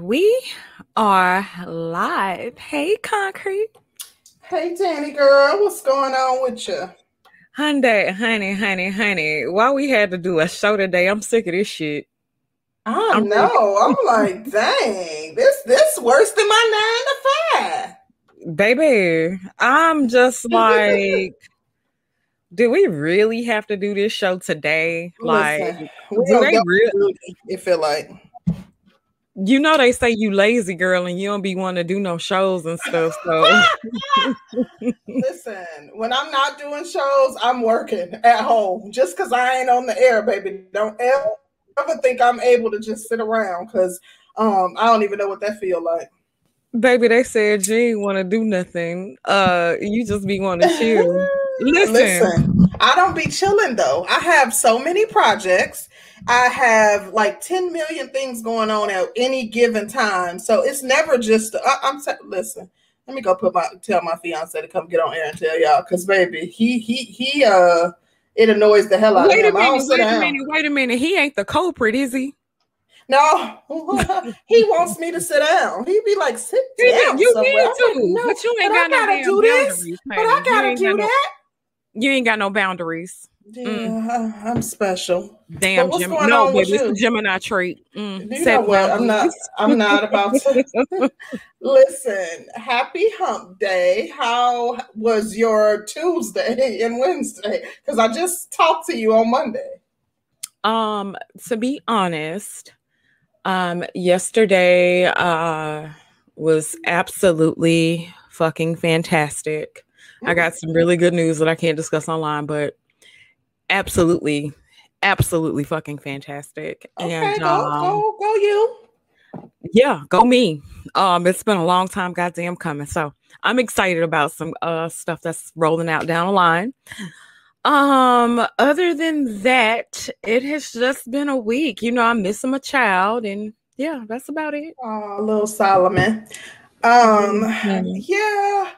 We are live. Hey, Concrete. Hey, Danny girl, what's going on with you? Honey, honey, honey, honey. Why we had to do a show today? I'm sick of this shit. I I'm know. I'm like, dang, this this worse than my nine to five. Baby, I'm just like, do we really have to do this show today? Listen, like, do they really? It feel like you know they say you lazy girl and you don't be wanting to do no shows and stuff. So listen, when I'm not doing shows, I'm working at home. Just because I ain't on the air, baby. Don't ever, ever think I'm able to just sit around because um I don't even know what that feel like. Baby, they said you ain't want to do nothing. Uh, you just be want to chill. Listen. Listen, I don't be chilling though. I have so many projects I have like 10 million things going on at any given time. So it's never just, I, am listen, let me go put my, tell my fiance to come get on air and tell y'all. Cause baby, he, he, he, uh, it annoys the hell out wait of him. A minute, wait a minute, wait a minute. He ain't the culprit, is he? No, he wants me to sit down. He'd be like, sit down. You somewhere. need to, no, but you ain't got no damn boundaries. But I gotta do that. No, you ain't got no boundaries. Yeah, mm. I'm special. Damn, Jim. No, baby, it's a Gemini trait. Mm. You know what? I'm not. I'm not about to. Listen. Happy Hump Day. How was your Tuesday and Wednesday? Because I just talked to you on Monday. Um, to be honest, um, yesterday uh was absolutely fucking fantastic. I got some really good news that I can't discuss online, but absolutely, absolutely fucking fantastic. Okay, and go, um, go, go you. Yeah, go me. Um, it's been a long time, goddamn coming. So I'm excited about some uh stuff that's rolling out down the line. Um, other than that, it has just been a week. You know, I'm missing my child, and yeah, that's about it. Oh, little Solomon. Um, mm-hmm. yeah.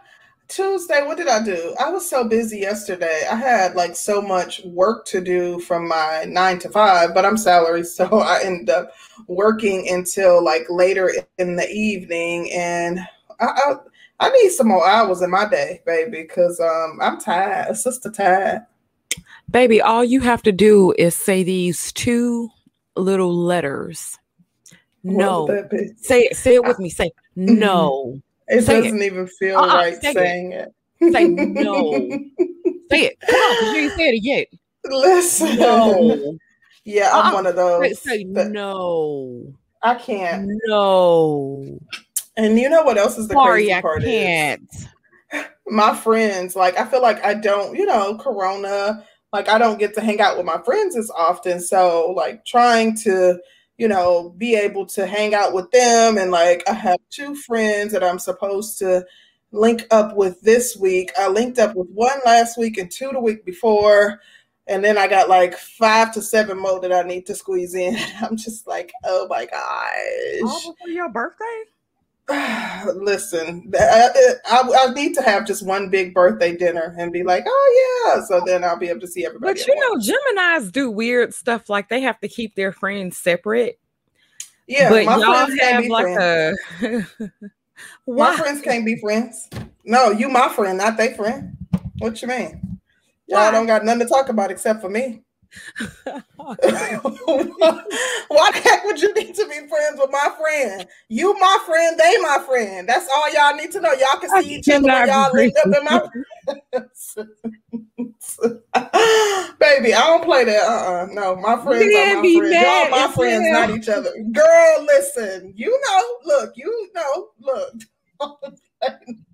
Tuesday, what did I do? I was so busy yesterday. I had like so much work to do from my nine to five, but I'm salary, so I ended up working until like later in the evening, and I I, I need some more hours in my day, baby, because um I'm tired, sister tired. Baby, all you have to do is say these two little letters. no, say it. Say it with me. Say no. It say doesn't it. even feel uh-uh, right say saying it. it. Say no. say it. Come on, you ain't said it yet. Listen. No. Yeah, I'm uh-uh. one of those. Say, say no. I can't. No. And you know what else is the Sorry, crazy I part can't. is? My friends, like I feel like I don't, you know, Corona, like I don't get to hang out with my friends as often. So like trying to you know, be able to hang out with them. And like, I have two friends that I'm supposed to link up with this week. I linked up with one last week and two the week before. And then I got like five to seven more that I need to squeeze in. I'm just like, oh my gosh. All before your birthday? listen, I, I, I, need to have just one big birthday dinner and be like, oh yeah. So then I'll be able to see everybody. But you know, Gemini's do weird stuff like they have to keep their friends separate. Yeah, but my y'all friends have like friends. a. my friends can't be friends. No, you my friend, not they friend. What you mean? Y'all don't got nothing to talk about except for me. Why the heck would you need to be friends with my friend? You my friend, they my friend. That's all y'all need to know. Y'all can see each other when y'all linked up in my Baby, I don't play that. Uh-uh. No, my friends are my friends. Y'all my friends, not each other. Girl, listen. You know, look, you know, look.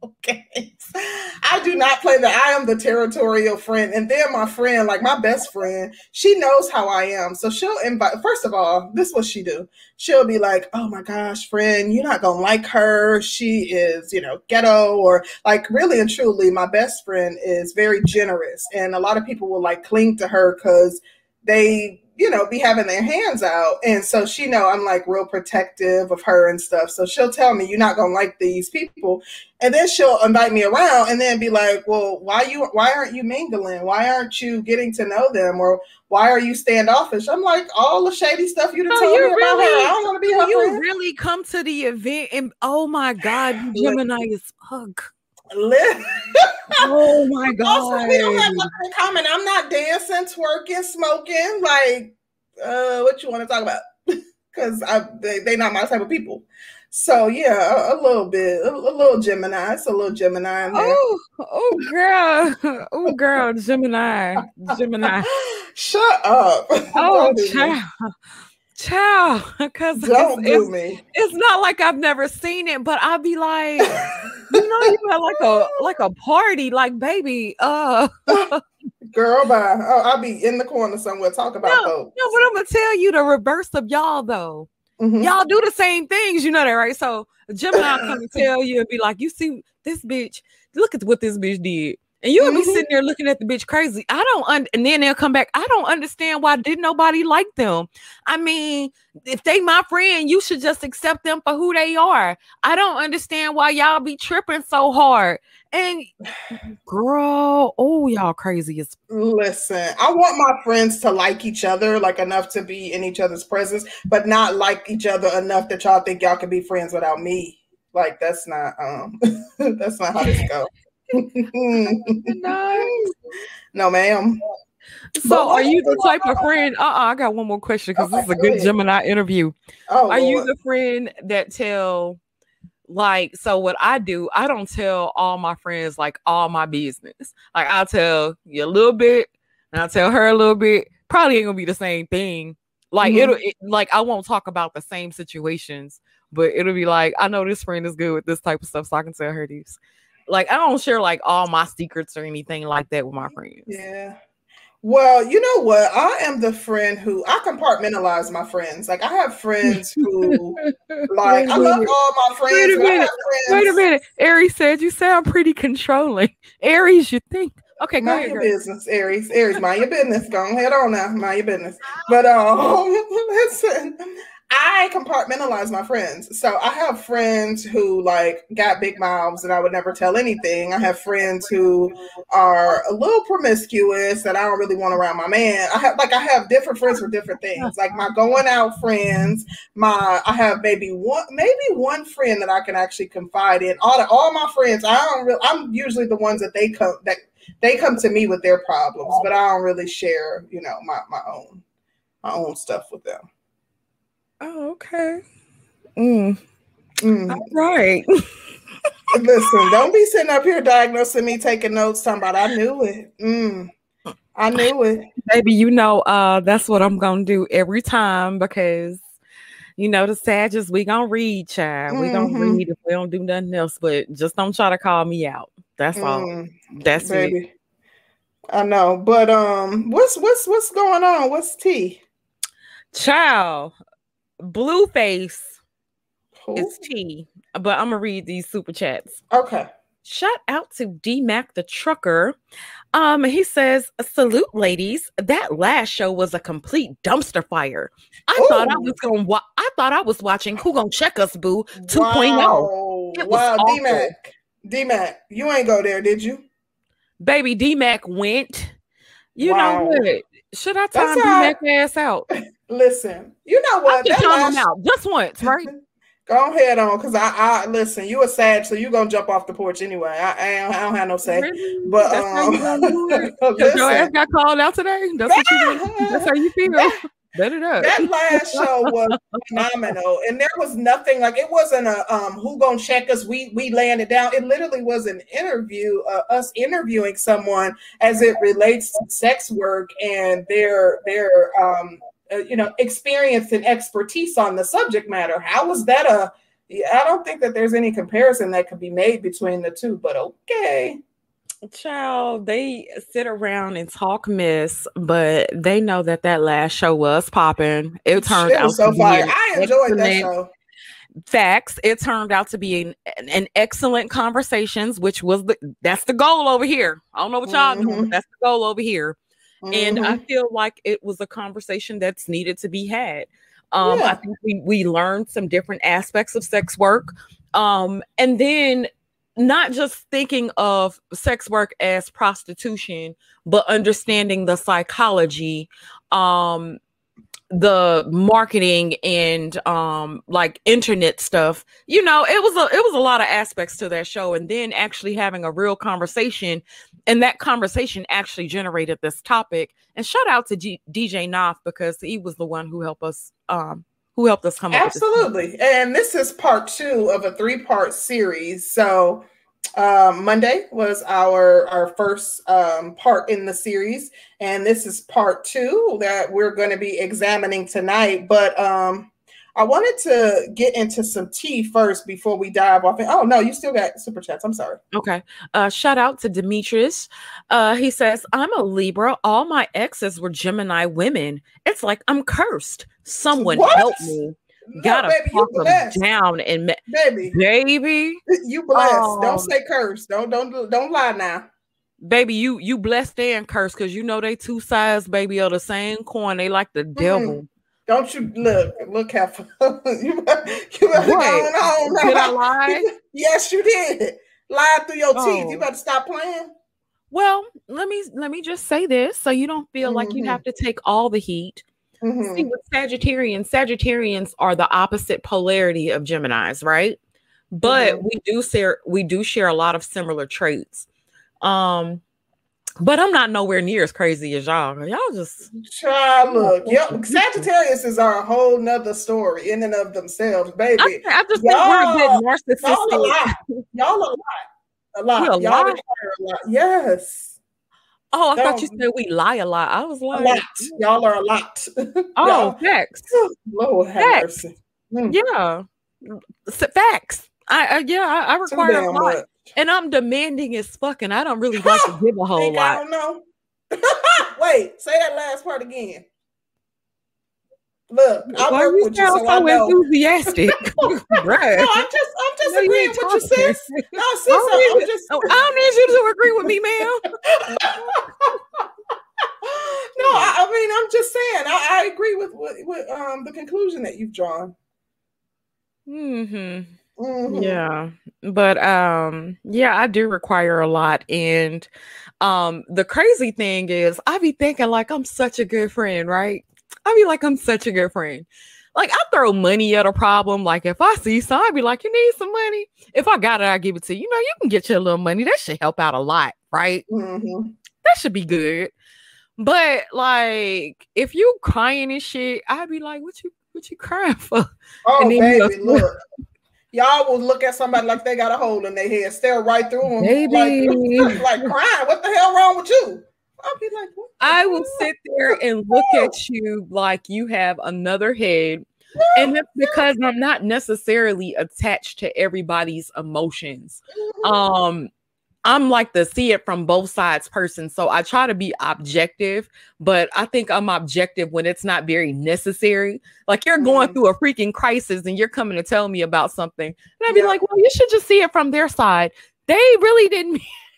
okay. I do not play that. I am the territorial friend. And they're my friend, like my best friend. She knows how I am. So she'll invite, first of all, this is what she do. She'll be like, oh my gosh, friend, you're not going to like her. She is, you know, ghetto or like really and truly, my best friend is very generous. And a lot of people will like cling to her because they you know, be having their hands out. And so she know I'm like real protective of her and stuff. So she'll tell me, you're not gonna like these people. And then she'll invite me around and then be like, Well, why you why aren't you mingling? Why aren't you getting to know them? Or why are you standoffish? I'm like, all the shady stuff you done told me really, about her. I don't want to be her You friend. really come to the event and oh my god, Gemini is oh my god! Also, we don't have nothing in common. I'm not dancing, twerking, smoking. Like, uh, what you want to talk about? Because I they they not my type of people. So yeah, a, a little bit, a, a, little Gemini. It's a little Gemini in there. Oh, oh girl, oh girl, Gemini, Gemini. Shut up! Oh, child. Child, because don't it's, do me. It's not like I've never seen it, but I'll be like, you know, you have like a like a party, like baby, uh girl, bye. Oh, I'll be in the corner somewhere talk about no, folks. No, but I'm gonna tell you the reverse of y'all though. Mm-hmm. Y'all do the same things, you know that, right? So Gemini come and tell you and be like, you see this bitch, look at what this bitch did. And you'll mm-hmm. be sitting there looking at the bitch crazy. I don't, un- and then they'll come back. I don't understand why did nobody like them. I mean, if they my friend, you should just accept them for who they are. I don't understand why y'all be tripping so hard. And girl, oh y'all crazy as. Listen, I want my friends to like each other, like enough to be in each other's presence, but not like each other enough that y'all think y'all can be friends without me. Like that's not, um, that's not how this goes. no, ma'am. So, are you the type of friend? Uh, uh I got one more question because okay, this is a good ahead. Gemini interview. Oh, are Lord. you the friend that tell, like, so what I do? I don't tell all my friends like all my business. Like, I'll tell you a little bit, and I'll tell her a little bit. Probably ain't gonna be the same thing. Like, mm-hmm. it'll it, like I won't talk about the same situations, but it'll be like I know this friend is good with this type of stuff, so I can tell her these. Like I don't share like all my secrets or anything like that with my friends. Yeah. Well, you know what? I am the friend who I compartmentalize my friends. Like I have friends who like I love all my friends. Wait a minute. Wait a minute. Aries said you sound pretty controlling. Aries, you think Okay, go mind ahead, your girl. business, Aries. Aries, mind your business. Go ahead on now. Mind your business. But um, listen, I compartmentalize my friends. So I have friends who like got big mouths and I would never tell anything. I have friends who are a little promiscuous that I don't really want around my man. I have like I have different friends for different things. Like my going out friends, my I have maybe one maybe one friend that I can actually confide in. All the, all my friends, I don't really I'm usually the ones that they come that they come to me with their problems, but I don't really share, you know, my my own my own stuff with them. Oh, okay. Mm. Mm. All right. Listen, don't be sitting up here diagnosing me, taking notes, talking about I knew it. Mm. I knew it. Baby, you know, uh, that's what I'm gonna do every time because you know the Sagittarius, we gonna read, child. Mm-hmm. We gonna mm-hmm. read if we don't do nothing else, but just don't try to call me out. That's mm, all. That's baby. it. I know, but um, what's what's what's going on? What's tea? Child, Blueface Who? is T, but I'm gonna read these super chats. Okay. Shout out to D Mac the trucker. Um, he says, "Salute, ladies. That last show was a complete dumpster fire. I Ooh. thought I was going. Wa- I thought I was watching Who Gonna Check Us, Boo 2.0. Wow, wow. D Mac, D Mac, you ain't go there, did you? Baby, D Mac went. You wow. know what? Should I time D Mac ass out? Listen, you know what? I time him out just once, right? Go ahead on, cause I, I listen. You a sad, so you gonna jump off the porch anyway. I, I, don't, I don't have no say. Really? But that's um, how you um, your ass got called out today. That's what you. That's how you feel. It. That last show was phenomenal, and there was nothing like it wasn't a um who gonna check us. We we landed down. It literally was an interview, uh, us interviewing someone as it relates to sex work and their their um uh, you know experience and expertise on the subject matter. How was that a? I don't think that there's any comparison that could be made between the two, but okay. Child, they sit around and talk mess, but they know that that last show was popping. It turned out so fire. I enjoyed that show. Facts. It turned out to be an, an excellent conversations, which was the that's the goal over here. I don't know what y'all mm-hmm. doing, that's the goal over here Mm-hmm. And I mm-hmm. feel like it was a conversation that's needed to be had. Um, yeah. I think we, we learned some different aspects of sex work. Um, and then not just thinking of sex work as prostitution, but understanding the psychology um the marketing and um like internet stuff. You know it was a it was a lot of aspects to that show and then actually having a real conversation and that conversation actually generated this topic. And shout out to G- dj Knopf because he was the one who helped us um who helped us come up? absolutely this and this is part two of a three part series so um, Monday was our our first um, part in the series, and this is part two that we're going to be examining tonight. But um, I wanted to get into some tea first before we dive off. In, oh no, you still got super chats. I'm sorry. Okay. Uh, shout out to Demetrius. Uh, he says, "I'm a Libra. All my exes were Gemini women. It's like I'm cursed. Someone what? help me." No, gotta baby, them down and ma- baby, baby, you blessed. Um, don't say curse. Don't don't don't lie now. Baby, you you blessed and cursed because you know they two sides, baby, of the same coin. They like the mm-hmm. devil. Don't you look look careful? you better, you better go on Did I lie? yes, you did. Lie through your oh. teeth. You oh. better stop playing. Well, let me let me just say this so you don't feel mm-hmm. like you mm-hmm. have to take all the heat. Mm-hmm. See, with Sagittarians, Sagittarians are the opposite polarity of Geminis, right? But mm-hmm. we do share we do share a lot of similar traits. Um, but I'm not nowhere near as crazy as y'all. Y'all just child look. Yep. Sagittarius is our whole nother story in and of themselves, baby. I, I just y'all, think we're a bit narcissistic. Y'all a lot. Y'all a lot. A lot. A y'all lot? a lot. Yes. Oh, I thought you said we lie a lot. I was like, y'all are a lot. Oh, facts. Lord have facts. Mm. Yeah, facts. I, I yeah, I, I require a lot, much. and I'm demanding as fuck, and I don't really like to give a whole lot. I don't know. Wait, say that last part again. Look, I Why work you with you, so, so enthusiastic, right? No, I'm just, I'm just no, agreeing with you, sis. No, sis, I am just. I don't need you to agree with me, ma'am. no, I, I, mean, I'm just saying. I, I agree with, with, with um the conclusion that you've drawn. Hmm. Mm-hmm. Yeah, but um, yeah, I do require a lot, and um, the crazy thing is, I be thinking like I'm such a good friend, right? I be like, I'm such a good friend. Like I throw money at a problem. Like if I see some, I be like, you need some money. If I got it, I give it to you. You know, you can get your little money. That should help out a lot, right? Mm-hmm. That should be good. But like, if you crying and shit, I'd be like, what you what you crying for? Oh, baby, look. Y'all will look at somebody like they got a hole in their head, stare right through them, baby. Like, like crying. What the hell wrong with you? I'll be like, I will sit there and look at you like you have another head. And it's because I'm not necessarily attached to everybody's emotions. Mm-hmm. Um, I'm like the see it from both sides person. So I try to be objective, but I think I'm objective when it's not very necessary. Like you're going mm-hmm. through a freaking crisis and you're coming to tell me about something. And I'd be yeah. like, well, you should just see it from their side. They really didn't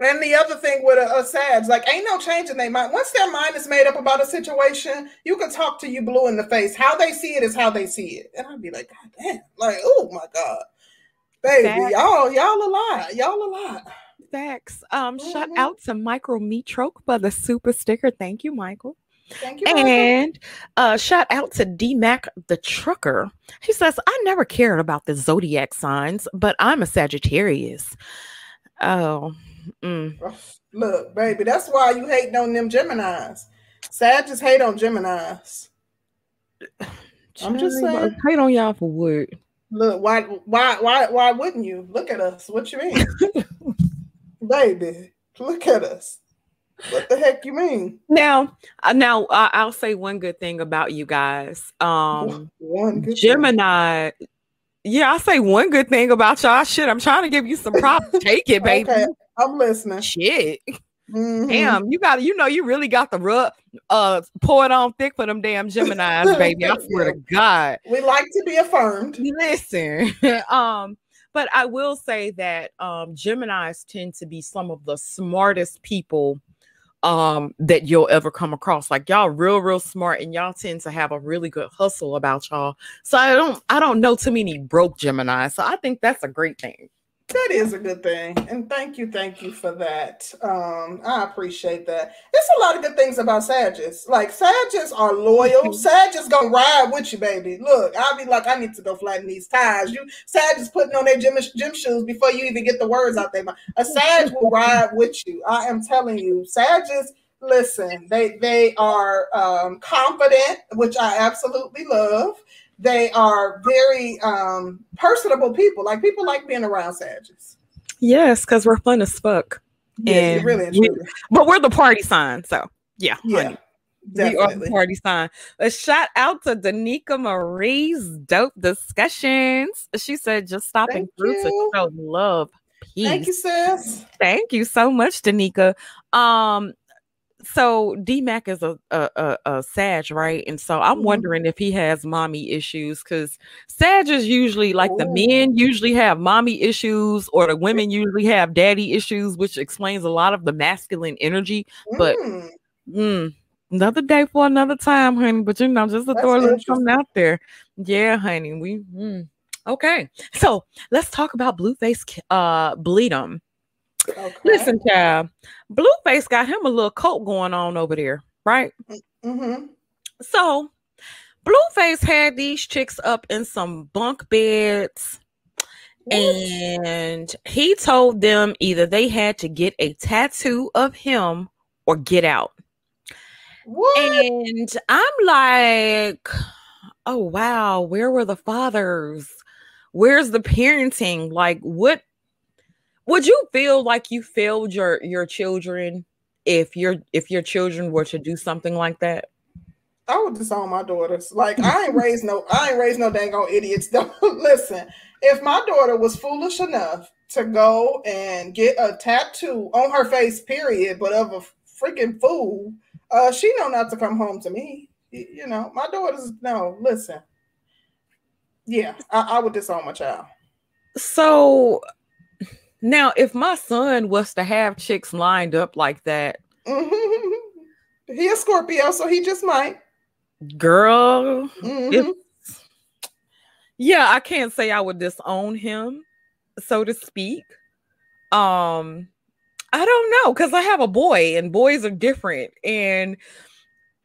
And the other thing with a, a SADS, like ain't no change in their mind. Once their mind is made up about a situation, you can talk to you blue in the face. How they see it is how they see it. And I'd be like, God damn, like, oh my God. Baby, Facts. y'all, y'all a lot. Y'all a lot. Facts. Um, mm-hmm. shout out to Michael Metroke for the super sticker. Thank you, Michael. Thank you. And uh, shout out to D Mac the trucker. He says, I never cared about the zodiac signs, but I'm a Sagittarius. Oh, Mm. Look, baby, that's why you hate on them Geminis. Sad just hate on Geminis. I'm just saying. Hate on y'all for what? Look, why, why, why, why wouldn't you? Look at us. What you mean, baby? Look at us. What the heck you mean? Now, uh, now uh, I'll say one good thing about you guys. Um, one Gemini. Thing. Yeah, I'll say one good thing about y'all. Shit, I'm trying to give you some props. Take it, baby. Okay. I'm listening. Shit. Mm-hmm. Damn, you got you know you really got the rub uh pour it on thick for them damn Geminis, baby. I swear yeah. to God. We like to be affirmed. Listen. um, but I will say that um Geminis tend to be some of the smartest people um that you'll ever come across like y'all real real smart and y'all tend to have a really good hustle about y'all so i don't i don't know too many broke gemini so i think that's a great thing that is a good thing. And thank you, thank you for that. Um, I appreciate that. It's a lot of good things about Sages. Like Sages are loyal. Mm-hmm. Sages gonna ride with you, baby. Look, I'll be like, I need to go flatten these ties. You Sages putting on their gym, gym shoes before you even get the words out there. A Sag will ride with you. I am telling you, Sages listen they they are um confident which i absolutely love they are very um, personable people. Like people like being around Sages. Yes, because we're fun as fuck. Yeah, really we, but we're the party sign, so yeah, yeah. Honey. Definitely. We are the party sign. A shout out to Danica Marie's dope discussions. She said, just stopping through to show love. Peace. Thank you, sis. Thank you so much, Danica. Um, so DMAC is a, a, a, a Sag, right? And so I'm mm-hmm. wondering if he has mommy issues because Sag is usually like Ooh. the men usually have mommy issues or the women usually have daddy issues, which explains a lot of the masculine energy. But mm. Mm, another day for another time, honey. But you know, just a thought something out there. Yeah, honey. We mm. okay. So let's talk about Blueface uh Bleedum. Okay. Listen, child, Blueface got him a little cult going on over there, right? Mm-hmm. So, Blueface had these chicks up in some bunk beds, and he told them either they had to get a tattoo of him or get out. What? And I'm like, oh wow, where were the fathers? Where's the parenting? Like, what would you feel like you failed your your children if your if your children were to do something like that? I would disown my daughters. Like I ain't raised no I ain't raised no dang on idiots. Don't listen. If my daughter was foolish enough to go and get a tattoo on her face, period, but of a freaking fool, uh, she know not to come home to me. You know, my daughters no, listen. Yeah, I, I would disown my child. So now, if my son was to have chicks lined up like that, mm-hmm. he a Scorpio, so he just might. Girl, mm-hmm. yeah, I can't say I would disown him, so to speak. Um, I don't know because I have a boy, and boys are different, and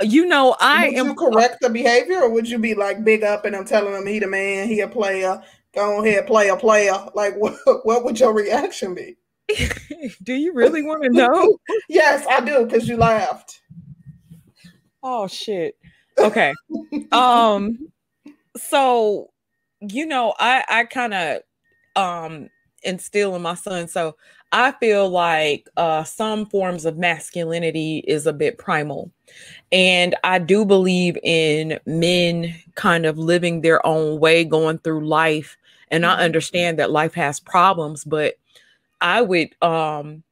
you know, I would am you correct the behavior, or would you be like big up and I'm telling him he the man, he a player, Go ahead, player, player. Like, what, what would your reaction be? do you really want to know? yes, I do, because you laughed. Oh shit. Okay. um, so you know, I I kind of um instill in my son. So I feel like uh, some forms of masculinity is a bit primal. And I do believe in men kind of living their own way, going through life and I mm-hmm. understand that life has problems, but I would um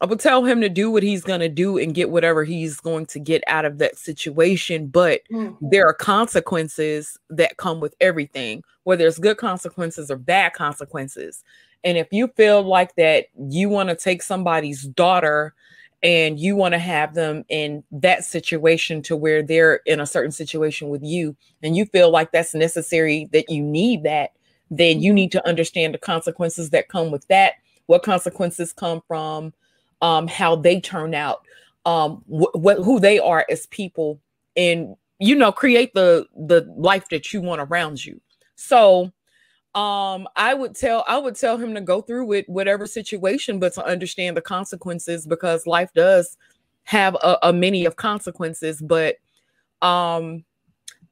I would tell him to do what he's going to do and get whatever he's going to get out of that situation. But mm-hmm. there are consequences that come with everything, whether it's good consequences or bad consequences. And if you feel like that you want to take somebody's daughter and you want to have them in that situation to where they're in a certain situation with you, and you feel like that's necessary, that you need that, then you need to understand the consequences that come with that. What consequences come from um, how they turn out, um, wh- wh- who they are as people, and you know, create the the life that you want around you. So, um, I would tell I would tell him to go through with whatever situation, but to understand the consequences because life does have a, a many of consequences. But um,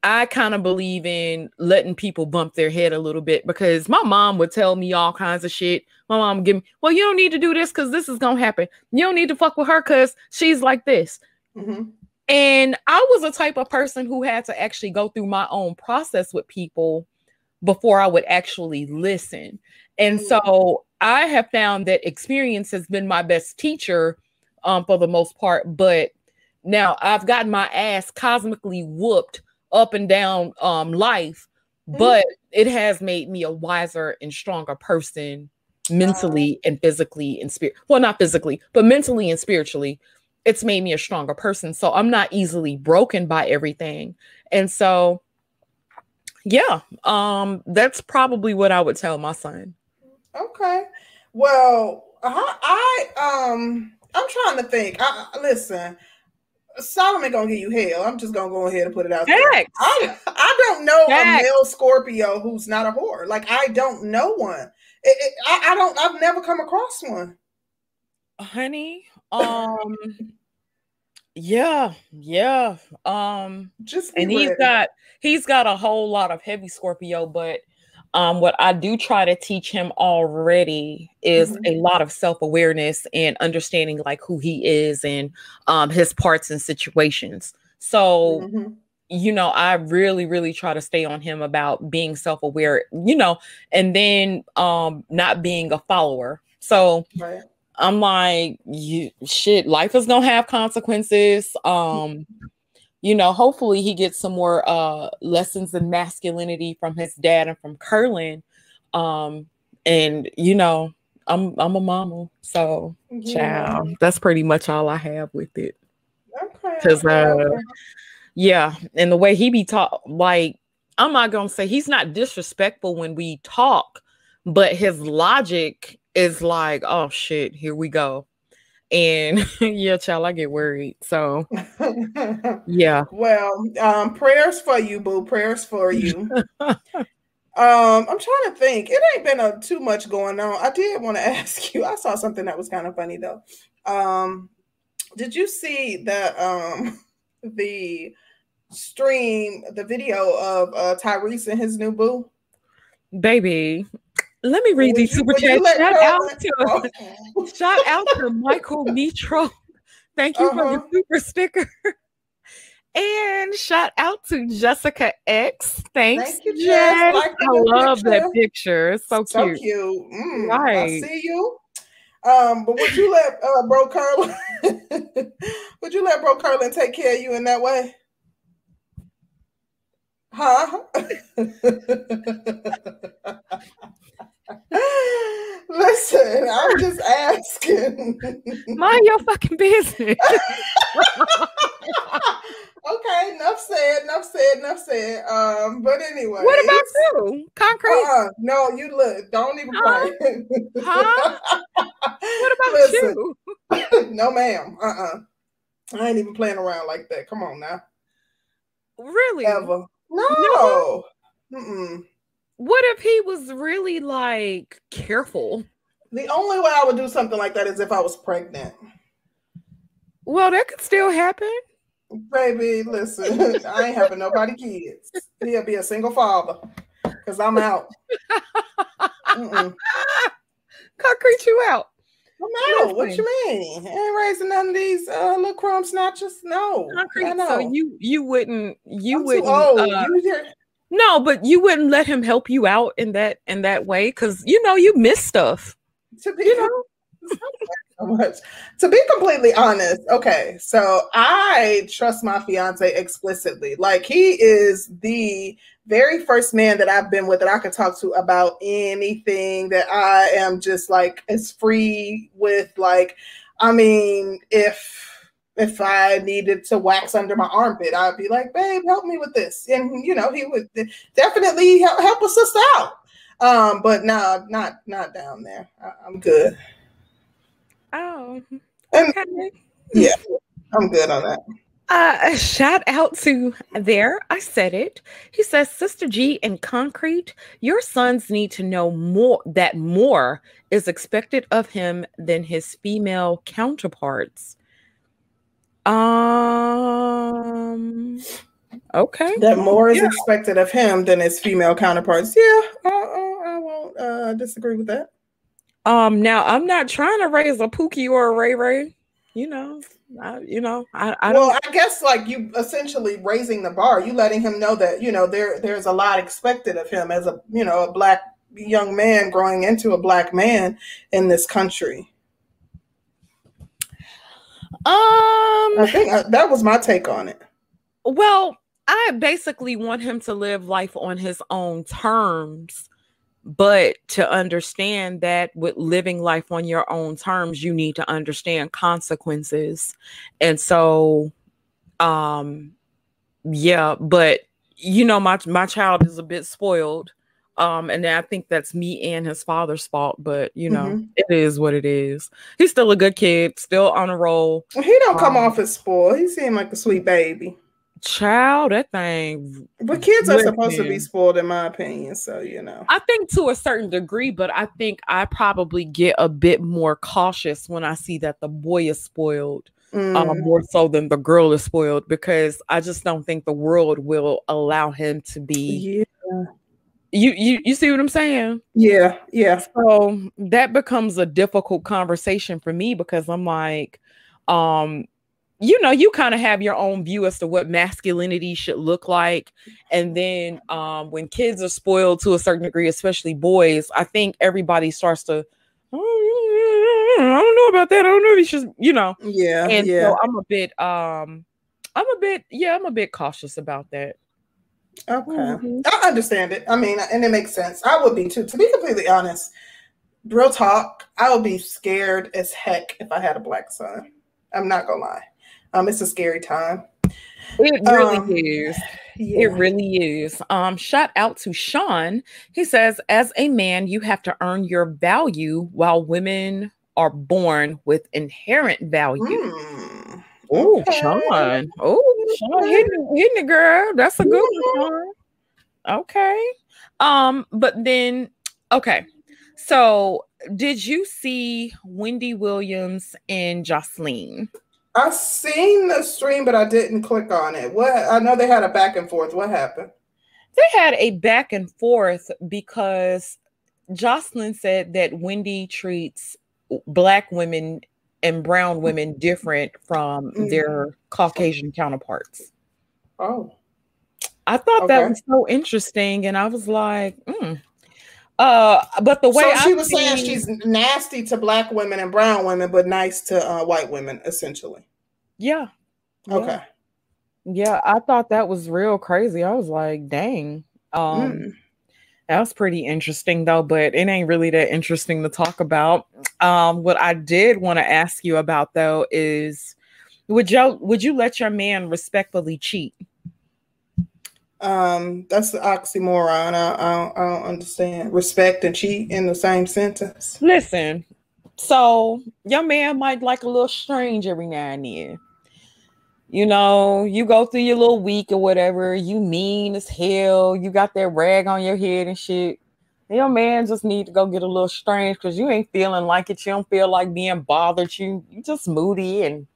I kind of believe in letting people bump their head a little bit because my mom would tell me all kinds of shit. My mom would give me, well, you don't need to do this because this is gonna happen. You don't need to fuck with her because she's like this. Mm-hmm. And I was a type of person who had to actually go through my own process with people before I would actually listen. And mm-hmm. so I have found that experience has been my best teacher um, for the most part. But now I've gotten my ass cosmically whooped up and down um life, mm-hmm. but it has made me a wiser and stronger person mentally and physically and spirit well not physically but mentally and spiritually it's made me a stronger person. So I'm not easily broken by everything. And so yeah, um, that's probably what I would tell my son. Okay. Well, I, I um I'm trying to think. I, listen, Solomon gonna give you hell. I'm just gonna go ahead and put it out there. I, I don't know Facts. a male Scorpio who's not a whore. Like I don't know one. It, it, I, I don't. I've never come across one. Honey, um, yeah, yeah. Um, just and ready. he's got he's got a whole lot of heavy Scorpio, but um, what I do try to teach him already is mm-hmm. a lot of self awareness and understanding like who he is and um, his parts and situations. So, mm-hmm. you know, I really, really try to stay on him about being self aware, you know, and then um, not being a follower. So, right. I'm like, you shit, life is gonna have consequences. Um, you know, hopefully he gets some more uh lessons in masculinity from his dad and from Curlin. Um, and you know, I'm I'm a mama, so yeah. child, that's pretty much all I have with it. Okay. Because uh yeah, and the way he be taught, like I'm not gonna say he's not disrespectful when we talk, but his logic is like, oh shit, here we go. And yeah, child, I get worried. So yeah. Well, um, prayers for you, boo. Prayers for you. um, I'm trying to think. It ain't been a, too much going on. I did want to ask you. I saw something that was kind of funny though. Um, did you see the um the stream, the video of uh Tyrese and his new boo? Baby, let me read these super chats. Shout out to shout out to Michael Mitro. Thank you uh-huh. for the uh-huh. super sticker. And shout out to Jessica X. Thanks, Thank you, Jess. Like I love picture. that picture. It's so, so cute. cute. Mm, right. I see you. Um, but would you let uh, Bro Curlin would you let Bro Curlin take care of you in that way? Huh? Listen, I'm just asking. Mind your fucking business. okay, enough said, enough said, enough said. Um, but anyway. What about you? Concrete? Uh, no, you look, don't even huh? play. huh? What about Listen, you? no, ma'am. Uh-uh. I ain't even playing around like that. Come on now. Really? Ever. No. no. Mm-mm. What if he was really like careful? The only way I would do something like that is if I was pregnant. Well, that could still happen. Baby, listen, I ain't having nobody kids. He'll be a single father because I'm out. Concrete you out. I'm out. What you mean? I ain't raising none of these uh, little crumb snatchers. No. Concrete. So you you wouldn't you I'm wouldn't. Uh, you no, but you wouldn't let him help you out in that in that way because you know you miss stuff. To be, you know. so much. To be completely honest, okay, so I trust my fiance explicitly. Like he is the very first man that I've been with that I could talk to about anything that I am just like as free with. Like, I mean, if if I needed to wax under my armpit, I'd be like, babe, help me with this. And, you know, he would definitely help, help a sister out. Um, but no, nah, not, not down there. I, am good. Oh, okay. And, yeah, I'm good on that. Uh, shout out to there. I said it. He says, Sister G and Concrete, your sons need to know more that more is expected of him than his female counterparts. Um. Okay. That more is yeah. expected of him than his female counterparts. Yeah, I, I, I won't uh, disagree with that. Um. Now, I'm not trying to raise a Pookie or a Ray Ray. You know, I, you know, I, I well, I guess like you essentially raising the bar. You letting him know that you know there there's a lot expected of him as a you know a black young man growing into a black man in this country. Um, I think I, that was my take on it. Well, I basically want him to live life on his own terms but to understand that with living life on your own terms you need to understand consequences and so um yeah but you know my my child is a bit spoiled um and i think that's me and his father's fault but you know mm-hmm. it is what it is he's still a good kid still on a roll he don't come um, off as spoiled he seemed like a sweet baby Child, that thing. But kids are supposed to be spoiled, in my opinion. So you know, I think to a certain degree, but I think I probably get a bit more cautious when I see that the boy is spoiled. Um, mm. Um, more so than the girl is spoiled because I just don't think the world will allow him to be. Yeah. You you you see what I'm saying? Yeah, yeah. So that becomes a difficult conversation for me because I'm like, um, you know you kind of have your own view as to what masculinity should look like and then um, when kids are spoiled to a certain degree especially boys i think everybody starts to oh, i don't know about that i don't know if you should you know yeah and yeah. so i'm a bit um i'm a bit yeah i'm a bit cautious about that okay mm-hmm. i understand it i mean and it makes sense i would be too to be completely honest real talk i would be scared as heck if i had a black son i'm not gonna lie um, it's a scary time. It really um, is. Yeah. It really is. Um, shout out to Sean. He says, as a man, you have to earn your value while women are born with inherent value. Mm. Oh, okay. Sean. Oh, Sean hitting, hitting it, girl. That's a good one, Okay. Um, but then okay. So did you see Wendy Williams and Jocelyn? I seen the stream, but I didn't click on it. What I know they had a back and forth. What happened? They had a back and forth because Jocelyn said that Wendy treats black women and brown women different from mm-hmm. their Caucasian counterparts. Oh. I thought okay. that was so interesting. And I was like, mm. uh, but the way so she I was saying she's nasty to black women and brown women, but nice to uh, white women, essentially. Yeah. Okay. Yeah, I thought that was real crazy. I was like, dang. Um mm. That was pretty interesting though, but it ain't really that interesting to talk about. Um what I did want to ask you about though is would you would you let your man respectfully cheat? Um, that's the oxymoron. I, I, don't, I don't understand respect and cheat in the same sentence. Listen, so your man might like a little strange every now and then you know, you go through your little week or whatever, you mean as hell, you got that rag on your head and shit. Your man just need to go get a little strange because you ain't feeling like it. You don't feel like being bothered. You you just moody and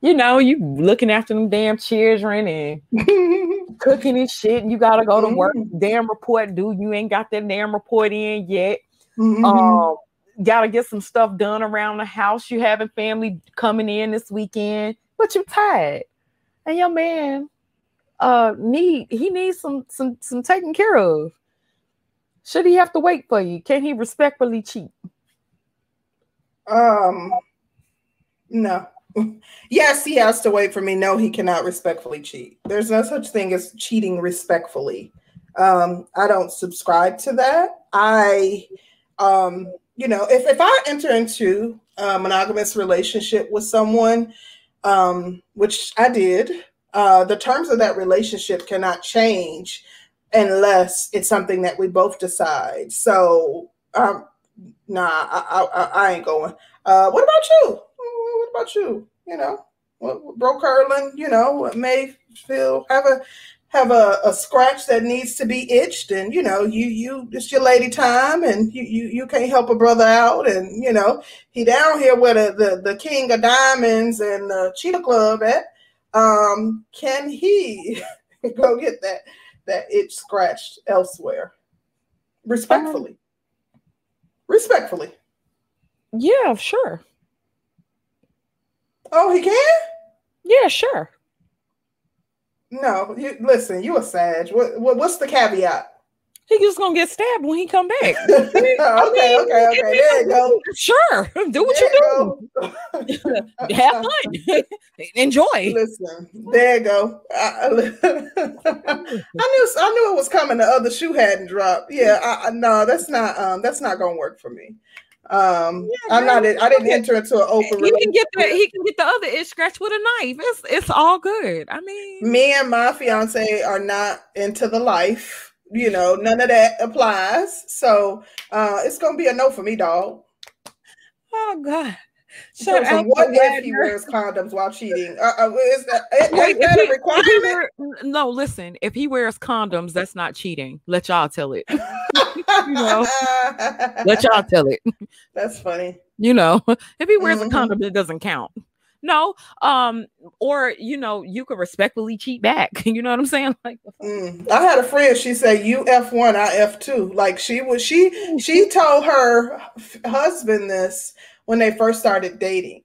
you know, you looking after them damn children and cooking and shit. And you gotta go to work. Mm-hmm. Damn report due. You ain't got that damn report in yet. Mm-hmm. Um, gotta get some stuff done around the house. You having family coming in this weekend, but you tired and your man uh need he needs some some some taken care of. Should he have to wait for you? Can he respectfully cheat? Um no. yes, he has to wait for me. No, he cannot respectfully cheat. There's no such thing as cheating respectfully. Um, I don't subscribe to that. I um, you know, if if I enter into a monogamous relationship with someone um, which I did. Uh, the terms of that relationship cannot change unless it's something that we both decide. So, um, nah, I, I, I ain't going. Uh, what about you? What about you? You know, Bro Curlin, you know, may feel have a have a, a scratch that needs to be itched and you know you you it's your lady time and you you, you can't help a brother out and you know he down here where the, the, the king of diamonds and the cheetah club at um can he go get that that itch scratched elsewhere? Respectfully. Um, respectfully. Yeah sure. Oh he can? Yeah sure no, you listen. You a sage. What, what what's the caveat? he just gonna get stabbed when he come back. okay, mean, okay, okay, okay. There you go. Sure, do what there you, you do. Have fun, enjoy. Listen, there you go. I, I, knew, I knew it was coming. The other shoe hadn't dropped. Yeah, I, no, that's not. Um, that's not gonna work for me. Um, yeah, I'm not. I didn't enter into an open. He can get the he can get the other itch scratch with a knife. It's it's all good. I mean, me and my fiance are not into the life. You know, none of that applies. So uh, it's gonna be a no for me, dog. Oh God. So what if he wears condoms while cheating? Uh, uh, is that, is that a requirement? Wear, no, listen. If he wears condoms, that's not cheating. Let y'all tell it. you know, let y'all tell it. That's funny. You know, if he wears mm-hmm. a condom, it doesn't count. No, um, or you know, you could respectfully cheat back. You know what I'm saying? Like, mm. I had a friend. She said, "You f one, I f two. Like she was. She she told her husband this when they first started dating.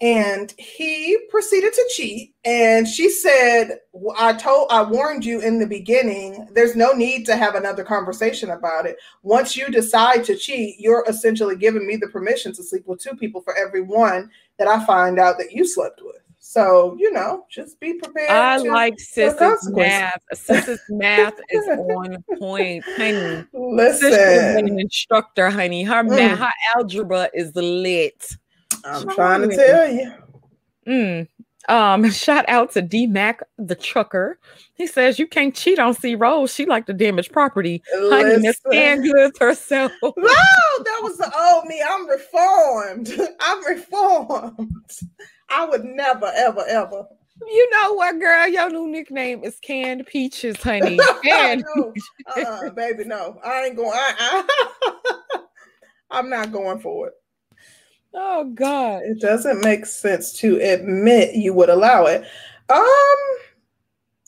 And he proceeded to cheat. And she said, I told, I warned you in the beginning, there's no need to have another conversation about it. Once you decide to cheat, you're essentially giving me the permission to sleep with two people for every one that I find out that you slept with. So, you know, just be prepared. I like Sis's math. Sis's math is on point, honey. Listen, an instructor, honey. Her mm. math, her algebra is lit. I'm trying to tell you. Mm. Um, shout out to D Mac the trucker. He says you can't cheat on C Rose. She like to damage property. Listen. Honey, Miss Goods herself. No, that was the old me. I'm reformed. I'm reformed. I would never, ever, ever. You know what, girl? Your new nickname is Canned Peaches, honey. Canned no, uh-uh, baby, no. I ain't going. I, I, I'm not going for it. Oh God. It doesn't make sense to admit you would allow it. Um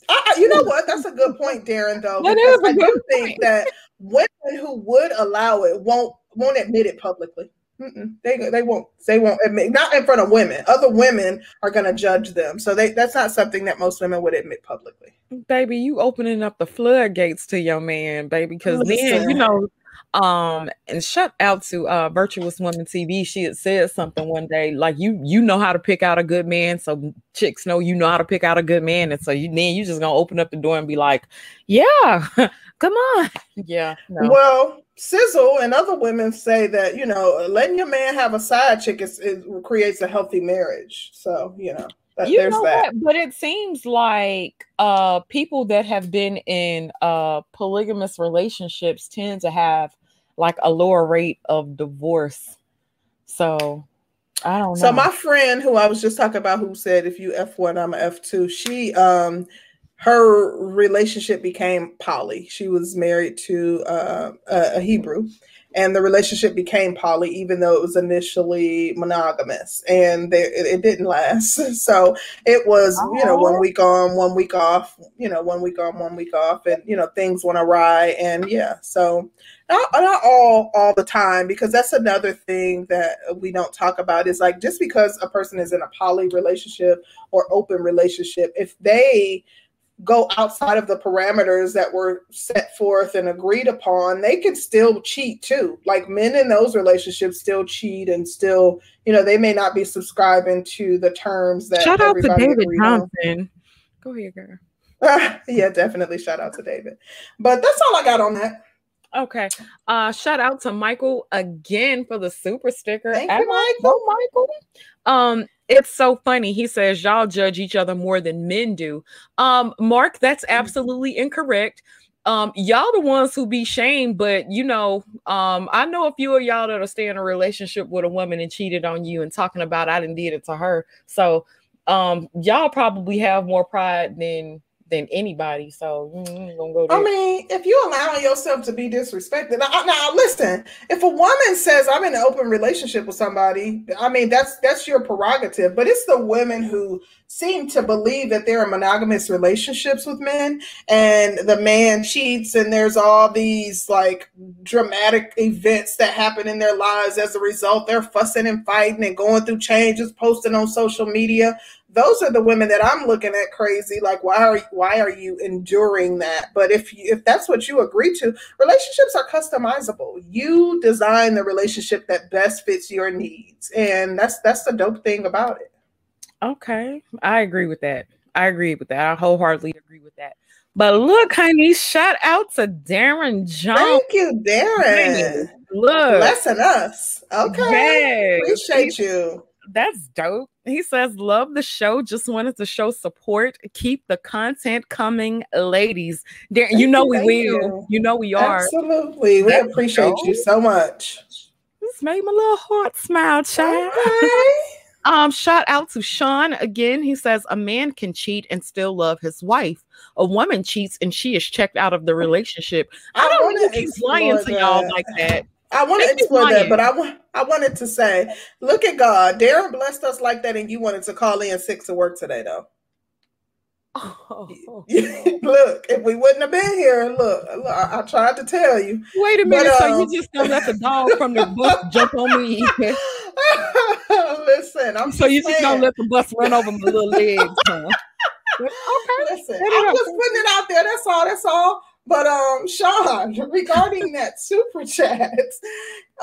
I, you know what? That's a good point, Darren. Though that is a I good do think that women who would allow it won't won't admit it publicly. Mm-mm. They they won't they won't admit not in front of women. Other women are going to judge them, so they that's not something that most women would admit publicly. Baby, you opening up the floodgates to your man, baby, because then you know. Um, and shout out to uh Virtuous Woman TV. She had said something one day like you you know how to pick out a good man, so chicks know you know how to pick out a good man, and so you then you just gonna open up the door and be like, yeah, come on, yeah. No. Well, Sizzle and other women say that you know letting your man have a side chick is, it creates a healthy marriage. So you know. That, you know that. What? But it seems like uh, people that have been in uh, polygamous relationships tend to have like a lower rate of divorce. So I don't know. So my friend who I was just talking about who said if you F1, I'm a F2, she um her relationship became poly. She was married to uh, a, Hebrew, and the relationship became poly, even though it was initially monogamous, and they, it, it, didn't last. So it was, you know, one week on, one week off. You know, one week on, one week off, and you know things went awry, and yeah. So not, not all all the time because that's another thing that we don't talk about is like just because a person is in a poly relationship or open relationship if they go outside of the parameters that were set forth and agreed upon, they could still cheat too. Like men in those relationships still cheat and still, you know, they may not be subscribing to the terms that. Shout out to David Johnson. Go ahead, girl. yeah, definitely shout out to David. But that's all I got on that. Okay. Uh shout out to Michael again for the super sticker. Thank you, Michael. Michael. Um, it's so funny. He says y'all judge each other more than men do. Um, Mark, that's mm. absolutely incorrect. Um, y'all the ones who be shamed, but you know, um, I know a few of y'all that'll stay in a relationship with a woman and cheated on you and talking about I didn't did it to her. So um, y'all probably have more pride than than anybody. So mm, gonna go I mean, if you allow yourself to be disrespected, now, now, listen. If a woman says I'm in an open relationship with somebody, I mean that's that's your prerogative. But it's the women who seem to believe that they're in monogamous relationships with men, and the man cheats, and there's all these like dramatic events that happen in their lives as a result. They're fussing and fighting and going through changes, posting on social media those are the women that I'm looking at crazy. Like, why are why are you enduring that? But if you, if that's what you agree to, relationships are customizable. You design the relationship that best fits your needs, and that's that's the dope thing about it. Okay, I agree with that. I agree with that. I wholeheartedly agree with that. But look, honey, shout out to Darren Jones. Thank you, Darren. Look, blessing us. Okay, yes. appreciate you. That's dope. He says, Love the show. Just wanted to show support. Keep the content coming, ladies. You know we will. You. you. know we are. Absolutely. We That's appreciate dope. you so much. This made my little heart smile, child. Um, shout out to Sean again. He says a man can cheat and still love his wife. A woman cheats and she is checked out of the relationship. I, I don't think he's lying to y'all like that. I want to explore that, but I want I wanted to say, look at God. Darren blessed us like that, and you wanted to call in sick to work today, though. Oh. look, if we wouldn't have been here, look, look I, I, tried to tell you. Wait a minute, but, so you um, just gonna let the dog from the bus jump on me? Listen, I'm so you just gonna let the bus run over my little legs? Huh? okay, listen, I'm just putting it out there. That's all. That's all. But um, Sean, regarding that super chat,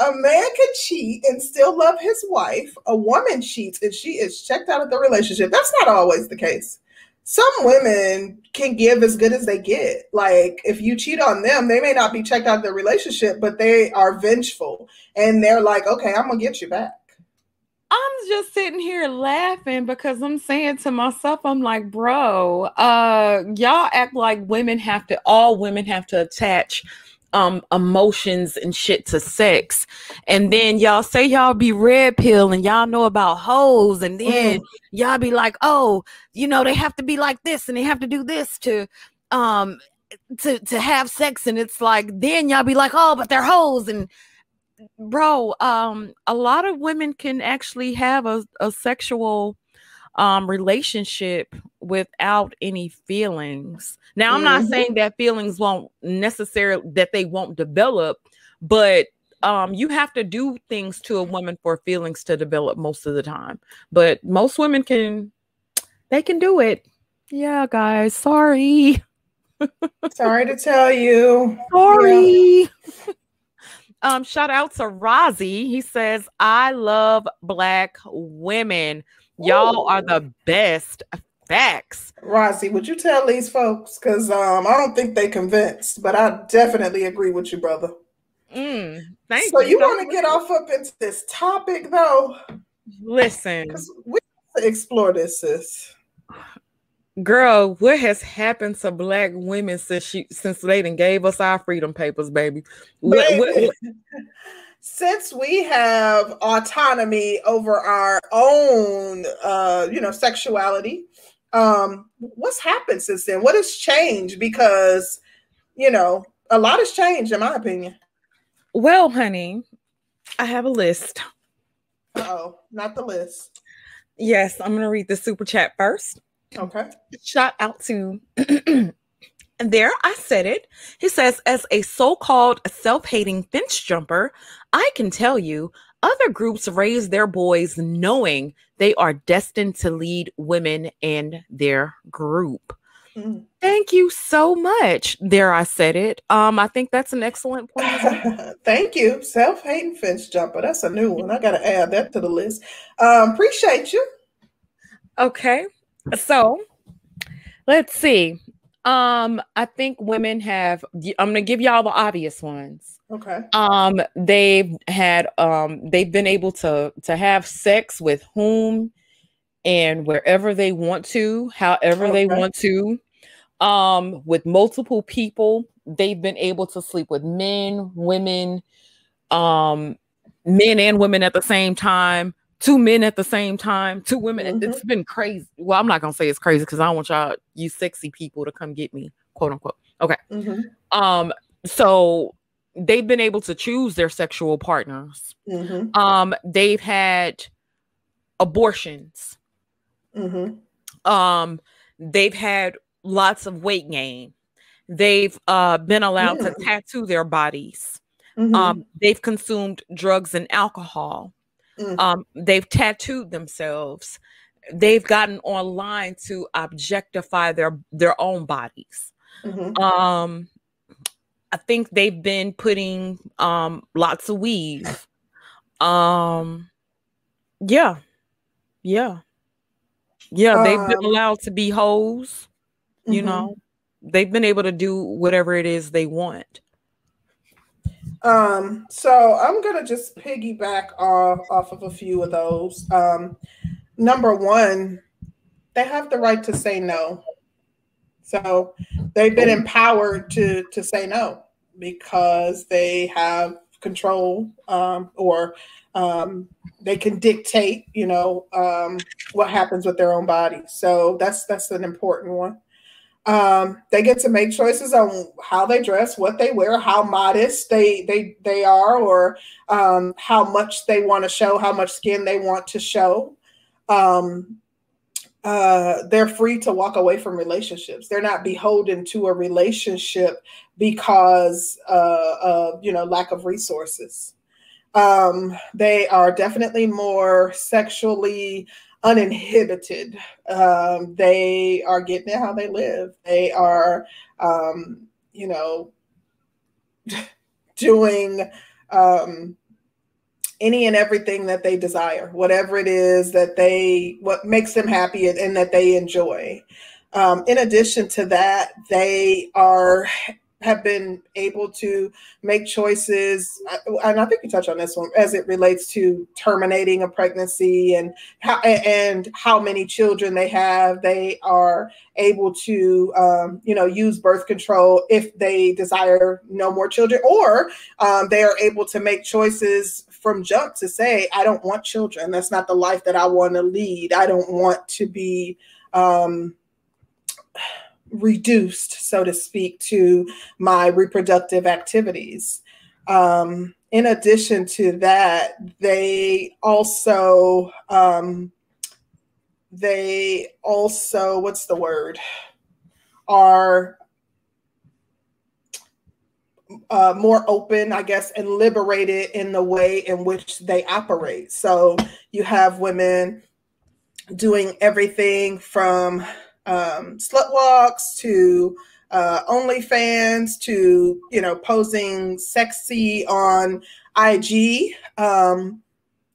a man can cheat and still love his wife. A woman cheats and she is checked out of the relationship. That's not always the case some women can give as good as they get. Like if you cheat on them, they may not be checked out of the relationship, but they are vengeful and they're like, okay, I'm gonna get you back. I'm just sitting here laughing because I'm saying to myself, I'm like, bro, uh, y'all act like women have to, all women have to attach um emotions and shit to sex. And then y'all say y'all be red pill and y'all know about hoes, and then mm. y'all be like, oh, you know, they have to be like this and they have to do this to um to to have sex. And it's like then y'all be like, oh, but they're hoes and bro, um, a lot of women can actually have a, a sexual um relationship without any feelings. Now, I'm mm-hmm. not saying that feelings won't necessarily that they won't develop, but um you have to do things to a woman for feelings to develop most of the time. But most women can they can do it. Yeah, guys, sorry. sorry to tell you. Sorry. Yeah. um, shout out to Rozzy. He says, I love black women. Y'all are the best. Facts. Rossi, would you tell these folks? Because um, I don't think they convinced, but I definitely agree with you, brother. Mm, thank so you. So you want to get off up into this topic, though? Listen, we have to explore this, sis. Girl, what has happened to black women since she since they done gave us our freedom papers, baby? What, what, what? since we have autonomy over our own uh you know sexuality um what's happened since then? What has changed? Because you know a lot has changed in my opinion. Well honey i have a list. Oh not the list. Yes i'm gonna read the super chat first okay shout out to And there I said it. He says, as a so called self hating fence jumper, I can tell you other groups raise their boys knowing they are destined to lead women in their group. Mm. Thank you so much. There, I said it. Um, I think that's an excellent point. Thank you, self-hating fence jumper. That's a new one. I got to add that to the list. Um, appreciate you. Okay, so let's see. Um, I think women have. I'm gonna give y'all the obvious ones. Okay. Um, they've had um, they've been able to to have sex with whom and wherever they want to, however okay. they want to. Um, with multiple people, they've been able to sleep with men, women, um, men and women at the same time two men at the same time, two women. Mm-hmm. It's been crazy. Well, I'm not gonna say it's crazy because I don't want y'all, you sexy people, to come get me, quote unquote. Okay. Mm-hmm. Um, so they've been able to choose their sexual partners. Mm-hmm. Um, they've had abortions. Mm-hmm. Um, they've had lots of weight gain. They've uh, been allowed to tattoo their bodies. Mm-hmm. Um, they've consumed drugs and alcohol. Mm. Um, they've tattooed themselves. they've gotten online to objectify their their own bodies. Mm-hmm. Um, I think they've been putting um lots of weave. Um, yeah, yeah, yeah. They've been um, allowed to be hoes. You mm-hmm. know, they've been able to do whatever it is they want. Um, so I'm gonna just piggyback off off of a few of those. Um, number one, they have the right to say no. So they've been empowered to to say no because they have control um, or um, they can dictate, you know, um, what happens with their own body. So that's that's an important one. Um, they get to make choices on how they dress, what they wear, how modest they they they are, or um, how much they want to show, how much skin they want to show. Um, uh, they're free to walk away from relationships. They're not beholden to a relationship because uh, of you know lack of resources. Um, they are definitely more sexually uninhibited. Um, they are getting it how they live. They are, um, you know, doing um, any and everything that they desire, whatever it is that they, what makes them happy and, and that they enjoy. Um, in addition to that, they are have been able to make choices. And i think you touch on this one as it relates to terminating a pregnancy and how and how many children they have. They are able to um, you know use birth control if they desire no more children or um, they are able to make choices from jump to say i don't want children. That's not the life that i want to lead. I don't want to be um, reduced, so to speak, to my reproductive activities. Um, in addition to that, they also um, they also what's the word are uh, more open, I guess, and liberated in the way in which they operate. So you have women doing everything from um, slut walks to uh, OnlyFans to you know posing sexy on IG. Um,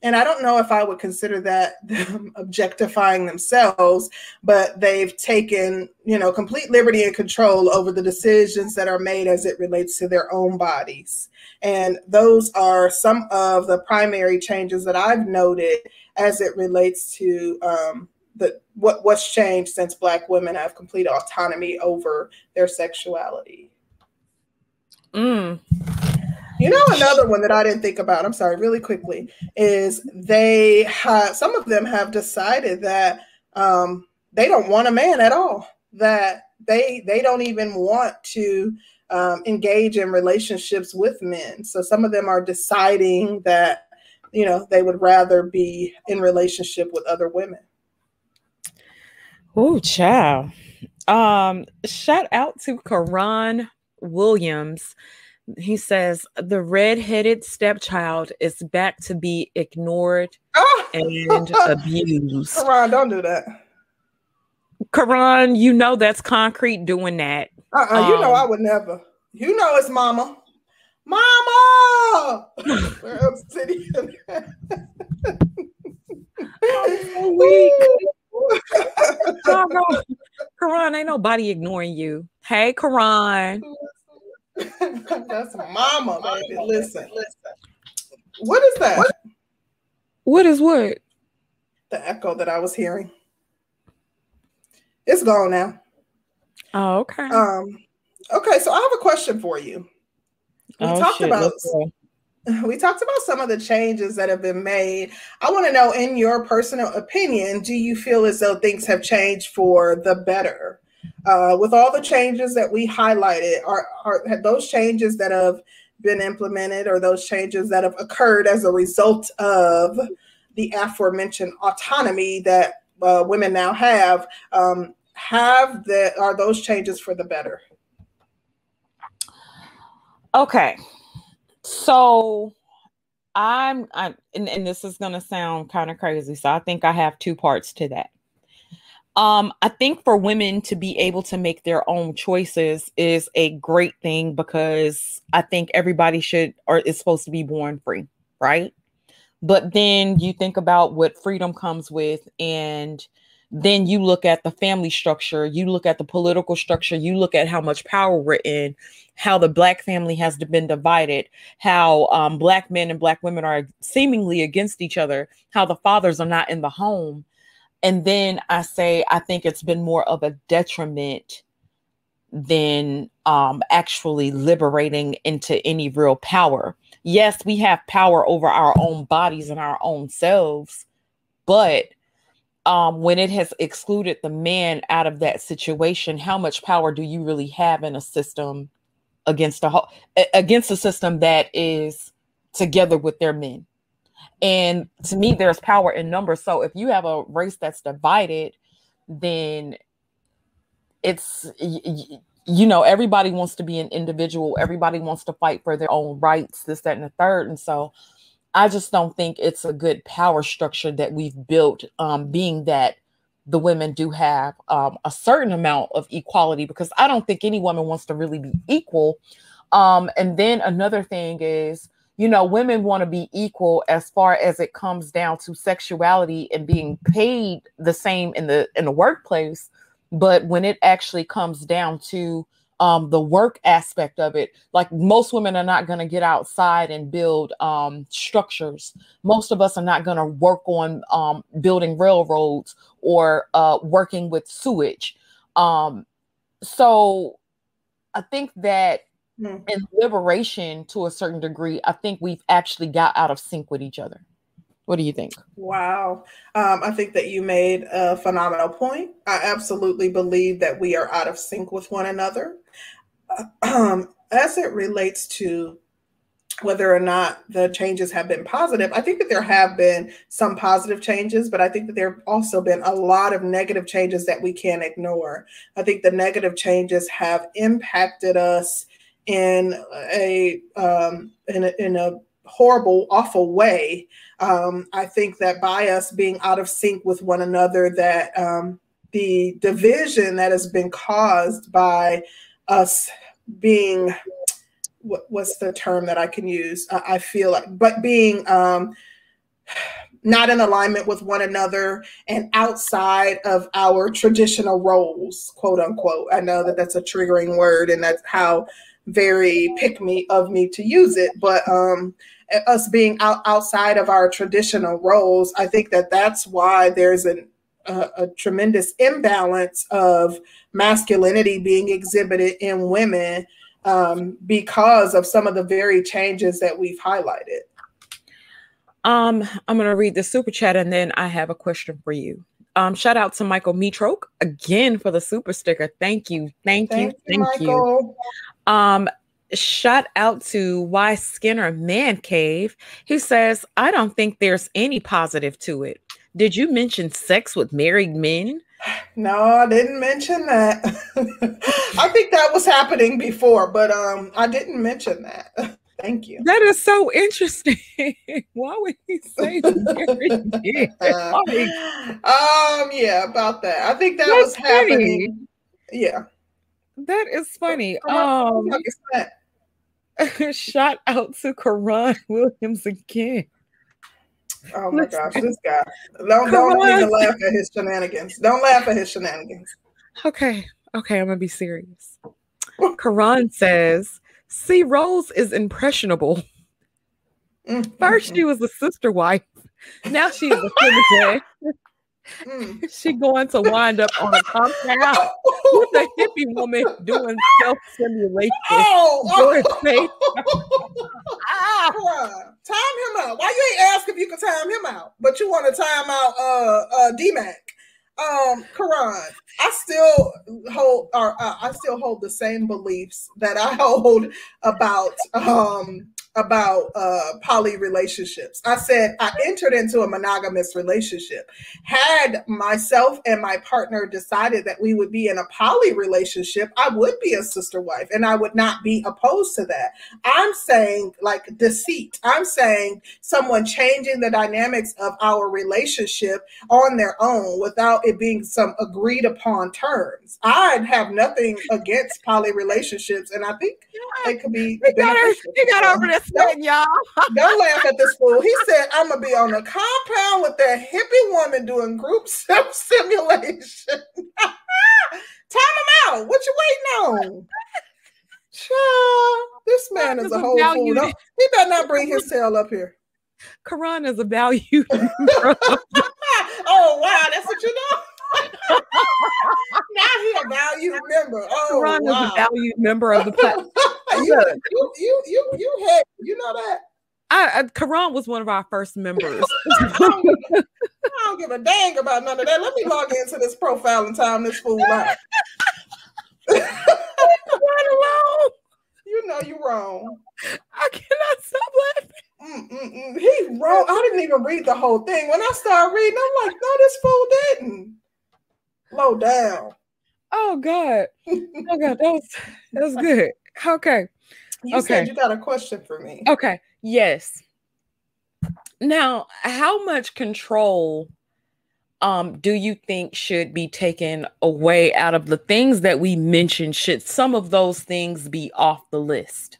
and I don't know if I would consider that them objectifying themselves, but they've taken you know complete liberty and control over the decisions that are made as it relates to their own bodies. And those are some of the primary changes that I've noted as it relates to um, the what what's changed since black women have complete autonomy over their sexuality. Mm. You know, another one that I didn't think about, I'm sorry, really quickly, is they have some of them have decided that um, they don't want a man at all, that they they don't even want to um, engage in relationships with men. So some of them are deciding that, you know, they would rather be in relationship with other women. Oh, child. Um, shout out to Karan Williams. He says the red-headed stepchild is back to be ignored ah! and abused. Karan, don't do that. Karan, you know that's concrete doing that. Uh-uh, um, you know I um, would never. You know it's mama. Mama! I'm so weak. Karan, ain't nobody ignoring you. Hey, Karan. That's mama, baby. Listen, listen. What is that? What? what is what? The echo that I was hearing. It's gone now. Oh, okay. Um, okay, so I have a question for you. We oh, talked shit. about we talked about some of the changes that have been made. I want to know, in your personal opinion, do you feel as though things have changed for the better? Uh, with all the changes that we highlighted, are, are those changes that have been implemented or those changes that have occurred as a result of the aforementioned autonomy that uh, women now have? Um, have that are those changes for the better? Okay, so I'm, I'm and, and this is going to sound kind of crazy. So I think I have two parts to that. Um, I think for women to be able to make their own choices is a great thing because I think everybody should or is supposed to be born free, right? But then you think about what freedom comes with, and then you look at the family structure, you look at the political structure, you look at how much power we're in, how the black family has been divided, how um, black men and black women are seemingly against each other, how the fathers are not in the home. And then I say, I think it's been more of a detriment than um, actually liberating into any real power. Yes, we have power over our own bodies and our own selves, but um, when it has excluded the man out of that situation, how much power do you really have in a system against a whole against a system that is together with their men? And to me, there's power in numbers. So if you have a race that's divided, then it's you know everybody wants to be an individual. Everybody wants to fight for their own rights. This, that, and the third. And so I just don't think it's a good power structure that we've built, um, being that the women do have um, a certain amount of equality, because I don't think any woman wants to really be equal. Um, and then another thing is, you know, women want to be equal as far as it comes down to sexuality and being paid the same in the in the workplace. But when it actually comes down to um, the work aspect of it. Like most women are not going to get outside and build um, structures. Most of us are not going to work on um, building railroads or uh, working with sewage. Um, so I think that mm-hmm. in liberation, to a certain degree, I think we've actually got out of sync with each other. What do you think? Wow. Um, I think that you made a phenomenal point. I absolutely believe that we are out of sync with one another. Um, as it relates to whether or not the changes have been positive, I think that there have been some positive changes, but I think that there have also been a lot of negative changes that we can't ignore. I think the negative changes have impacted us in a um, in a, in a horrible, awful way. Um, I think that by us being out of sync with one another, that um, the division that has been caused by us being what, what's the term that I can use? Uh, I feel like, but being um, not in alignment with one another and outside of our traditional roles, quote unquote. I know that that's a triggering word, and that's how very pick me of me to use it, but um, us being out, outside of our traditional roles, I think that that's why there's an, a, a tremendous imbalance of masculinity being exhibited in women um, because of some of the very changes that we've highlighted. Um, I'm going to read the super chat and then I have a question for you. Um, shout out to Michael Mitrok again for the super sticker. Thank you. Thank, thank you. Thank you. you. Um, shout out to Why Skinner Man Cave. He says, I don't think there's any positive to it. Did you mention sex with married men? No, I didn't mention that. I think that was happening before, but um I didn't mention that. Thank you. That is so interesting. Why would he say that? men? um yeah, about that. I think that That's was happening. Funny. Yeah. That is funny. Um, shout out to Karan Williams again. Oh my gosh, this guy. Don't, don't even laugh at his shenanigans. Don't laugh at his shenanigans. Okay. Okay, I'm gonna be serious. Karan says, see, Rose is impressionable. Mm-hmm. First, she was a sister wife. Now she's a syndicate. Mm. she going to wind up on a compound with a hippie woman doing self simulation. Oh, oh. ah, time him out. Why you ain't ask if you can time him out, but you want to time out uh uh DMAC. Um, Karan, I still hold or uh, I still hold the same beliefs that I hold about um about uh, poly relationships. I said I entered into a monogamous relationship. Had myself and my partner decided that we would be in a poly relationship, I would be a sister wife and I would not be opposed to that. I'm saying like deceit. I'm saying someone changing the dynamics of our relationship on their own without it being some agreed upon terms. I'd have nothing against poly relationships and I think they could be. You got, her, you got over this y'all. Don't laugh at this fool. He said, I'm to be on the compound with that hippie woman doing group self simulation. Time him out. What you waiting on? Child, this man is a whole fool. No, he better not bring his tail up here. Karan is a value. oh wow, that's what you know. Now he a valued member. Oh, Karan wow. is a valued member of the platform. you, you, you, you, you had, you know that. I, I, Karan was one of our first members. I, don't, I, don't, give a dang about none of that. Let me log into this profile and time this fool out. alone. You know you're wrong. I cannot stop laughing. Mm-mm-mm. He's wrong. I didn't even read the whole thing. When I started reading, I'm like, no, this fool didn't. Low down. Oh God. Oh God, that was that was good. Okay. You okay. said you got a question for me. Okay. Yes. Now, how much control um, do you think should be taken away out of the things that we mentioned? Should some of those things be off the list?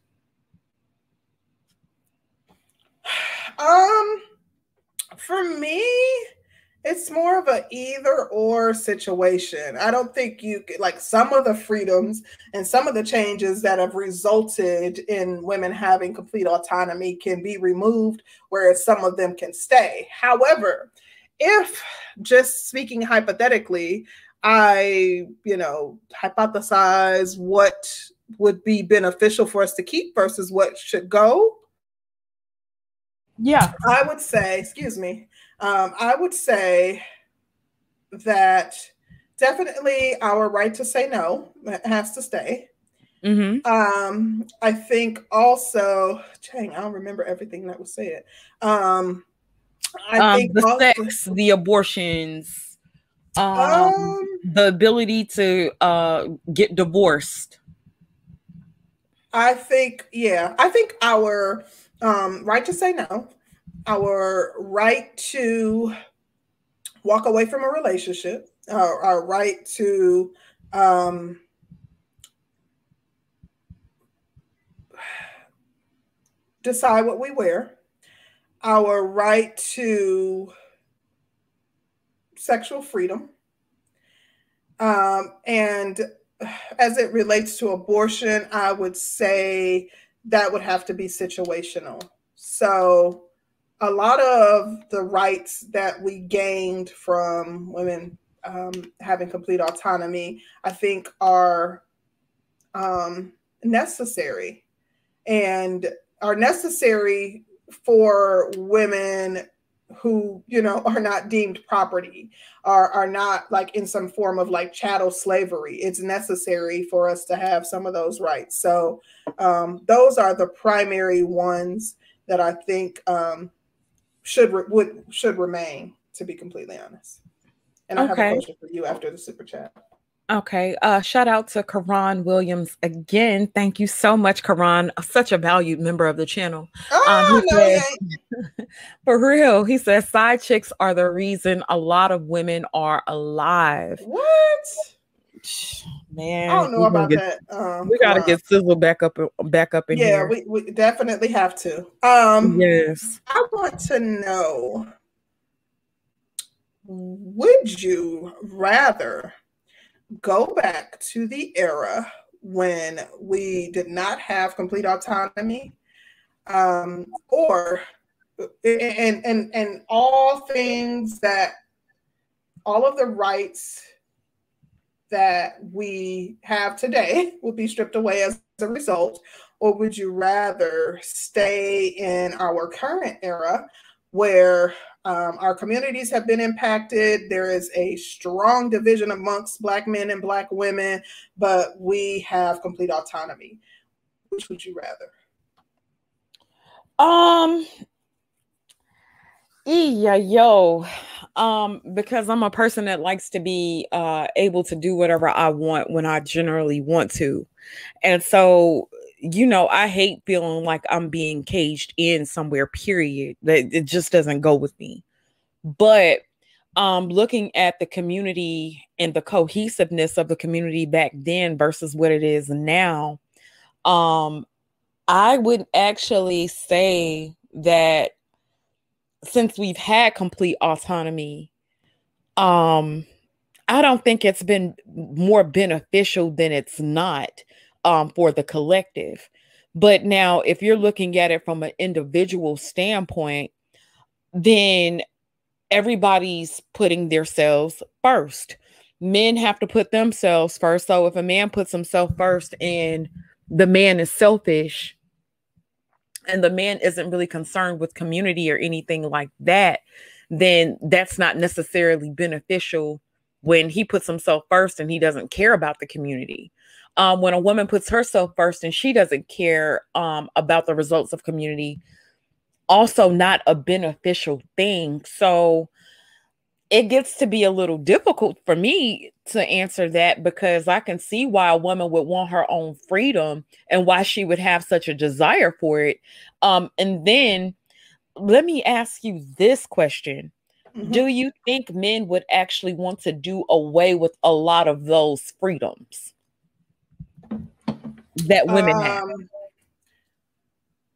Um, for me, it's more of a either or situation. I don't think you like some of the freedoms and some of the changes that have resulted in women having complete autonomy can be removed, whereas some of them can stay. However, if just speaking hypothetically, I, you know, hypothesize what would be beneficial for us to keep versus what should go. Yeah. I would say, excuse me, um, I would say that definitely our right to say no has to stay. Mm-hmm. Um, I think also, dang, I don't remember everything that was said. Um, I um, think the also, sex, the abortions, um, um, the ability to uh, get divorced. I think, yeah, I think our um, right to say no, our right to walk away from a relationship, our, our right to um, decide what we wear, our right to sexual freedom, um, and as it relates to abortion, I would say that would have to be situational. So a lot of the rights that we gained from women um, having complete autonomy, I think, are um, necessary. And are necessary for women who you know are not deemed property are are not like in some form of like chattel slavery. It's necessary for us to have some of those rights. So um, those are the primary ones that i think um, should re- would should remain, to be completely honest. And I okay. have a question for you after the super chat. Okay. Uh, shout out to Karan Williams again. Thank you so much, Karan. Such a valued member of the channel. Oh, um, no, said, for real, he says side chicks are the reason a lot of women are alive. What? Man, I don't know about get, that. Um, we gotta get Sizzle back up, back up in yeah, here. Yeah, we, we definitely have to. Um, yes, I want to know: Would you rather go back to the era when we did not have complete autonomy, um, or and and and all things that all of the rights that we have today will be stripped away as a result? Or would you rather stay in our current era where um, our communities have been impacted? There is a strong division amongst Black men and Black women, but we have complete autonomy. Which would you rather? Um, yeah, yo, um, because I'm a person that likes to be uh able to do whatever I want when I generally want to. And so, you know, I hate feeling like I'm being caged in somewhere, period. That it just doesn't go with me. But um looking at the community and the cohesiveness of the community back then versus what it is now, um, I would actually say that since we've had complete autonomy, um, I don't think it's been more beneficial than it's not um, for the collective. But now, if you're looking at it from an individual standpoint, then everybody's putting themselves first. Men have to put themselves first. So if a man puts himself first and the man is selfish, and the man isn't really concerned with community or anything like that, then that's not necessarily beneficial when he puts himself first and he doesn't care about the community. Um, when a woman puts herself first and she doesn't care um, about the results of community, also not a beneficial thing. So it gets to be a little difficult for me to answer that because I can see why a woman would want her own freedom and why she would have such a desire for it. Um, and then let me ask you this question. Mm-hmm. Do you think men would actually want to do away with a lot of those freedoms that women um, have?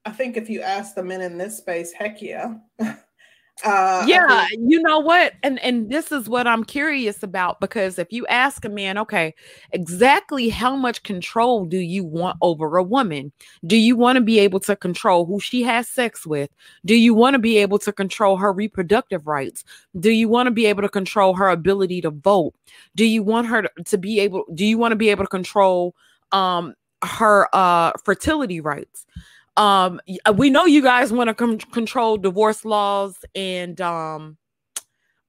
I think if you ask the men in this space, heck yeah. Uh, yeah, think- you know what? And and this is what I'm curious about because if you ask a man, okay, exactly how much control do you want over a woman? Do you want to be able to control who she has sex with? Do you want to be able to control her reproductive rights? Do you want to be able to control her ability to vote? Do you want her to, to be able do you want to be able to control um her uh fertility rights? Um uh, we know you guys want to com- control divorce laws and um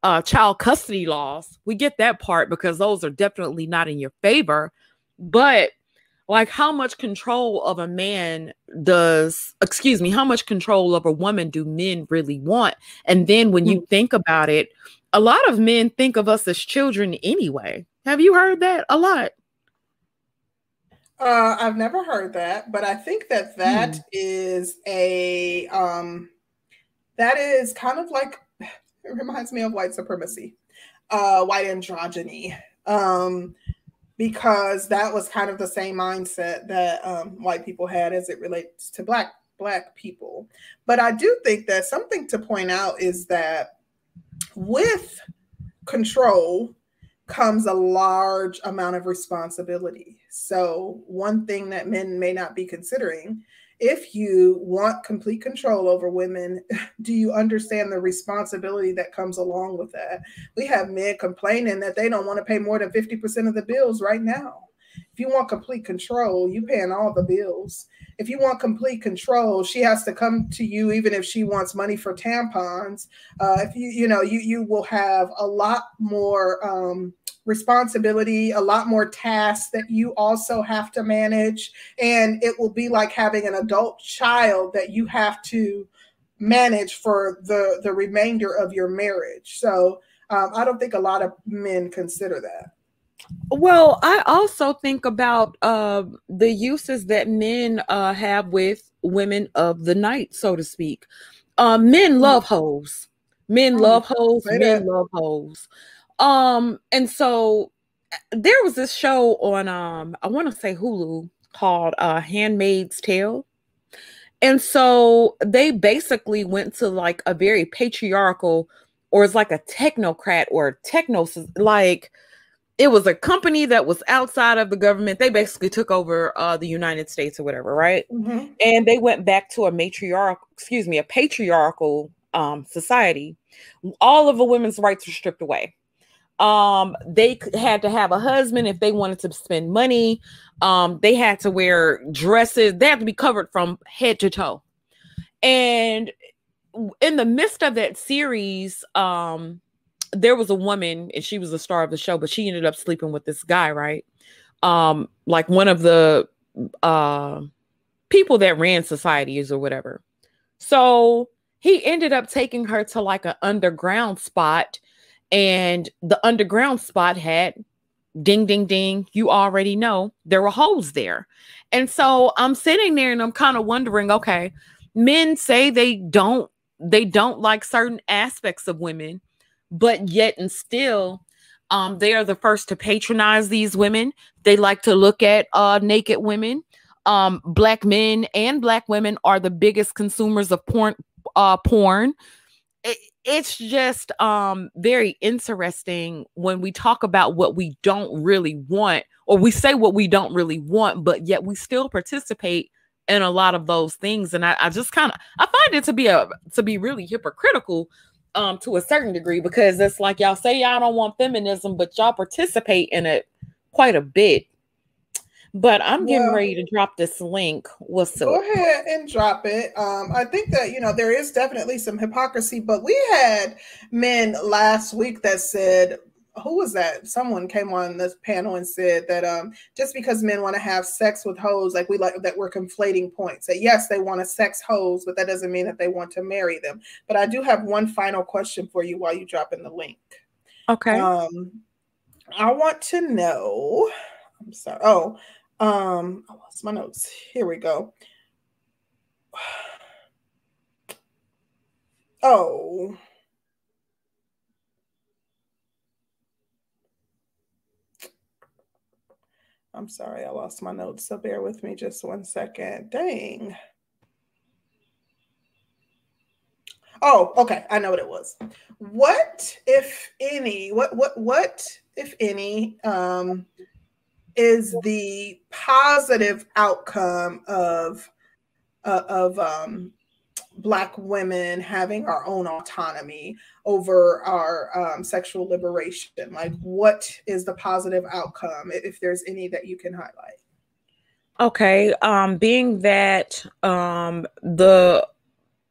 uh child custody laws. We get that part because those are definitely not in your favor. But like how much control of a man does excuse me how much control of a woman do men really want? And then when you hmm. think about it a lot of men think of us as children anyway. Have you heard that? A lot uh, I've never heard that, but I think that that hmm. is a um, that is kind of like it reminds me of white supremacy, uh, white androgyny, um, because that was kind of the same mindset that um, white people had as it relates to black black people. But I do think that something to point out is that with control comes a large amount of responsibility. So, one thing that men may not be considering if you want complete control over women, do you understand the responsibility that comes along with that? We have men complaining that they don't want to pay more than 50% of the bills right now. If you want complete control, you paying all the bills. If you want complete control, she has to come to you even if she wants money for tampons. Uh, if you you know you you will have a lot more um, responsibility, a lot more tasks that you also have to manage. And it will be like having an adult child that you have to manage for the, the remainder of your marriage. So um, I don't think a lot of men consider that. Well, I also think about uh, the uses that men uh, have with women of the night, so to speak. Uh, men love hoes. Men oh, love hoes. Men love hoes. Um, and so there was this show on um, I want to say Hulu called uh Handmaid's Tale. And so they basically went to like a very patriarchal or it's like a technocrat or techno like it was a company that was outside of the government. They basically took over uh, the United States or whatever, right? Mm-hmm. And they went back to a matriarchal, excuse me, a patriarchal um, society. All of the women's rights were stripped away um they had to have a husband if they wanted to spend money. Um they had to wear dresses. They had to be covered from head to toe. And in the midst of that series um there was a woman and she was the star of the show but she ended up sleeping with this guy right? Um like one of the uh people that ran societies or whatever. So he ended up taking her to like an underground spot, and the underground spot had ding, ding, ding. You already know there were holes there. And so I'm sitting there and I'm kind of wondering okay, men say they don't they don't like certain aspects of women but yet and still um, they are the first to patronize these women they like to look at uh, naked women um, black men and black women are the biggest consumers of porn uh, porn it, it's just um, very interesting when we talk about what we don't really want or we say what we don't really want but yet we still participate in a lot of those things and i, I just kind of i find it to be a to be really hypocritical um to a certain degree because it's like y'all say y'all don't want feminism but y'all participate in it quite a bit but i'm getting well, ready to drop this link what's go up? ahead and drop it um i think that you know there is definitely some hypocrisy but we had men last week that said who was that? Someone came on this panel and said that um, just because men want to have sex with hoes, like we like that we're conflating points. That yes, they want to sex hoes, but that doesn't mean that they want to marry them. But I do have one final question for you while you drop in the link. Okay. Um, I want to know. I'm sorry. Oh, um, I lost my notes. Here we go. Oh. I'm sorry, I lost my notes, so bear with me just one second. Dang. Oh, okay. I know what it was. What, if any, what, what, what, if any, um, is the positive outcome of, uh, of, um, Black women having our own autonomy over our um, sexual liberation? Like, what is the positive outcome, if there's any that you can highlight? Okay, um, being that um, the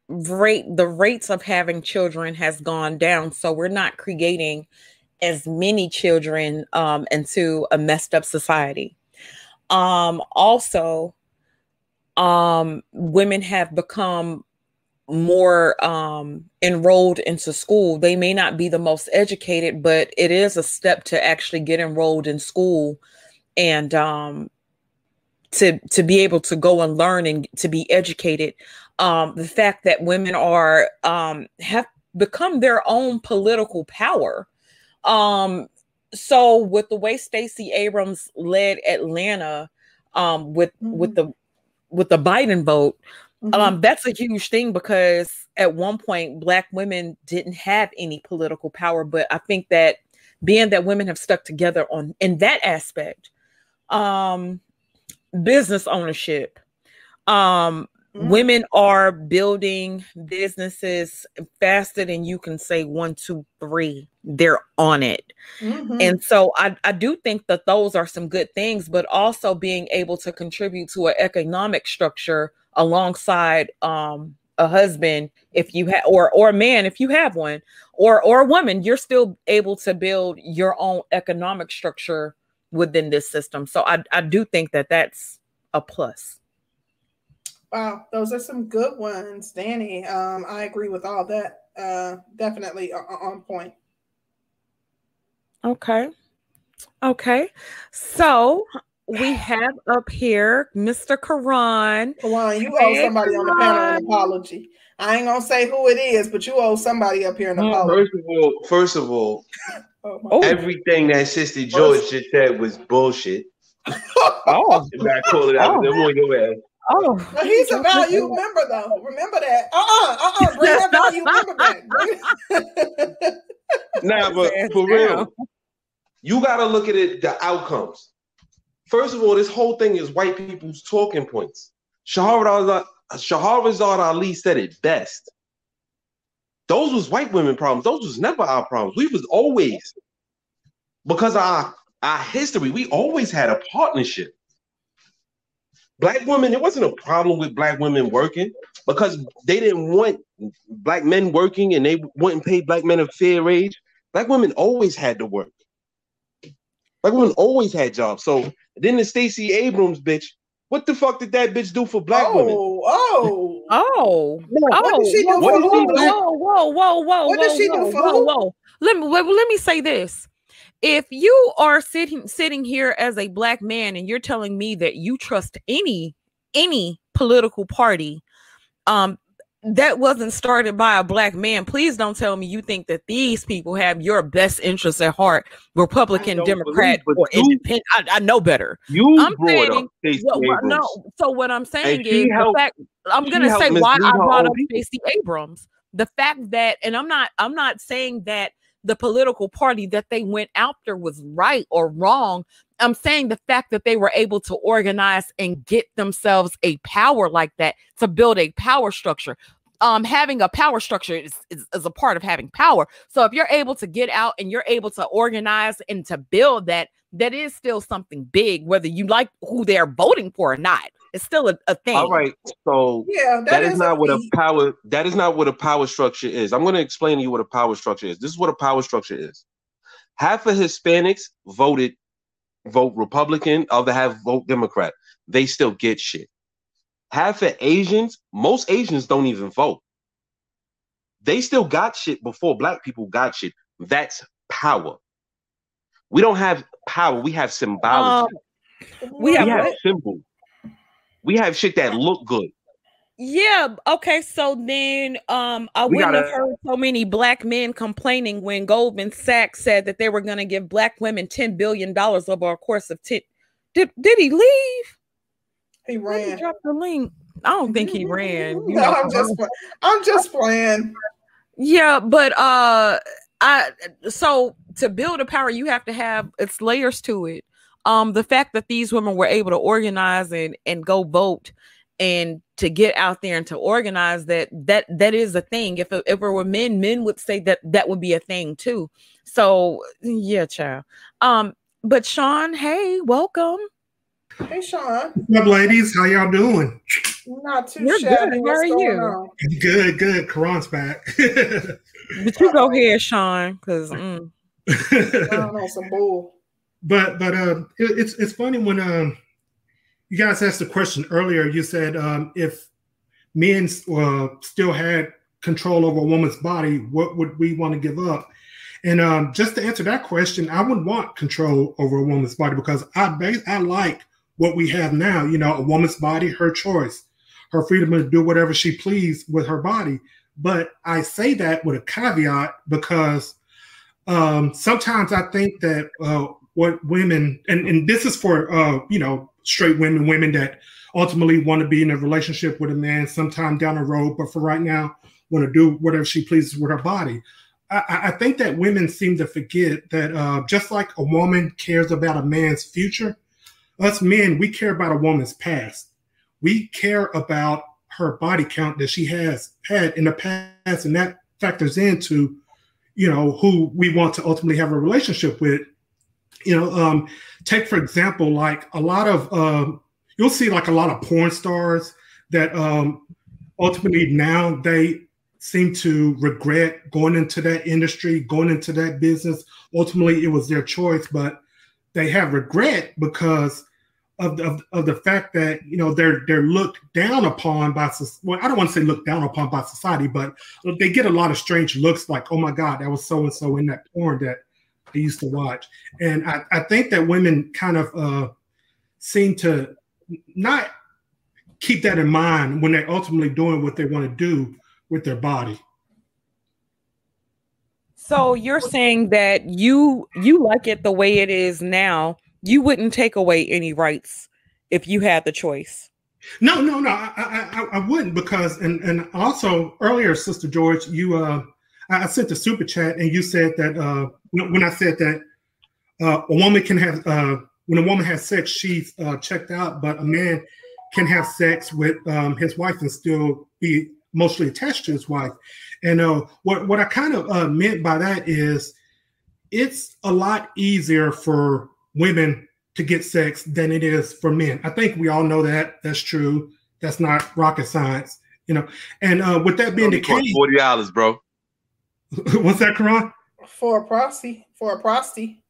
rate the rates of having children has gone down, so we're not creating as many children um, into a messed up society. Um, also, um, women have become more um, enrolled into school. They may not be the most educated, but it is a step to actually get enrolled in school and um, to to be able to go and learn and to be educated. Um, the fact that women are um, have become their own political power. Um, so with the way Stacey Abrams led Atlanta um, with mm-hmm. with the with the Biden vote, Mm-hmm. Um, that's a huge thing because at one point black women didn't have any political power, but I think that being that women have stuck together on in that aspect, um, business ownership, um, mm-hmm. women are building businesses faster than you can say one, two, three. They're on it. Mm-hmm. And so I, I do think that those are some good things, but also being able to contribute to an economic structure alongside um a husband if you have or or a man if you have one or or a woman you're still able to build your own economic structure within this system so i i do think that that's a plus wow those are some good ones danny um i agree with all that uh definitely on point okay okay so we have up here Mr. Karan. Karan, you owe somebody on the panel an apology. I ain't gonna say who it is, but you owe somebody up here an apology. First of all, first of all, oh everything that Sister George first. just said was bullshit. oh, I call it out. Oh. I'm on your ass. Oh, well, he's a value member, though. Remember that. Uh uh-uh, uh, uh Bring that value member back. nah, but for real, you got to look at it, the outcomes. First of all, this whole thing is white people's talking points. Shahrazad Ali said it best. Those was white women problems. Those was never our problems. We was always because our our history. We always had a partnership. Black women, it wasn't a problem with black women working because they didn't want black men working and they wouldn't pay black men a fair wage. Black women always had to work. Black women always had jobs. So then the Stacey Abrams bitch, what the fuck did that bitch do for black oh, women? Oh, Oh, What oh, did she do whoa, for whoa, who? whoa, whoa, whoa, whoa, What whoa, did she do whoa, for whoa, who? whoa. Let me let, let me say this. If you are sitting sitting here as a black man and you're telling me that you trust any any political party um that wasn't started by a black man, please don't tell me you think that these people have your best interests at heart, Republican, Democrat, believe, or you- independent. I, I know better. You I'm saying up Stacey What, what- Abrams. no, so what I'm saying is the helped- fact I'm gonna say why I brought up. Stacey Abrams. The fact that, and I'm not, I'm not saying that the political party that they went after was right or wrong. I'm saying the fact that they were able to organize and get themselves a power like that to build a power structure. Um, having a power structure is, is, is a part of having power. So if you're able to get out and you're able to organize and to build that, that is still something big, whether you like who they're voting for or not. It's still a, a thing. All right, so Yeah, that is, a not what a power that is not what a power structure is. I'm going to explain to you what a power structure is. This is what a power structure is. Half of Hispanics voted vote Republican, other half vote Democrat. They still get shit. Half of Asians, most Asians don't even vote. They still got shit before black people got shit. That's power. We don't have power. We have symbology. Um, we we have have what? symbol. We have shit that look good. Yeah. Okay. So then, um, I We wouldn't have gotta- heard so many black men complaining when Goldman Sachs said that they were going to give black women ten billion dollars over a course of ten. Did did he leave? He Where did he ran. drop the link? I don't think he ran. You No, know, I'm just, I'm just playing. Yeah, but uh I so to build a power you have to have it's layers to it. Um the fact that these women were able to organize and and go vote and to get out there and to organize that that that is a thing. If it, if it were men, men would say that that would be a thing too. So yeah, child. Um but Sean, hey, welcome. Hey, Sean. What's up, ladies? How y'all doing? Not too You're good. shabby. How What's are you? on? Good, good. Karan's back. But you go ahead, Sean, because mm, I don't know, some bull. But but uh, it, it's it's funny when um you guys asked the question earlier. You said um, if men uh, still had control over a woman's body, what would we want to give up? And um, just to answer that question, I wouldn't want control over a woman's body because I base, I like what we have now. You know, a woman's body, her choice, her freedom to do whatever she please with her body. But I say that with a caveat because um, sometimes I think that uh, what women and, and this is for uh, you know straight women, women that ultimately want to be in a relationship with a man sometime down the road, but for right now want to do whatever she pleases with her body. I, I think that women seem to forget that uh, just like a woman cares about a man's future, us men we care about a woman's past. We care about her body count that she has had in the past, and that factors into you know who we want to ultimately have a relationship with you know um take for example like a lot of um you'll see like a lot of porn stars that um ultimately now they seem to regret going into that industry going into that business. Ultimately it was their choice but they have regret because of the, of, of the fact that you know they're they're looked down upon by well I don't want to say looked down upon by society but they get a lot of strange looks like oh my god that was so and so in that porn that I used to watch and I, I think that women kind of uh, seem to not keep that in mind when they're ultimately doing what they want to do with their body So you're saying that you you like it the way it is now. You wouldn't take away any rights if you had the choice. No, no, no. I, I, I- wouldn't because, and and also earlier, Sister George, you, uh, I I sent a super chat and you said that uh, when when I said that uh, a woman can have, uh, when a woman has sex, she's uh, checked out, but a man can have sex with um, his wife and still be emotionally attached to his wife. And uh, what what I kind of uh, meant by that is, it's a lot easier for women to get sex than it is for men. I think we all know that. That's true. That's not rocket science, you know. And uh, with that being the case, Forty dollars, bro. what's that, Karan? For a prosty, for a prosty.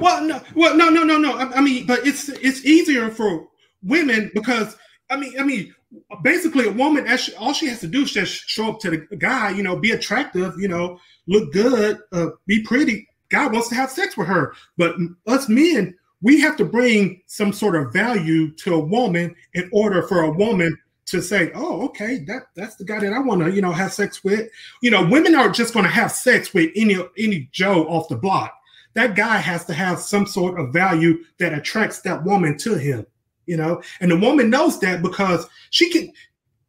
Well, no, well, no, no, no, no. I, I mean, but it's it's easier for women because I mean, I mean, basically, a woman, all she has to do is just show up to the guy, you know, be attractive, you know, look good, uh, be pretty. Guy wants to have sex with her, but us men, we have to bring some sort of value to a woman in order for a woman to say, "Oh, okay, that that's the guy that I want to, you know, have sex with." You know, women aren't just going to have sex with any any Joe off the block. That guy has to have some sort of value that attracts that woman to him. You know, and the woman knows that because she can,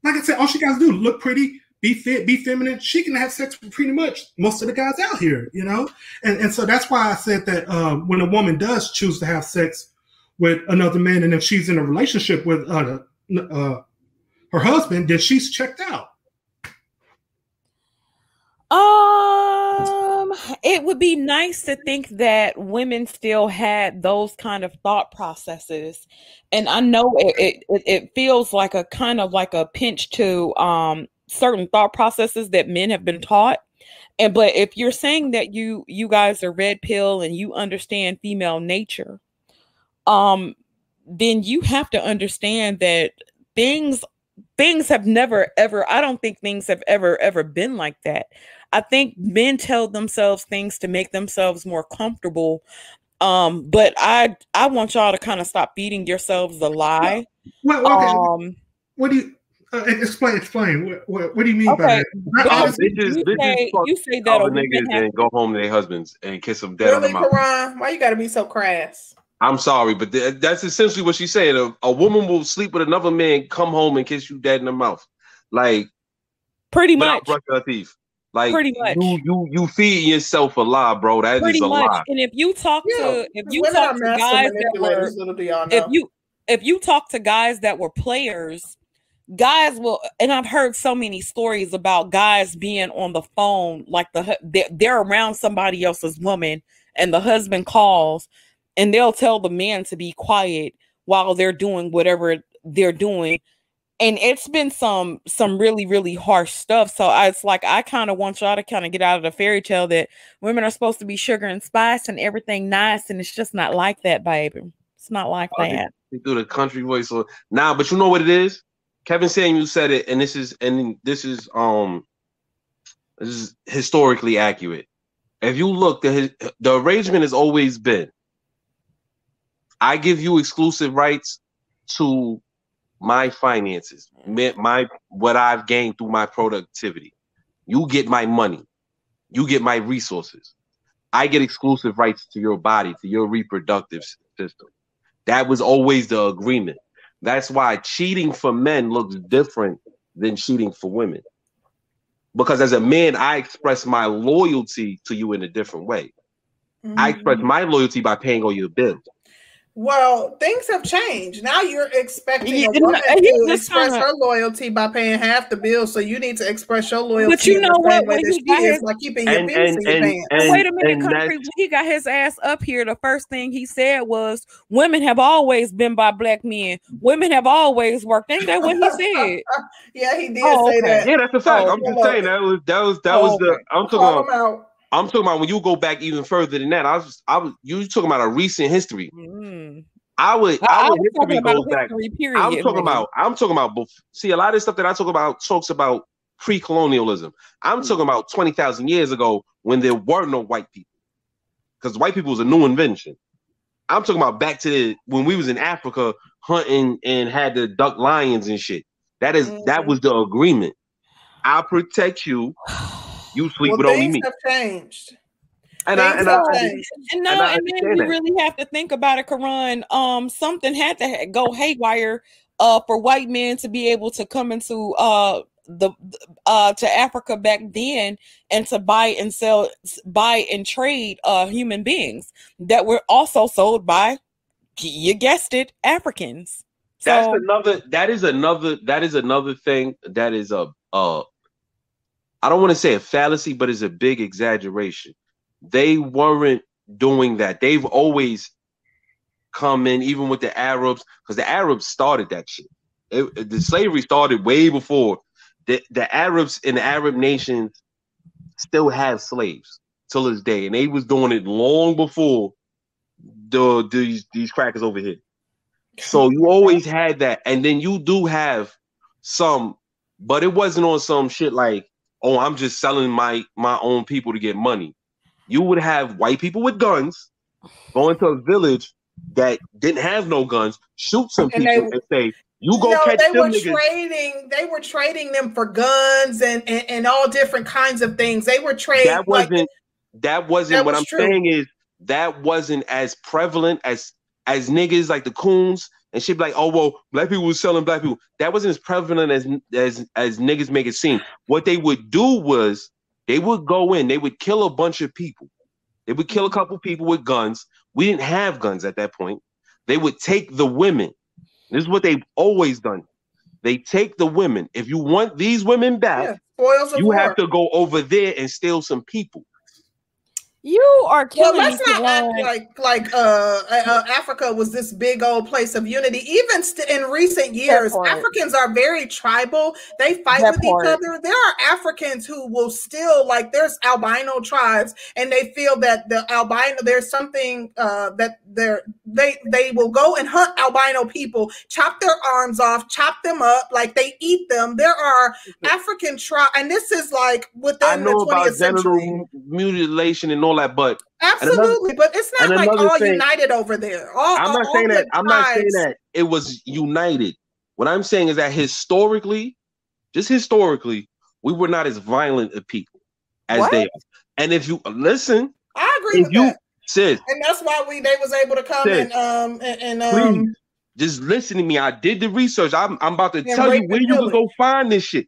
like I said, all she got to do look pretty, be fit, be feminine. She can have sex with pretty much most of the guys out here. You know, and and so that's why I said that uh, when a woman does choose to have sex with another man, and if she's in a relationship with uh, uh her husband, that she's checked out. Um, it would be nice to think that women still had those kind of thought processes, and I know it it, it feels like a kind of like a pinch to um certain thought processes that men have been taught. And but if you're saying that you you guys are red pill and you understand female nature, um, then you have to understand that things things have never ever i don't think things have ever ever been like that i think men tell themselves things to make themselves more comfortable um but i i want y'all to kind of stop feeding yourselves the lie well, okay. um what do you uh, explain explain what, what, what, do you mean okay. by that bitches, you, bitches say, you say that niggas and go home to their husbands and kiss them dead really, on the mouth. Karan, why you gotta be so crass I'm sorry, but th- that's essentially what she's saying. A, a, woman will sleep with another man, come home and kiss you dead in the mouth, like pretty much. Brush her teeth. Like pretty much. You you you feed yourself a lie, bro. That pretty is a much. lie. And if you talk yeah. to if you talk to guys that were if you if you talk to guys that were players, guys will and I've heard so many stories about guys being on the phone like the they're, they're around somebody else's woman and the husband calls and they'll tell the man to be quiet while they're doing whatever they're doing. And it's been some some really really harsh stuff. So I, it's like i kind of want y'all to kind of get out of the fairy tale that women are supposed to be sugar and spice and everything nice and it's just not like that baby. It's not like oh, that. they do the country voice now nah, but you know what it is? Kevin samuel said it and this is and this is um this is historically accurate. If you look the the arrangement has always been I give you exclusive rights to my finances, my what I've gained through my productivity. You get my money. You get my resources. I get exclusive rights to your body, to your reproductive system. That was always the agreement. That's why cheating for men looks different than cheating for women. Because as a man, I express my loyalty to you in a different way. Mm-hmm. I express mm-hmm. my loyalty by paying all your bills. Well, things have changed. Now you're expecting a woman to express her loyalty by paying half the bill, so you need to express your loyalty. But you know what? When he got his, by keeping your and, and, in your. Wait a minute, Concrete. When he got his ass up here, the first thing he said was, "Women have always been by black men. Women have always worked." Ain't that what he said? yeah, he did oh, say okay. that. Yeah, that's a fact. Oh, I'm just saying that was that was that oh, was the. I'm talking about. I'm talking about when you go back even further than that. I was, I was, you talking about a recent history. Mm. I would, I, I would history goes back. Period, I'm talking about, I'm talking about. See, a lot of stuff that I talk about talks about pre-colonialism. I'm mm. talking about twenty thousand years ago when there were no white people, because white people was a new invention. I'm talking about back to the, when we was in Africa hunting and had to duck lions and shit. That is, mm-hmm. that was the agreement. I protect you. You sleep well, with only me. Have changed. And I, and, I, and, no, and, and then you really have to think about it, Karan. Um, something had to go haywire uh for white men to be able to come into uh the uh to Africa back then and to buy and sell buy and trade uh human beings that were also sold by you guessed it Africans. So, That's another that is another that is another thing that is a uh I don't want to say a fallacy, but it's a big exaggeration. They weren't doing that. They've always come in, even with the Arabs, because the Arabs started that shit. It, the slavery started way before. The, the Arabs in the Arab nations still have slaves till this day, and they was doing it long before the these these crackers over here. So you always had that, and then you do have some, but it wasn't on some shit like, oh, I'm just selling my my own people to get money. You would have white people with guns going to a village that didn't have no guns, shoot some And people, they- and say, "You go no, catch they them were niggas." trading. They were trading them for guns and, and and all different kinds of things. They were trading. that wasn't that wasn't That what was I'm true. saying is that wasn't as prevalent as as niggas like the coons and she'd be like oh well black people was selling black people. That wasn't as prevalent as as as niggas make it seem. What they would do was they would go in they would kill a bunch of people. They would kill a couple people with guns. We didn't have guns at that point. They would take the women. This is what they've always done. They take the women. If you want these women back yeah, you have to go over there and steal some people You are Well, killing let's me. not act like like uh, uh, Africa was this big old place of unity. Even st- in recent years. Africans are very tribal. They fight That with part. each other. There are Africans who will still like. There's albino tribes, and they feel that the albino there's something uh, that they're they they will go and hunt albino people, chop their arms off, chop them up, like they eat them. There are African tribe, and this is like within I know the about 20th century. genital mutilation and all that, but Absolutely, but it's not like all thing- united over there. All, I'm not all saying the that. I'm not saying that it was united. What I'm saying is that historically, just historically, we were not as violent a people as What? they are. And if you listen, I agree with you that, sis, and that's why we they was able to come Sis, and um and, and please um just listen to me. I did the research. I'm, I'm about to tell you where you can go find this shit.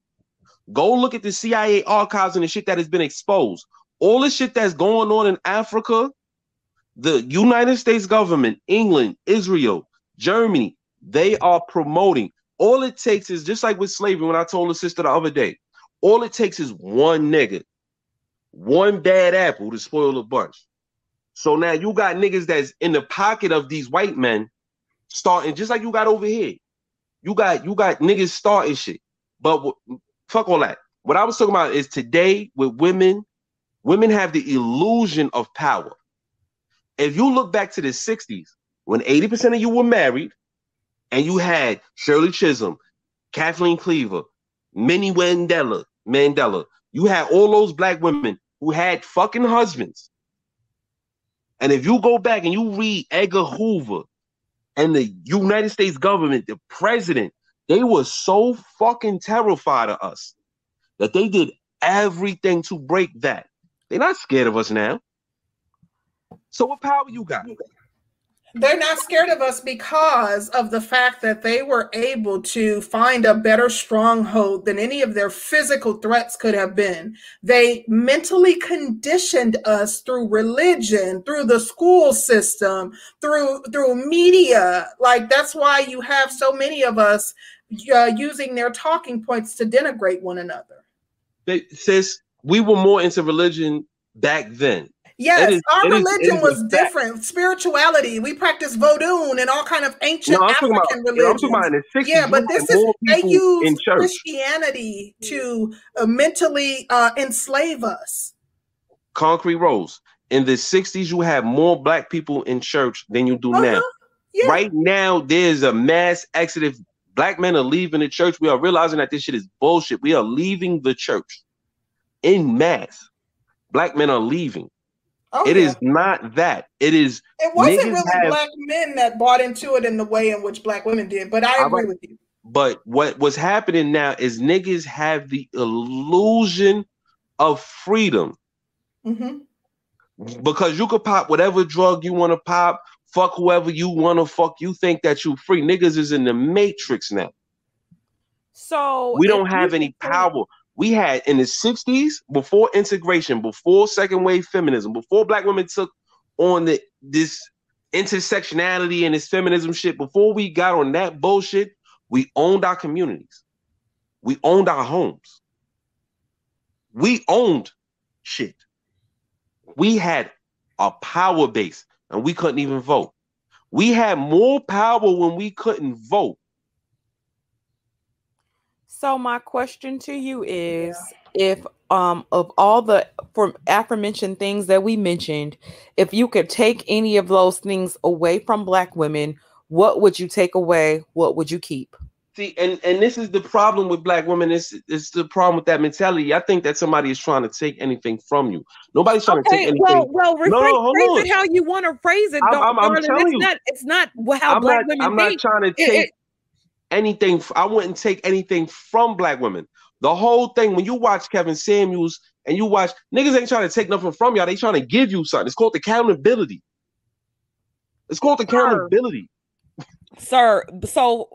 Go look at the CIA archives and the shit that has been exposed. All the shit that's going on in Africa, the United States government, England, Israel, Germany, they are promoting. All it takes is just like with slavery, when I told the sister the other day, all it takes is one nigga, one bad apple to spoil a bunch. So now you got niggas that's in the pocket of these white men starting just like you got over here. You got you got niggas starting shit. But fuck all that. What I was talking about is today with women, women have the illusion of power. If you look back to the 60s, when 80% of you were married, and you had Shirley Chisholm, Kathleen Cleaver, Winnie Mandela, Mandela, you had all those black women who had fucking husbands. And if you go back and you read Edgar Hoover and the United States government, the president, they were so fucking terrified of us that they did everything to break that. They're not scared of us now. So what power you got? they're not scared of us because of the fact that they were able to find a better stronghold than any of their physical threats could have been. They mentally conditioned us through religion, through the school system, through through media. Like that's why you have so many of us uh, using their talking points to denigrate one another. They, sis, we were more into religion back then. Yes, is- our religion is was fact. different. Spirituality. We practiced Vodun and all kind of ancient No, African about, you know, I'm talking about in the 60s. Yeah, but this is they use. Christianity to uh, mentally uh, enslave us. Concrete Rose. In the 60s, you had more black people in church than you do Uh-huh. now. Yeah. Right now, there's a mass exodus. Black men are leaving the church. We are realizing that this shit is bullshit. We are leaving the church in mass. Black men are leaving. Oh, It yeah. is not that. It is It wasn't really have- black men that bought into it in the way in which black women did. But I agree right. with you. But what was happening now is niggas have the illusion of freedom hmm because you could pop whatever drug you want to pop, fuck whoever you want to fuck. You think that you free. Niggas is in the matrix now. So We don't have any say- power. We had in the 60s, before integration, before second wave feminism, before black women took on the this intersectionality and this feminism shit, before we got on that bullshit, we owned our communities. We owned our homes. We owned shit. We had a power base and we couldn't even vote. We had more power when we couldn't vote. So my question to you is if um of all the for aforementioned things that we mentioned, if you could take any of those things away from black women, What would you take away? What would you keep? See, and and this is the problem with black women. It's it's the problem with that mentality. I think that somebody is trying to take anything from you. Nobody's trying to take anything. Well, well, rephrase, No, no, hold phrase on. it how you want to phrase it. I'm- don't- I'm- I'm telling it's you. not. It's not how I'm black not. women I'm not trying to It- take it- anything. I wouldn't take anything from black women. The whole thing when you watch Kevin Samuels and you watch niggas ain't trying to take nothing from y'all. They trying to give you something. It's called accountability. It's called accountability. sir so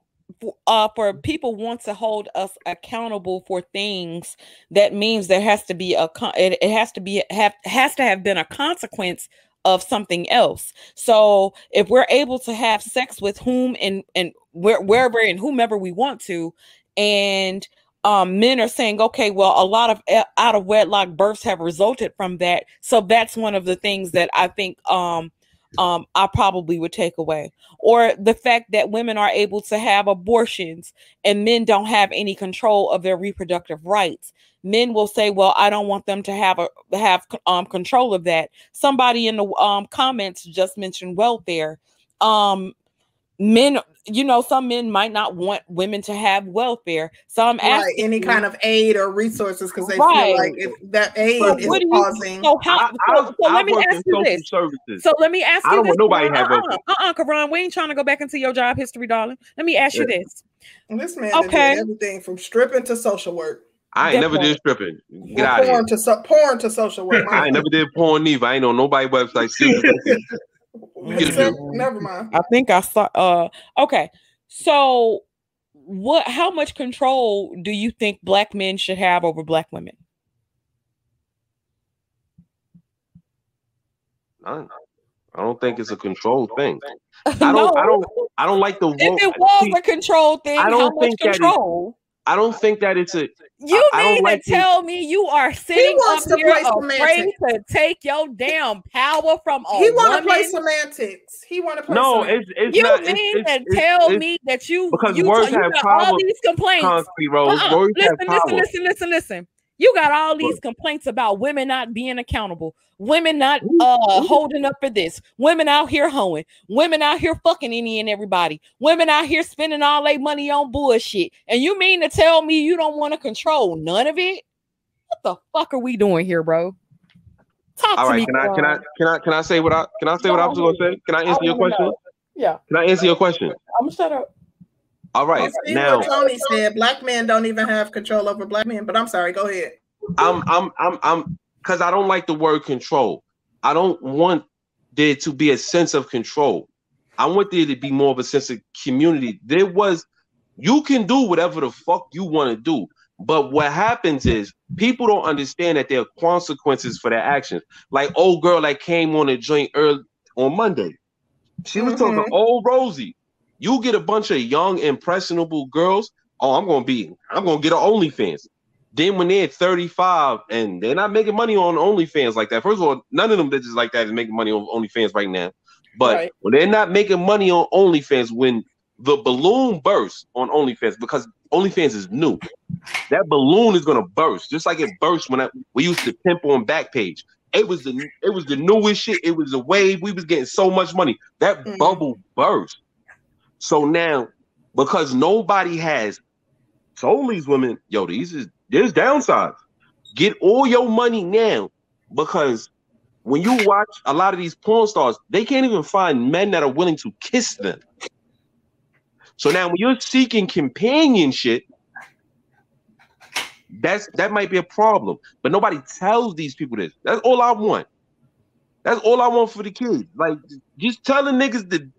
uh for people want to hold us accountable for things that means there has to be a con- it, it has to be have has to have been a consequence of something else so if we're able to have sex with whom and and where, wherever and whomever we want to and um men are saying okay well a lot of uh, out of wedlock births have resulted from that. So that's one of the things that i think um um i probably would take away. Or the fact that women are able to have abortions and men don't have any control of their reproductive rights. Men will say well i don't want them to have a have um control of that. Somebody in the um comments just mentioned welfare. Um men you know some men might not want women to have welfare so i'm Right, any you, kind of aid or resources because they Right. feel like if that aid But is what do you- causing. so how I, so, I, so I let me ask you this services. so let me ask I you don't this want nobody Karan. have uh-uh, welfare. uh-uh, Karan, we ain't trying to go back into your job history darling let me ask you Yeah. this This man Okay. did everything from stripping to social work, I ain't That never did stripping. Get From out of here. porn to so, porn to social work. I ain't never did porn either. I ain't on nobody website. Except, never mind. I think I saw. Uh, okay. So, what? How much control do you think black men should have over black women? I, I don't think it's a control thing. I don't. no. I don't. I don't like the. wo- If it was see, a control thing, I don't much think that is- control? I don't think that it's a. You I mean like to the- tell me you are sitting wants up to here play afraid semantics. to take your damn power from a He want to woman? play semantics. He want to play. No, semantics. it's it's you not. mean it's, to it's, it's, tell it's me that you because you, words you have got all these complaints? concrete Rose. Uh-uh. Words Listen, have power. listen, listen, listen, listen. You got all these complaints about women not being accountable, women not uh holding up for this, women out here hoeing, women out here fucking any and everybody, women out here spending all their money on bullshit. And you mean to tell me you don't want to control none of it? What the fuck are we doing here, bro? Talk All to right. me. Can I? Can I? Can I? Can I say what I? Can I say what I was going to say? Can I answer your question? know. Yeah, Can I answer your question? I'm gonna shut up. All right. Now Tony said. Black men don't even have control over black men. But I'm sorry. Go ahead. I'm I'm I'm I'm because I don't like the word control. I don't want there to be a sense of control. I want there to be more of a sense of community. There was you can do whatever the fuck you want to do. But what happens is people don't understand that there are consequences for their actions. Like old girl that came on a joint early on Monday. She was talking Mhm. old Rosie. You get a bunch of young, impressionable girls. Oh, I'm gonna be, I'm gonna get an OnlyFans. Then when they're 35 and they're not making money on OnlyFans like that. First of all, none of them bitches like that is making money on OnlyFans right now. But Right. when they're not making money on OnlyFans, when the balloon bursts on OnlyFans, because OnlyFans is new, that balloon is gonna burst, just like it burst when I, we used to pimp on Backpage. It was the it was the newest shit. It was the wave. We was getting so much money. That Mhm. bubble burst. So now, because nobody has told these women, yo, these is there's downsides. Get all your money now, because when you watch a lot of these porn stars, they can't even find men that are willing to kiss them. So now, when you're seeking companionship, that's that might be a problem. But nobody tells these people this. That's all I want. That's all I want for the kids. Like just telling niggas the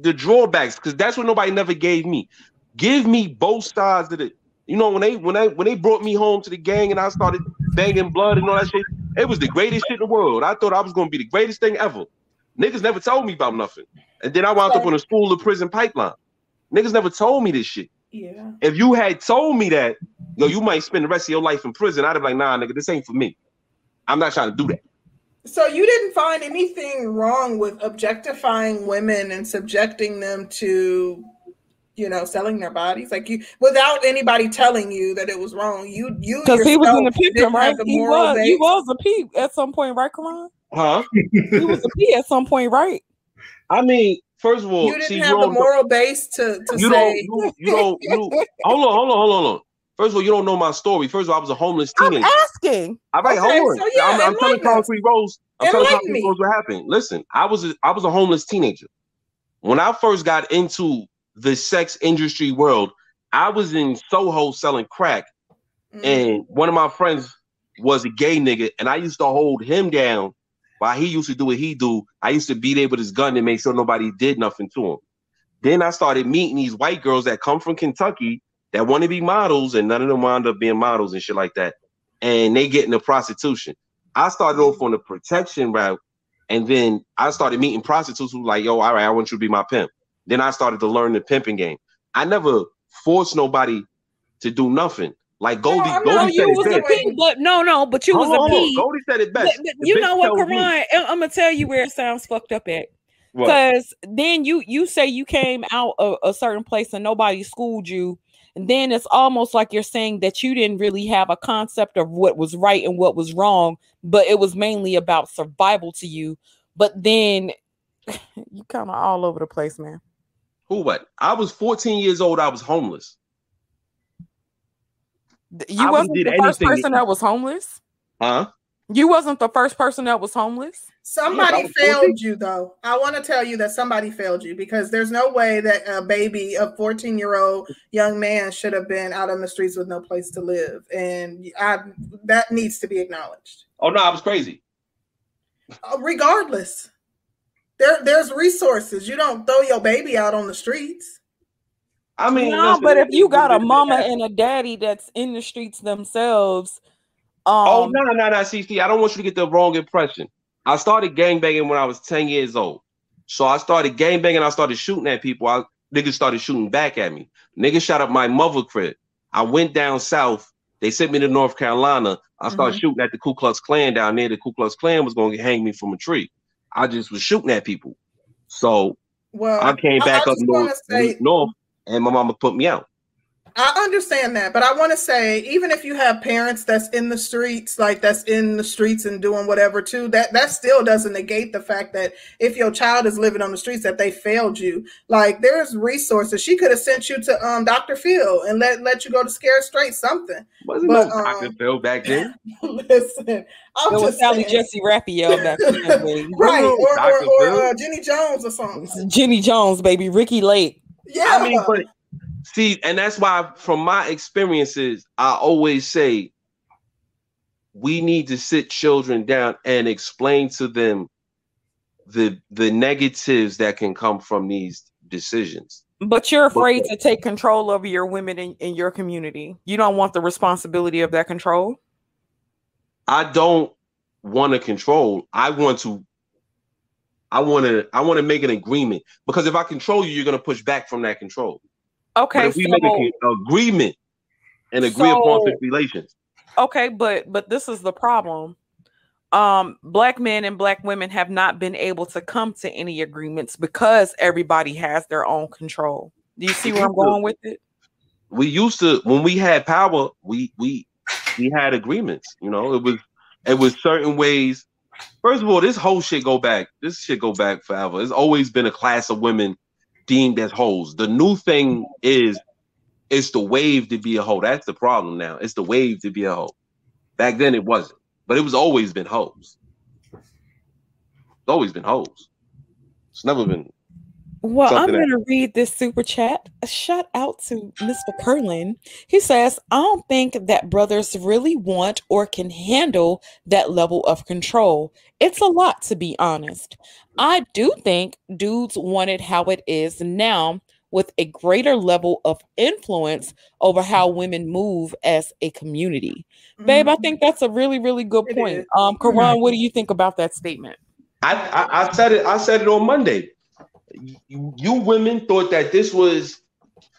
the drawbacks, because that's what nobody never gave me. Give me both sides of it. You know, when they when they when they brought me home to the gang and I started banging blood and all that shit, it was the greatest shit in the world. I thought I was gonna be the greatest thing ever. Niggas never told me about nothing. And then I wound up on a school to prison pipeline. Niggas never told me this shit. Yeah. If you had told me that, yo, you might spend the rest of your life in prison, I'd have been like, nah, nigga, this ain't for me. I'm not trying to do that. So you didn't find anything wrong with objectifying women and subjecting them to, you know, selling their bodies, like you, without anybody telling you that it was wrong. You, you, Because he was in the yourself right? the He moral was. He was a peep at some point, right, Karan? Huh? He was a P at some point, right? I mean, first of all, You didn't see, have you the moral base to, to you don't, say. you, you don't, you, hold on, hold on, hold on, hold on. First of all, you don't know my story. First of all, I was a homeless I'm teenager. asking. All right, Okay, hold on. so yeah, I'm, I'm telling concrete rose. I'm telling concrete me. rose what happened. Listen, I was a, I was a homeless teenager. When I first got into the sex industry world, I was in Soho selling crack, Mm. and one of my friends was a gay nigga, and I used to hold him down while he used to do what he do. I used to beat him with his gun and make sure nobody did nothing to him. Then I started meeting these white girls that come from Kentucky that want to be models, and none of them wound up being models and shit like that. And they get into prostitution. I started off on the protection route, and then I started meeting prostitutes who like, yo, all right, I want you to be my pimp. Then I started to learn the pimping game. I never forced nobody to do nothing. Like Goldie, No, Goldie you said was it a best. But no, no, but you Hold was on, a hold Goldie said it best. but The you know what, Karan? I'm gonna tell you where it sounds fucked up at. Because then you you say you came out of a certain place and nobody schooled you, and then it's almost like you're saying that you didn't really have a concept of what was right and what was wrong, but it was mainly about survival to you. But then you kind of all over the place, man. Who what? I was 14 years old. I was homeless. I You wouldn't wasn't the first person that was homeless. Huh? You wasn't the first person that was homeless. Somebody Yeah, was failed 14. you, though. I want to tell you that somebody failed you because there's no way that a baby, a 14 year old young man, should have been out on the streets with no place to live, and I, that needs to be acknowledged. Oh no, I was crazy. Uh, Regardless, there there's resources. You don't throw your baby out on the streets. I mean, no, listen, but if you got a mama and a daddy that's in the streets themselves, um, Oh no, no, no, CC. I don't want you to get the wrong impression. I started gangbanging when I was 10 years old. So I started gangbanging, I started shooting at people. I niggas started shooting back at me. Niggas shot up my mother crib. I went down south. They sent me to North Carolina. I started shooting at the Ku Klux Klan down there. The Ku Klux Klan was going to hang me from a tree. I just was shooting at people. So Well, I came back I up north, say- north, and my mama put me out. I understand that, but I want to say, even if you have parents that's in the streets, like that's in the streets and doing whatever too, that that still doesn't negate the fact that if your child is living on the streets, that they failed you. Like there's resources. She could have sent you to um Dr. Phil and let let you go to Scare Straight something. Wasn't But, no Dr. um, Phil back then. Listen, I'm it was just Sally saying. Jessy Raphael back then, baby. right, Bro, or or, or uh, Jenny Jones or something. Jenny Jones, baby, Ricki Lake. Yeah, I mean, but see, and that's why, from my experiences, I always say we need to sit children down and explain to them the the negatives that can come from these decisions. But you're afraid to take control over your women in, in your community. You don't want the responsibility of that control. I don't want to control. I want to. I want to. I want to make an agreement because if I control you, you're going to push back from that control. But Okay, if we so make an agreement and agree upon So- stipulations, okay, but but this is the problem. Um, black men and black women have not been able to come to any agreements because everybody has their own control. Do you see where I'm going with it? we used to when we had power we we we had agreements you know it was it was certain ways first of all this whole shit go back this shit go back forever It's always been a class of women deemed as hoes. The new thing is it's the wave to be a hoe. That's the problem now. It's the wave to be a hoe. Back then it wasn't but it was always been hoes. It's always been hoes. It's never been Well, I'm going to read this super chat. A shout out to Mr. Curlin. He says, I don't think that brothers really want or can handle that level of control. It's a lot, to be honest. I do think dudes want it how it is now with a greater level of influence over how women move as a community. Babe, I think mm-hmm. that's a really, really good It point. is. Um, Karan, mm-hmm. what do you think about that statement? I, I I said it. I said it on Monday. You, you women thought that this was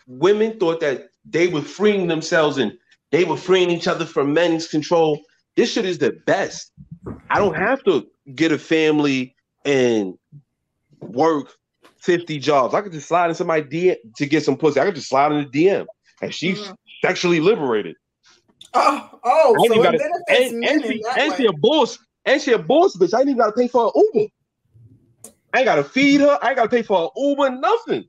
women thought that they were freeing themselves and they were freeing each other from men's control. This shit is the best. I don't have to get a family and work 50 jobs. I could just slide in somebody DM to get some pussy. I could just slide in the DM and she's Mhm. sexually liberated. Oh, oh, so gotta- And, and, she, and she a boss. And she a boss bitch. I ain't even gotta pay for an Uber. I ain't gotta feed her. I ain't gotta pay for an Uber, nothing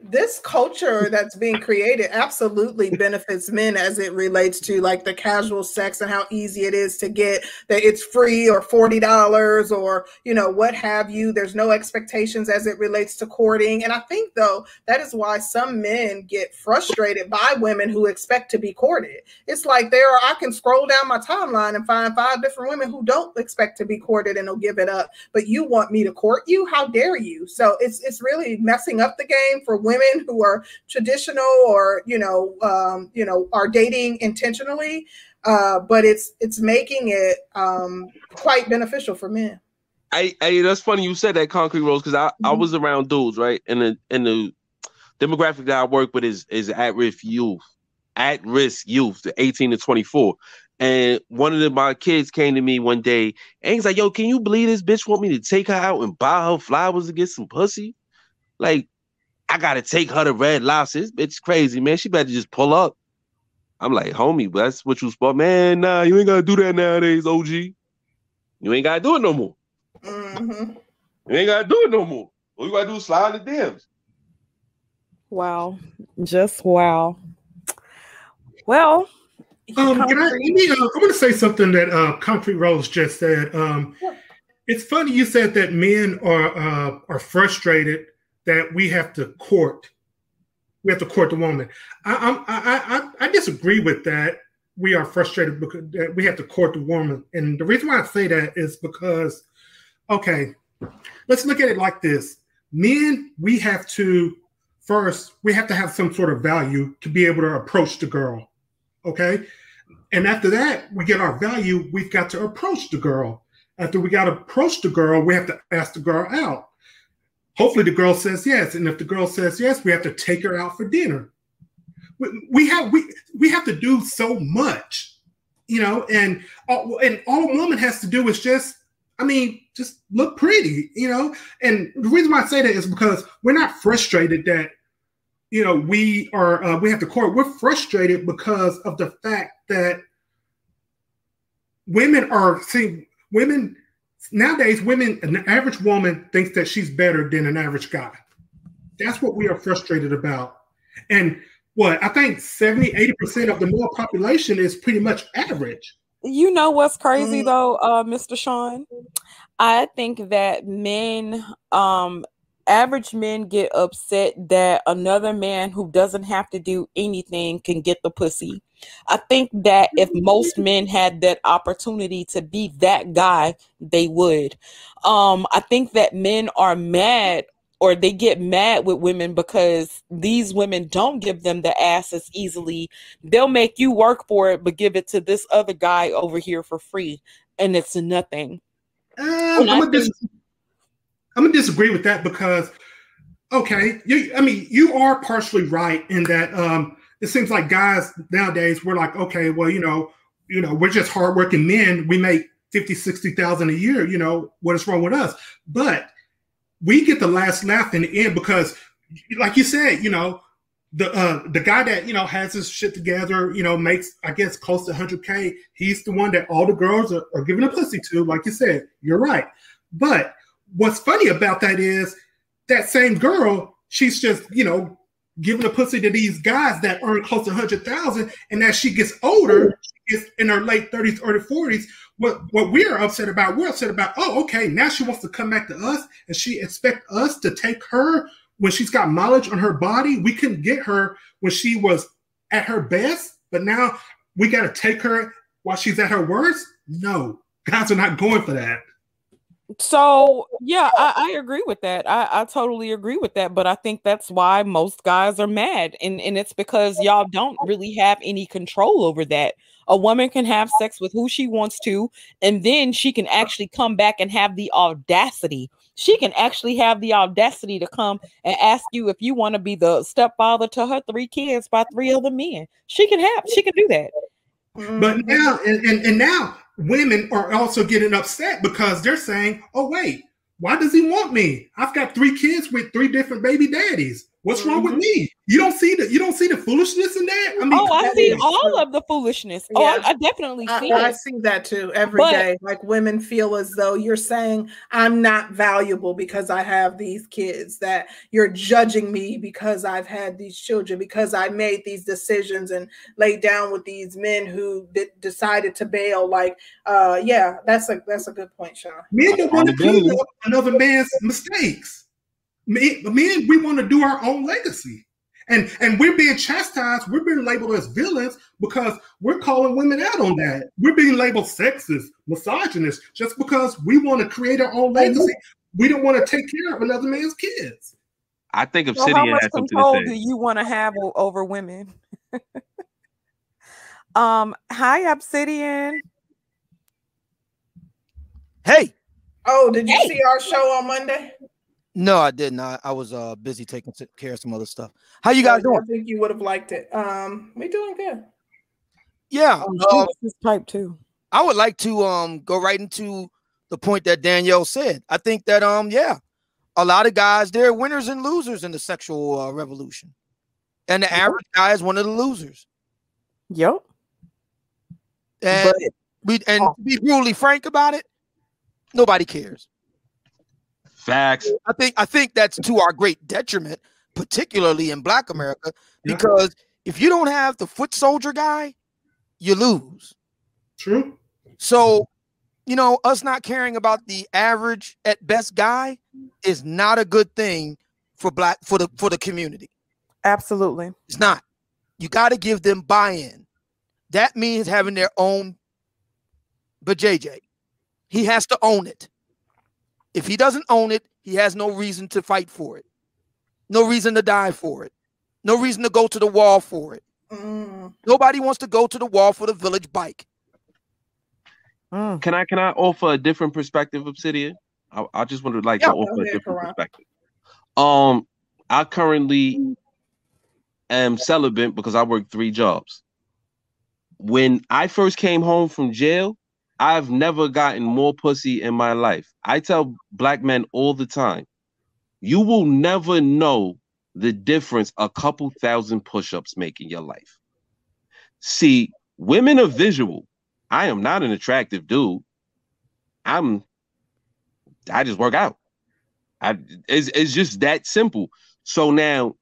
this culture that's being created absolutely benefits men as it relates to like the casual sex and how easy it is to get that it's free or $40 or you know what have you. There's no expectations as it relates to courting. And i think though that is why some men get frustrated by women who expect to be courted. It's like there are i can scroll down my timeline and find five different women who don't expect to be courted and they'll give it up but you want me to court you? How dare you? So it's it's really messing up the game for women who are traditional or you know um, you know are dating intentionally uh, but it's it's making it um, quite beneficial for men I, I that's funny you said that concrete rose because I, mm-hmm. I was around dudes right and the and the demographic that I work with is is at risk youth at risk youth the 18 to 24 and one of the, my kids came to me one day and he's like, Yo, can you believe this bitch want me to take her out and buy her flowers to get some pussy? Like, I gotta take her to Red Lobster. This bitch crazy, man. She better just pull up. I'm like, homie, that's what you spot. Man, nah, you ain't gotta do that nowadays, OG. You ain't gotta do it no more. Mm-hmm. You ain't gotta do it no more. All you gotta do is slide the DMs. Wow. Just wow. Well, um, can I, me, uh, I'm going to say something that uh, Concrete Rose just said. Um, it's funny you said that men are uh, are frustrated that we have to court. We have to court the woman. I, I, I, I disagree with that. We are frustrated because we have to court the woman, and the reason why I say that is because, okay, let's look at it like this: men, we have to first we have to have some sort of value to be able to approach the girl, okay, and after that we get our value. We've got to approach the girl. After we got to approach the girl, we have to ask the girl out Hopefully, the girl says yes, and if the girl says yes, we have to take her out for dinner. We, have we we have to do so much, you know, and all, and all a woman has to do is just, I mean, just look pretty, you know. And the reason why I say that is because we're not frustrated that you know we are uh, we have to court. We're frustrated because of the fact that women are seeing women nowadays women an average woman thinks that she's better than an average guy. That's what we are frustrated about. And what i think 70 80% of the male population is pretty much average. You know what's crazy mm. though uh, mr sean? I think that men um average men get upset that another man who doesn't have to do anything can get the pussy I think that if most men had that opportunity to be that guy, they would. Um, I think that men are mad or they get mad with women because these women don't give them the asses easily. They'll make you work for it, but give it to this other guy over here for free, and it's nothing. Um, I'm, gonna dis- I'm gonna disagree with that because, okay, you, I mean, you are partially right in that. Um, it seems like guys nowadays we're like, okay, well, you know, you know, we're just hardworking men. We make 50, 60,000 a year, you know, what is wrong with us? But we get the last laugh in the end because like you said, you know, the uh the guy that you know has his shit together, you know, makes I guess close to 100k. He's the one that all the girls are, are giving a pussy to. Like you said, you're right. But what's funny about that is that same girl, she's just you know giving a pussy to these guys that earn close to 100,000 and as she gets older, she gets in her late 30s, early 40s, what, what we're upset about, we're upset about, oh, okay, now she wants to come back to us and she expect us to take her when she's got mileage on her body. We couldn't get her when she was at her best, but now we got to take her while she's at her worst? No, guys are not going for that. So yeah, I, I, agree with that. I, I totally agree with that. But I think that's why most guys are mad. And, and it's because y'all don't really have any control over that. A woman can have sex with who she wants to, and then she can actually come back and have the audacity. She can actually have the audacity to come and ask you if you want to be the stepfather to her three kids by three other men. She can have, she can do that. But mm-hmm. now, and, and, and now women are also getting upset because they're saying, oh, wait, why does he want me? I've got three kids with three different baby daddies. What's wrong with me? You don't see the you don't see the foolishness in that. I mean, oh, I see all true. of the foolishness. Oh, I, I definitely see I, I see that too every day. But- Like women feel as though you're saying I'm not valuable because I have these kids, that you're judging me because I've had these children, because I made these decisions and laid down with these men who d- decided to bail. Like, uh, yeah, that's a that's a good point, Sean. men don't want to clean up another man's mistakes. Men, men we want to do our own legacy. And and we're being chastised, we're being labeled as villains because we're calling women out on that. We're being labeled sexist, misogynist, just because we want to create our own legacy. We don't want to take care of another man's kids. I think So how Obsidian much has something to control do you want to have over women? um, hi, Obsidian. Hey, Oh, did you Hey. see our show on Monday? No, I didn't. I, I was uh busy taking care of some other stuff. How you guys I doing? I think you would have liked it. Um, we doing good. Yeah, uh, this type too. I would like to um go right into the point that Danielle said. I think that um yeah, a lot of guys they're winners and losers in the sexual uh, revolution, and the average guy is one of the losers. Yep. And But- we and Oh. be brutally frank about it, nobody cares. Facts. I think I think that's to our great detriment, particularly in Black mm-hmm. America, Yeah. because if you don't have the foot soldier guy, you lose. True. So, you know, us not caring about the average at best guy is not a good thing for black for the for the community. Absolutely. It's not. You got to give them buy-in. That means having their own. But JJ, he has to own it. If he doesn't own it, he has no reason to fight for it. No reason to die for it. No reason to go to the wall for it. Mm. Nobody wants to go to the wall for the village bike. Mm. Can I can I offer a different perspective, Obsidian? I, I just wanted like Yeah, to go offer a different Karan. perspective. Um, I currently am celibate because I work three jobs. When I first came home from jail, I've never gotten more pussy in my life. I tell black men all the time, you will never know the difference a couple thousand push-ups make in your life. See, women are visual. I am not an attractive dude. I'm I just work out. I it's, it's just that simple. So now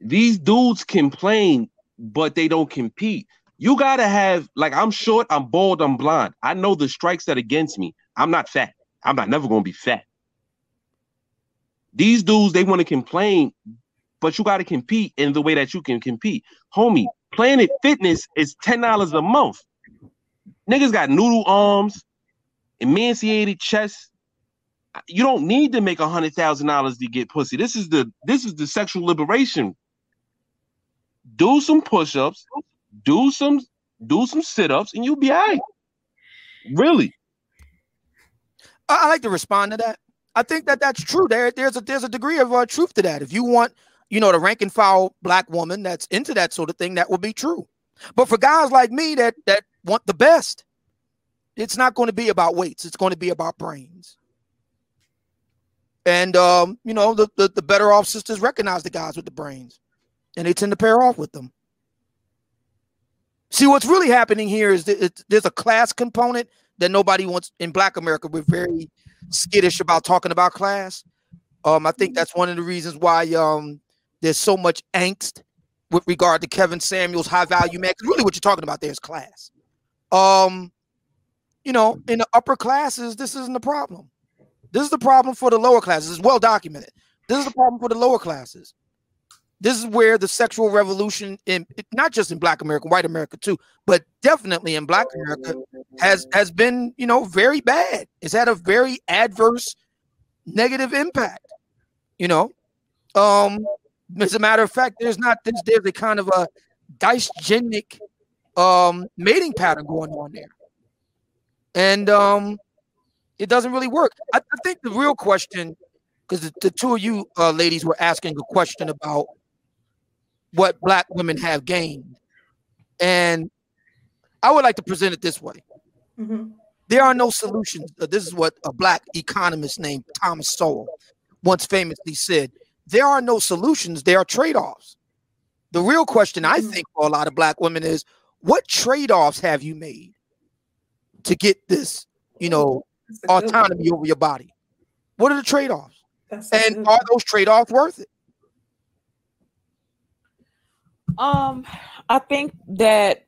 these dudes complain, but they don't compete. You gotta have like I'm short, I'm bald, I'm blonde. I know the strikes that against me. I'm not fat. I'm not never gonna be fat. These dudes they want to complain, but you gotta compete in the way that you can compete. Homie, Planet Fitness is ten dollars a month. Niggas got noodle arms, emaciated chest. You don't need to make a hundred thousand dollars to get pussy. This is the this is the sexual liberation. Do some push-ups, do some do some sit-ups, and you'll be all right. Really. I, I like to respond to that. I think that that's true. There, there's a there's a degree of uh, truth to that. If you want, you know, the rank and file black woman that's into that sort of thing, that will be true. But for guys like me that that want the best, it's not going to be about weights. It's going to be about brains. And um, you know, the, the the better off sisters recognize the guys with the brains, and they tend to pair off with them. See, what's really happening here is that there's a class component that nobody wants in Black America. We're very skittish about talking about class. Um, I think that's one of the reasons why um there's so much angst with regard to Kevin Samuels, high value man. 'cause really, what you're talking about there is class. Um, you know, in the upper classes, this isn't a problem. This is the problem for the lower classes. It's well documented. This is the problem for the lower classes. This is where the sexual revolution in not just in Black America, white America too, but definitely in Black America has has been, you know, very bad. It's had a very adverse negative impact. You know, um, as a matter of fact, there's not there's, there's a kind of a dysgenic um mating pattern going on there, and um, it doesn't really work. I, I think the real question, because the, the two of you uh, ladies were asking a question about what black women have gained, and I would like to present it this way Mhm. there are no solutions. Uh, This is what a black economist named Thomas Sowell once famously said. there are no solutions, there are trade-offs. The real question I Mhm. think for a lot of black women is what trade-offs have you made to get this, you know, That's a good one. autonomy over your body? What are the trade-offs? That's And are those trade-offs worth it? Um, I think that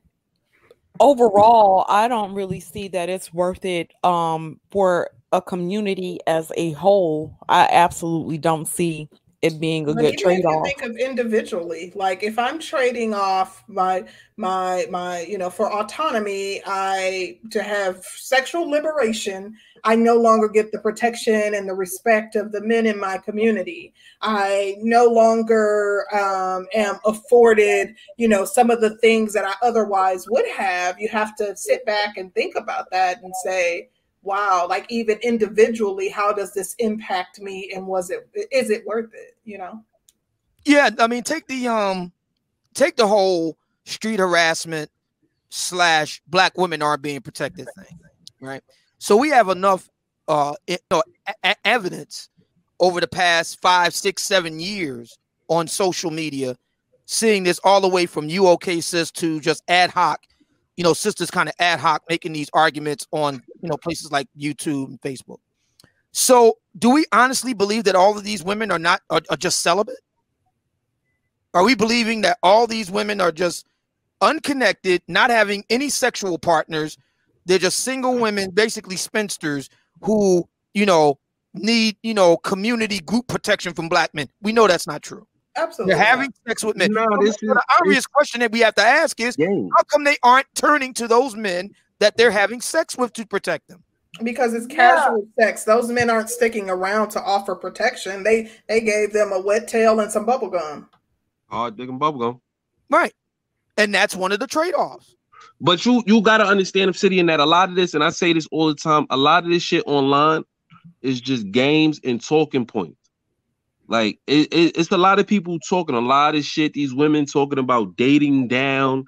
overall, I don't really see that it's worth it. Um, for a community as a whole, I absolutely don't see it being a But good trade off. think of individually, like if I'm trading off my my my you know for autonomy, I to have sexual liberation, I no longer get the protection and the respect of the men in my community. I no longer um, am afforded, you know, some of the things that I otherwise would have. You have to sit back and think about that and say, wow like even individually how does this impact me and was it is it worth it you know Yeah, I mean, take the um, take the whole street harassment slash black women aren't being protected thing, right? So we have enough uh, e- e- evidence over the past five, six, seven years on social media, seeing this all the way from okay sis to just ad hoc, you know, sisters kind of ad hoc making these arguments on you know places like YouTube and Facebook. So, do we honestly believe that all of these women are not are, are just celibate? Are we believing that all these women are just unconnected, not having any sexual partners? They're just single women, basically spinsters who, you know, need, you know, community group protection from black men. We know that's not true. Absolutely They're having sex with men. No, So this the obvious question that we have to ask is game. how come they aren't turning to those men that they're having sex with to protect them? because it's casual sex those men aren't sticking around to offer protection they they gave them a wet tail and some bubble gum Hard digging bubblegum. Right. And that's one of the trade-offs. But you you gotta understand, Obsidian, that a lot of this, and I say this all the time, a lot of this shit online is just games and talking points. Like it, it- it's a lot of people talking a lot of shit. These women talking about dating down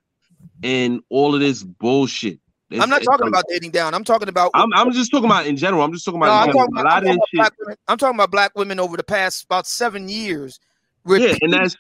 and all of this bullshit. It's- I'm not talking a- about dating down. I'm talking about I'm, I'm just talking about in general. I'm just talking No, about, I'm in talking a about, lot I'm of talking about shit. black women. I'm talking about black women over the past about seven years. Yeah, and that's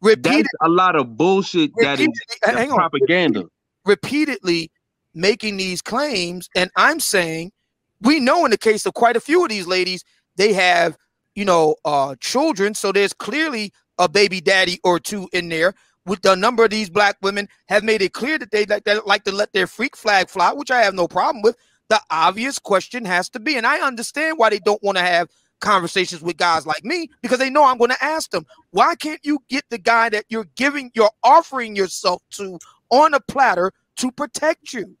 repeatedly, that's a lot of bullshit that is hang on, propaganda. repeatedly making these claims, and I'm saying we know in the case of quite a few of these ladies, they have you know uh children, so there's clearly a baby daddy or two in there. With the number of these black women have made it clear that they like that like to let their freak flag fly, which I have no problem with. The obvious question has to be, and I understand why they don't want to have conversations with guys like me because they know I'm going to ask them, why can't you get the guy that you're giving, you're offering yourself to on a platter to protect you?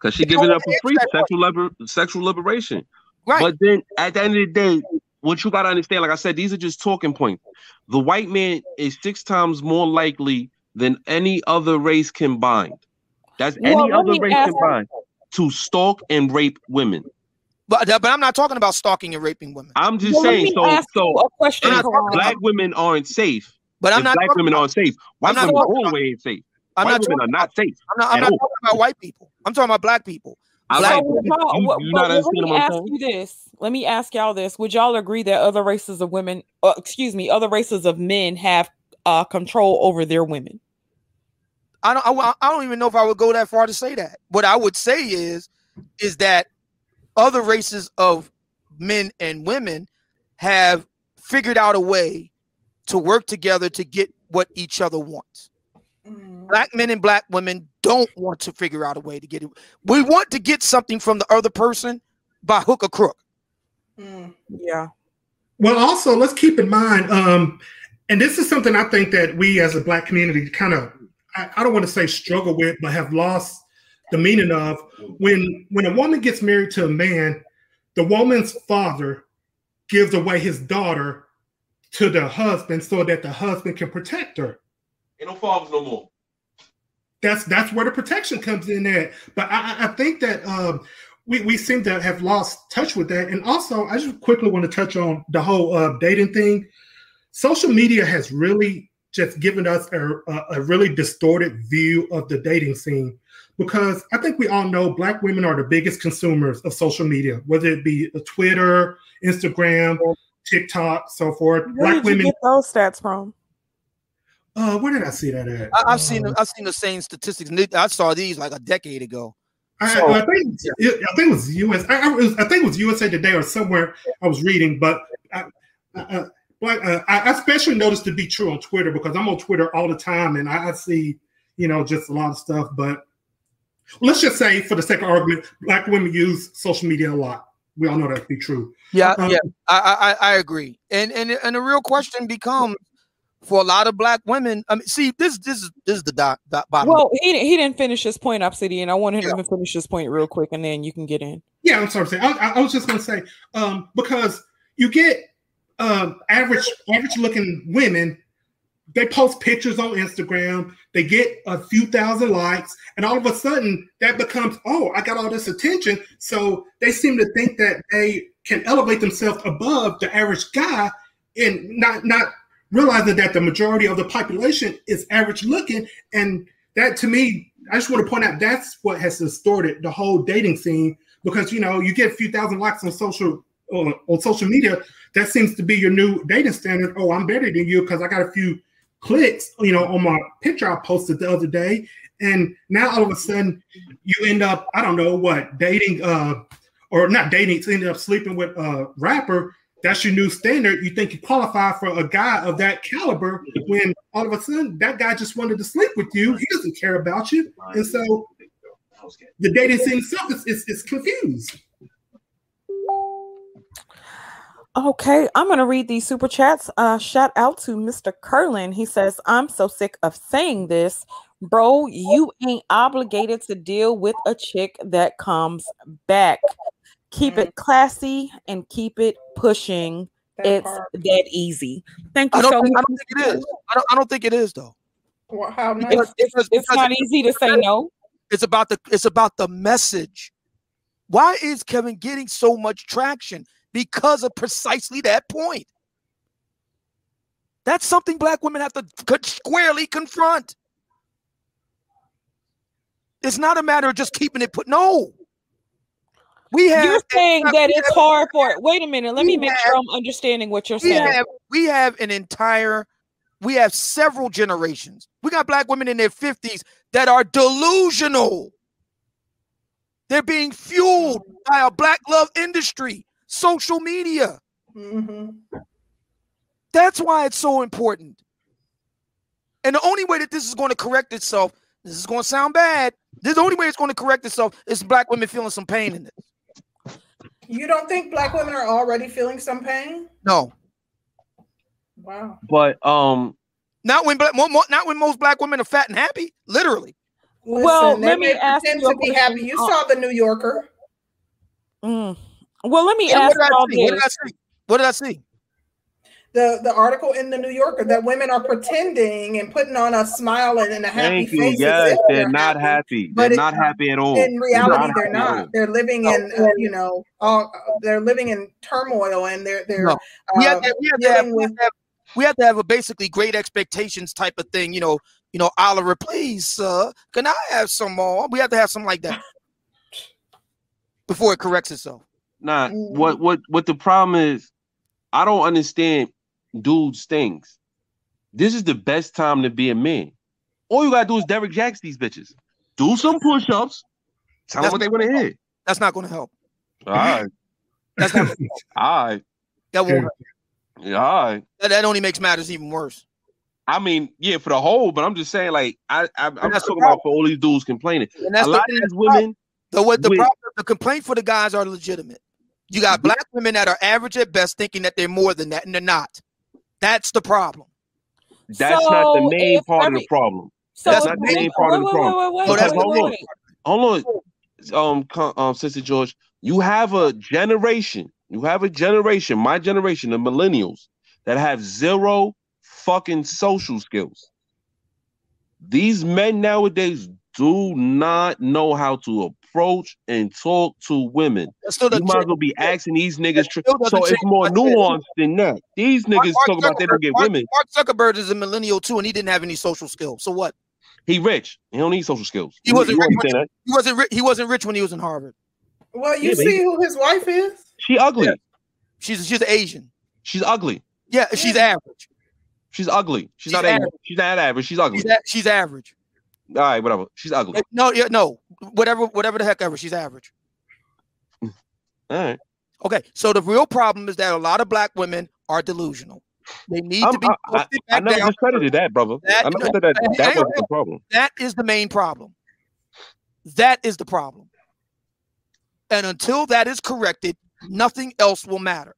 Because she giving up for free sexual liber- sexual liberation. Right. But then at the end of the day, what you gotta understand, like I said, these are just talking points. The white man is six times more likely than any other race combined. That's Well, any other race ask- combined to stalk and rape women. but, but I'm not talking about stalking and raping women. I'm just Well, saying. So, so a question. Not black women aren't safe. But I'm if not black women aren't safe, white not women talking all the about- way ain't safe. I'm white not women talking are not safe. I'm not, I'm not talking about white people. I'm talking about black people. I like So you, y'all- you, you but not let me ask saying? you this. Let me ask y'all this. Would y'all agree that other races of women, uh, excuse me, other races of men have uh, control over their women? I don't. I, I don't even know if I would go that far to say that. What I would say is, is that other races of men and women have figured out a way to work together to get what each other wants. Mm. Black men and black women don't want to figure out a way to get it. We want to get something from the other person by hook or crook. Mm. Yeah. Well, also let's keep in mind, um, and this is something I think that we as a black community kind of, I, I don't want to say struggle with, but have lost the meaning of when when a woman gets married to a man, the woman's father gives away his daughter to the husband so that the husband can protect her. Ain't no fathers no more. that's that's where the protection comes in at. But I, I- I think that um, we we seem to have lost touch with that. And also, I just quickly want to touch on the whole uh, dating thing. Social media has really just given us a, a, a really distorted view of the dating scene because I think we all know Black women are the biggest consumers of social media, whether it be Twitter, Instagram, TikTok, so forth. Where Black did you women. get those stats from? Uh, where did I see that at? I, I've seen Um, I've seen the same statistics. I saw these like a decade ago. I, So- I think it, I think it was US. I, I, was, I think it was USA Today or somewhere I was reading, but I, I, I, uh, I especially noticed to be true on Twitter because I'm on Twitter all the time and I, I see you know just a lot of stuff. But let's just say, for the sake of argument, black women use social media a lot. We all know that to be true. Yeah, Um, yeah, I, I I agree. And and and the real question becomes for a lot of black women. I mean, see, this this is this is the dot, dot bottom. Well, he he didn't finish his point, Obsidian. I wanted him Yeah. to finish his point real quick, and then you can get in. Yeah, I'm sorry. to say. I, I- I was just going to say um, because you get um, average average looking women. They post pictures on Instagram. They get a few thousand likes, and all of a sudden that becomes, oh, I got all this attention. So they seem to think that they can elevate themselves above the average guy, and not not realizing that the majority of the population is average looking. And that to me, I just want to point out that's what has distorted the whole dating scene because you know you get a few thousand likes on social uh, on social media that seems to be your new dating standard oh i'm better than you because i got a few clicks you know on my picture i posted the other day and now all of a sudden you end up i don't know what dating uh or not dating you end up sleeping with a rapper that's your new standard you think you qualify for a guy of that caliber when all of a sudden that guy just wanted to sleep with you he doesn't care about you and so the dating scene itself is, is, is confused. Okay, I'm gonna read these super chats. Uh, shout out to Mr. Curlin. He says, "I'm so sick of saying this, bro. You ain't obligated to deal with a chick that comes back. Keep it mm-hmm. classy and keep it pushing. That it's part. that easy. Thank I you don't so think, I don't think it is. I don't, I don't think it is though. Well, how nice. It's, it's, Because- it's because- not easy to say no. It's about the it's about the message. Why is Kevin getting so much traction? Because of precisely that point. That's something black women have to co- squarely confront. It's not a matter of just keeping it put. No, we have. You're saying we that it's hard for. it. Wait a minute. Let me make have- sure I'm understanding what you're we saying. have we have an entire we have several generations we got black women in their 50s that are delusional they're being fueled by a black love industry social media Mhm. that's why it's so important and the only way that this is going to correct itself this is going to sound bad this the only way it's going to correct itself is black women feeling some pain in it You don't think black women are already feeling some pain? no Wow. But um, not when black mo- mo- not when most black women are fat and happy literally Listen, Well, they let me ask you to be happy. You Uh, saw the New Yorker. Mm. Well, let me And ask what did I all see? What did I see? What did I see? The the article in the New Yorker that women are pretending and putting on a smile and, and a happy thank you. face. as Yes, if they're not happy. but They're it- not happy at all. In reality, they're happy at all. not. They're living in, uh, you know, all, they're living in turmoil and they're they're No. We have, uh, to, we, have to have, we, have with to have, we have to have a basically great expectations type of thing, you know. You know, Oliver, please, sir, can I have some more? We have to have something like that before it corrects itself. Nah, Mhm. what what what the problem is, I don't understand dudes' things. This is the best time to be a man. All you gotta do is Derek Jacks these bitches. Do some push-ups. Tell them That's what they want to hear. That's not to help. All right, That's not. all right, That won't. help. yeah, all right. That, that only makes matters even worse. I mean, yeah, for the whole, but I'm just saying, like, I, I I'm not the talking about for all these dudes complaining. And that's a the, lot of these women, The what the with- problem, the complaint for the guys are legitimate. You got black women that are average at best, thinking that they're more than that, and they're not. That's the problem. that's not the main if part of the problem. So That's not the main part of the problem. Wait, wait, hold wait. Hold on, um, um, Sister George, you have a generation. You have a generation, my generation, the millennials, that have zero fucking social skills. These men nowadays do not know how to approach and talk to women. That still You might as well be asking these niggas. Tr- so it's change more what it is. nuanced than that. These niggas Mark talk about they don't get Mark- women. Mark Zuckerberg is a millennial too, and he didn't have any social skills. So what? He rich. He don't need social skills. He wasn't You rich understand that? He wasn't. Ri- he wasn't rich when he was in Harvard. well, you Yeah, see he- who his wife is. She ugly. Yeah. She's she's Asian. She's ugly. Yeah, she's average. She's ugly. She's, She's not average. average. She's not average. She's ugly. She's, a- she's average. All right, whatever. She's ugly. No, yeah, no, whatever, whatever the heck ever. She's average. All right. Okay, so the real problem is that a lot of black women are delusional. They need I'm- to be I, I, I never discredited that, brother. That- I never said that Hang that wasn't the problem. That is the main problem. That is the problem. And until that is corrected, nothing else will matter.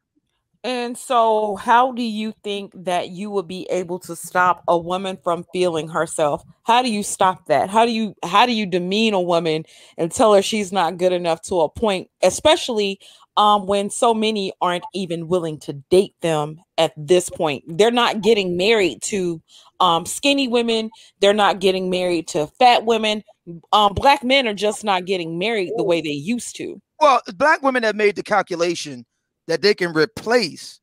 And so, how do you think that you would be able to stop a woman from feeling herself? How do you stop that? How do you how do you demean a woman and tell her she's not good enough to a point, especially um, when so many aren't even willing to date them at this point? They're not getting married to um, skinny women. They're not getting married to fat women. Um, black men are just not getting married the way they used to. Well, black women have made the calculation that they can replace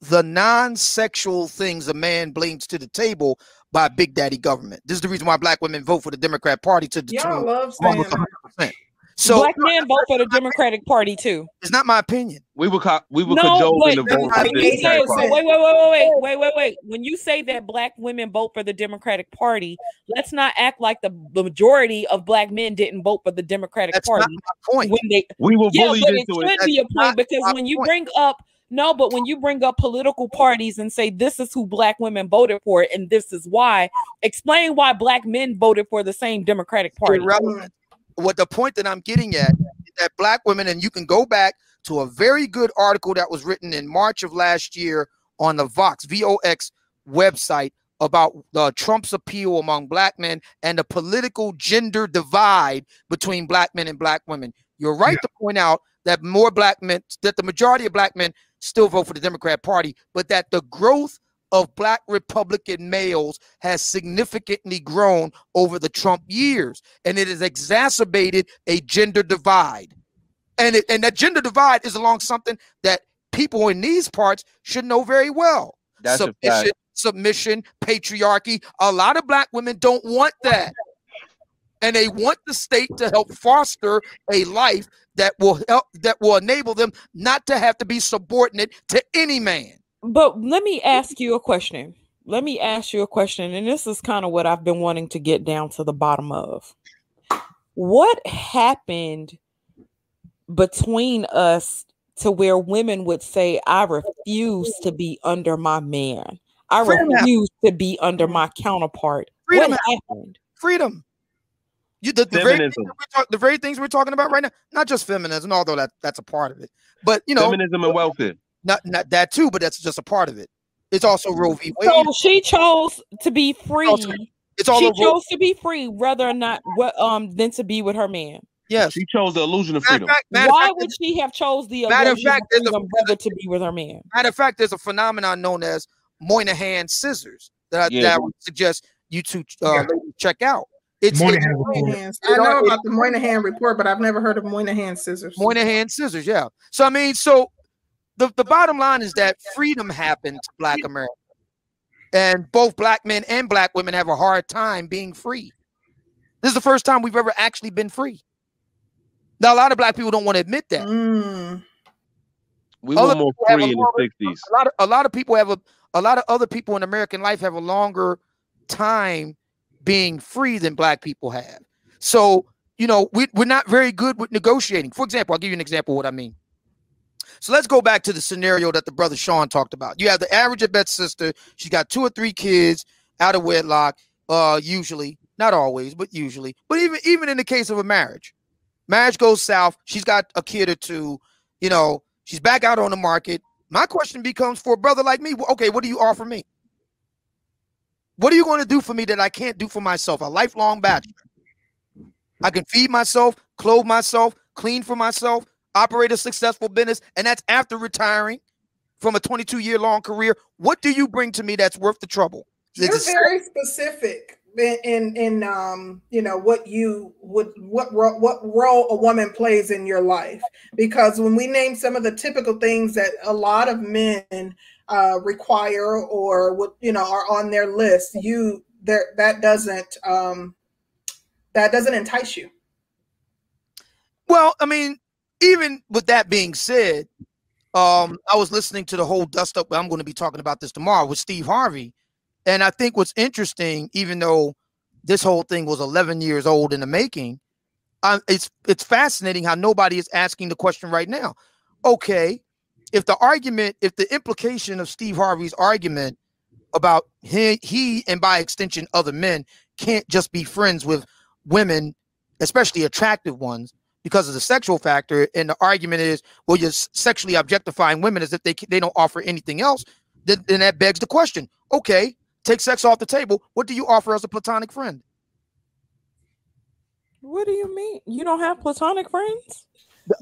the non-sexual things a man brings to the table by big daddy government. This is the reason why black women vote for the Democrat Party to Y'all love saying 100%. So black men vote for the Democratic Party too. it's not my opinion. We were co- we were No, cajoling the vote for the when you hate say, Democratic Party. wait, wait, wait, wait, wait, wait, wait, wait. When you say that black women vote for the Democratic Party, let's not act like the, the majority of black men didn't vote for the Democratic That's not Party my point. when they We were yeah, bullied but it into it. should be a point because when you point. bring up no, but when you bring up political parties and say this is who black women voted for and this is why, explain why black men voted for the same Democratic Party. Irrelevant. What the point that I'm getting at is that black women, and you can go back to a very good article that was written in March of last year on the Vox VOX website about uh, Trump's appeal among black men and the political gender divide between black men and black women. You're right Yeah. to point out that more black men, that the majority of black men still vote for the Democrat Party, but that the growth of black Republican males has significantly grown over the Trump years, and it has exacerbated a gender divide. And it, and that gender divide is along something that people in these parts should know very well. That's submission, submission, patriarchy. A lot of black women don't want that. And they want the state to help foster a life that will help that will enable them not to have to be subordinate to any man. But let me ask you a question. Let me ask you a question, and this is kind of what I've been wanting to get down to the bottom of. What happened between us to where women would say, I refuse to be under my man. I Freedom happened. refuse to be under my counterpart. Freedom what happened? Freedom. You the, the, very, things Feminism. that we're talk- the very things we're talking about right now, not just feminism, although that, that's a part of it. But you know, Feminism and welfare. Not not that too, but that's just a part of it. It's also Roe v. Wade. So she chose to be free. also- It's all She Roe. chose to be free rather or not what um than to be with her man. Yes. She chose the illusion of freedom. fact, Why fact, would she have chose the Matter of illusion fact, there's a- freedom rather to be with her man? Matter of fact, there's a phenomenon known as Moynihan scissors that I, Yeah. that I would suggest you two uh, Yeah. check out. It's Moynihan it's I know about the Moynihan report, but I've never heard of Moynihan scissors. Moynihan scissors, yeah. So I mean, so the, the bottom line is that freedom happened to Black America, and both black men and black women have a hard time being free. This is the first time we've ever actually been free. Now, a lot of black people don't want to admit that. Mm. We Other were more free a in the sixties. a lot of a lot of people have a a lot of other people in American life have a longer time being free than black people have. So, you know, we, we're not very good with negotiating. For example, I'll give you an example of what I mean. So let's go back to the scenario that the brother Sean talked about. You have the average Abet sister. She's got two or three kids out of wedlock, uh, usually, not always, but usually. But even even in the case of a marriage, marriage goes south. She's got a kid or two. You know, she's back out on the market. My question becomes for a brother like me. Okay, what do you offer me? What are you going to do for me that I can't do for myself? A lifelong bachelor. I can feed myself, clothe myself, clean for myself, operate a successful business, and that's after retiring from a 22 year long career. What do you bring to me that's worth the trouble? You're it- very specific in, in in um you know what you would what what role a woman plays in your life because when we name some of the typical things that a lot of men uh, require or what you know are on their list, you there that doesn't um that doesn't entice you. Well, I mean, even with that being said, Um, I was listening to the whole dust up. I'm going to be talking about this tomorrow with Steve Harvey, and I think what's interesting, even though this whole thing was 11 years old in the making, it's it's fascinating how nobody is asking the question right now. Okay, if the argument, if the implication of Steve Harvey's argument about he, he and by extension other men can't just be friends with women, especially attractive ones, because of the sexual factor, and the argument is, well, you're sexually objectifying women as if they they don't offer anything else. Then, then that begs the question: Okay, take sex off the table. What do you offer as a platonic friend? What do you mean? You don't have platonic friends?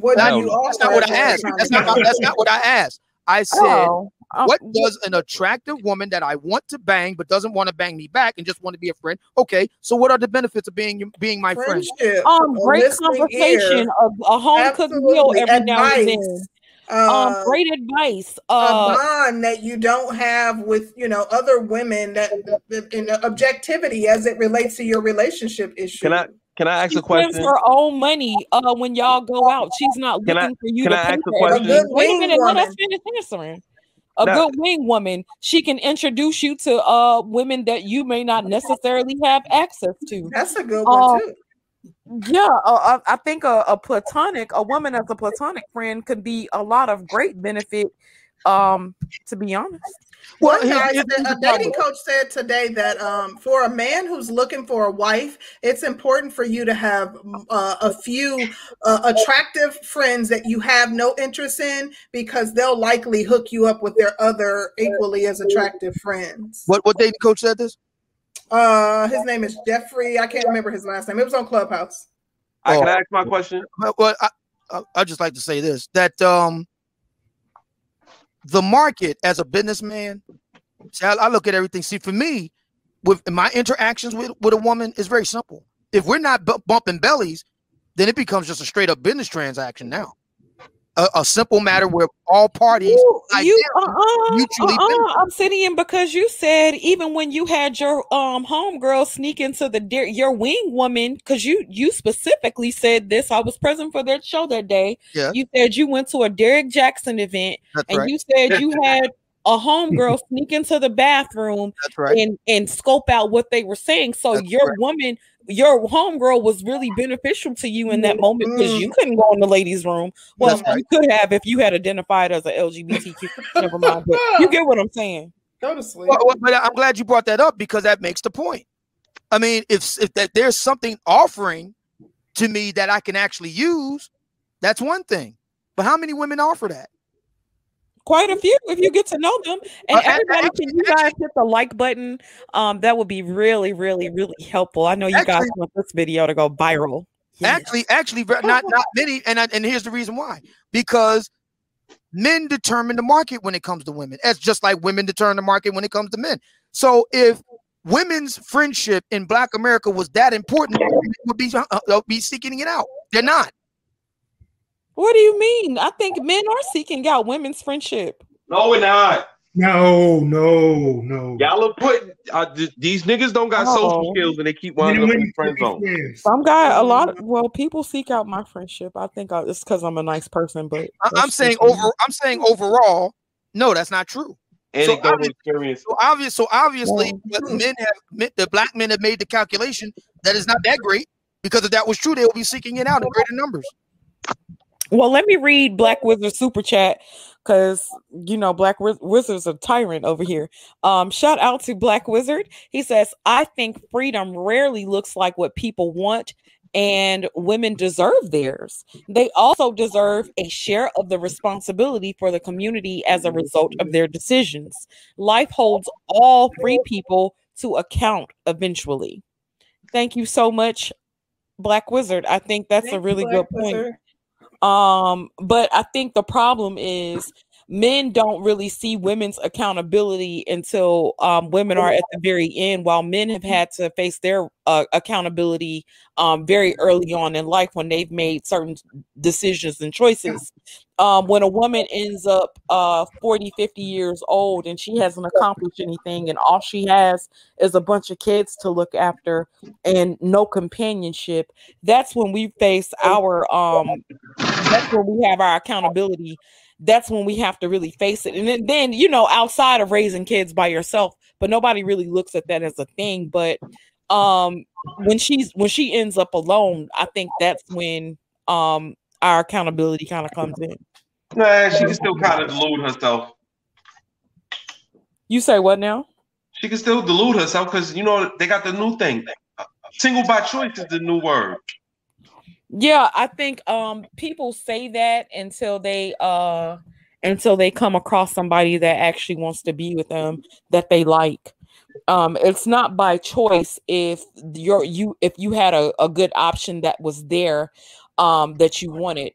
What That- do you that's not what I offer asked. That's not, that's not what I asked. I said, Oh, um, what does an attractive woman that I want to bang but doesn't want to bang me back and just want to be a friend? Okay, so what are the benefits of being being my friend? um, great conversation, ear, a, a home cooked meal absolutely, every now and then. advice, Um, uh, great advice. a Uh, bond that you don't have with you know other women that that- in objectivity as it relates to your relationship issue. Can I can I ask she a spends question? her own money uh, when y'all go out. She's not Can I- looking for you can to I ask a question? A Wait a wing minute, let us finish answering. A Now- good wing woman, she can introduce you to uh women that you may not necessarily have access to. That's a good Um, one too. Yeah, uh, I I think a, a platonic, a woman as a platonic friend could be a lot of great benefit. Um, to be honest, Well, One here- guy, here's a dating coach said today that um, for a man who's looking for a wife, it's important for you to have uh, a few uh, attractive friends that you have no interest in because they'll likely hook you up with their other equally as attractive friends. What what dating coach said this? Uh, his name is Jeffrey. I can't remember his last name. It was on Clubhouse. I can Oh. I ask my question. Well, well I, I I just like to say this that um the market as a businessman, see, I, I look at everything. See, for me, with my interactions with with a woman is very simple. If we're not bu- bumping bellies, then it becomes just a straight up business transaction now. A, a simple matter where all parties I you uh-uh, mutually uh-uh, Obsidian, because you said even when you had your um homegirl sneak into the your wing woman, because you you specifically said this. I was present for that show that day. Yeah. You said you went to a Derek Jackson event, That's and right. you said you had a homegirl sneak into the bathroom right. and and scope out what they were saying. So That's your correct. woman, your homegirl was really beneficial to you in that moment because you mm-hmm. couldn't go in the ladies' room. Well, right. you could have if you had identified as a LGBTQ. Never mind, but you get what I'm saying. Go to sleep. Well, well, but I'm glad you brought that up because that makes the point. I mean, if if that there's something offering to me that I can actually use, that's one thing. But how many women offer that? Quite a few if you get to know them. And Uh, everybody, actually- can you guys hit the like button? Um, that would be really, really, really helpful. I know you guys want this video to go viral. Yes. Actually, actually, not not many. And I, and here's the reason why: because men determine the market when it comes to women. That's just like women determine the market when it comes to men. So if women's friendship in Black America was that important, women would be uh, uh, be seeking it out. They're not. What do you mean? I think men are seeking out women's friendship. No, we're not. No, no, no. Y'all are putting uh, th- these niggas don't got social Oh. skills and they keep Men winding and up in women friend zone. Some guy, a lot of well, people seek out my friendship. I think I, it's because I'm a nice person, but I- I'm saying just me. over. I'm saying overall. No, that's not true. Anecdotal obvious- experience. So obvious. So obviously, Yeah. but men have men- the black men have made the calculation that is not that great because if that was true, they would be seeking it out in greater numbers. Well, let me read Black Wizard super chat because you know Black Wiz- Wizard's a tyrant over here. Um, shout out to Black Wizard. He says, "I think freedom rarely looks like what people want." And women deserve theirs. They also deserve a share of the responsibility for the community as a result of their decisions. Life holds all free people to account eventually. Thank you so much, Black Wizard. I think that's a Thank you, really Black good point. Um, but I think the problem is men don't really see women's accountability until um, women are at the very end, while men have had to face their uh, accountability um, very early on in life when they've made certain decisions and choices. Um, when a woman ends up uh, 40, 50 years old and she hasn't accomplished anything, and all she has is a bunch of kids to look after and no companionship, that's when we face our um that's where we have our accountability that's when we have to really face it. And then, then you know, outside of raising kids by yourself, but nobody really looks at that as a thing. But um when she's when she ends up alone, I think that's when um our accountability kind of comes in. Nah, she can still kind of delude herself. You say what now? She can still delude herself because you know they got the new thing. Single by choice is the new word. Yeah, I think um people say that until they uh until they come across somebody that actually wants to be with them that they like. Um it's not by choice if you're you if you had a, a good option that was there um that you wanted.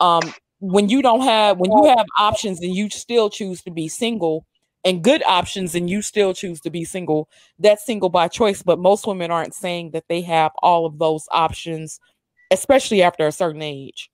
Um when you don't have when you have options and you still choose to be single and good options and you still choose to be single, that's single by choice. But most women aren't saying that they have all of those options especially after a certain age.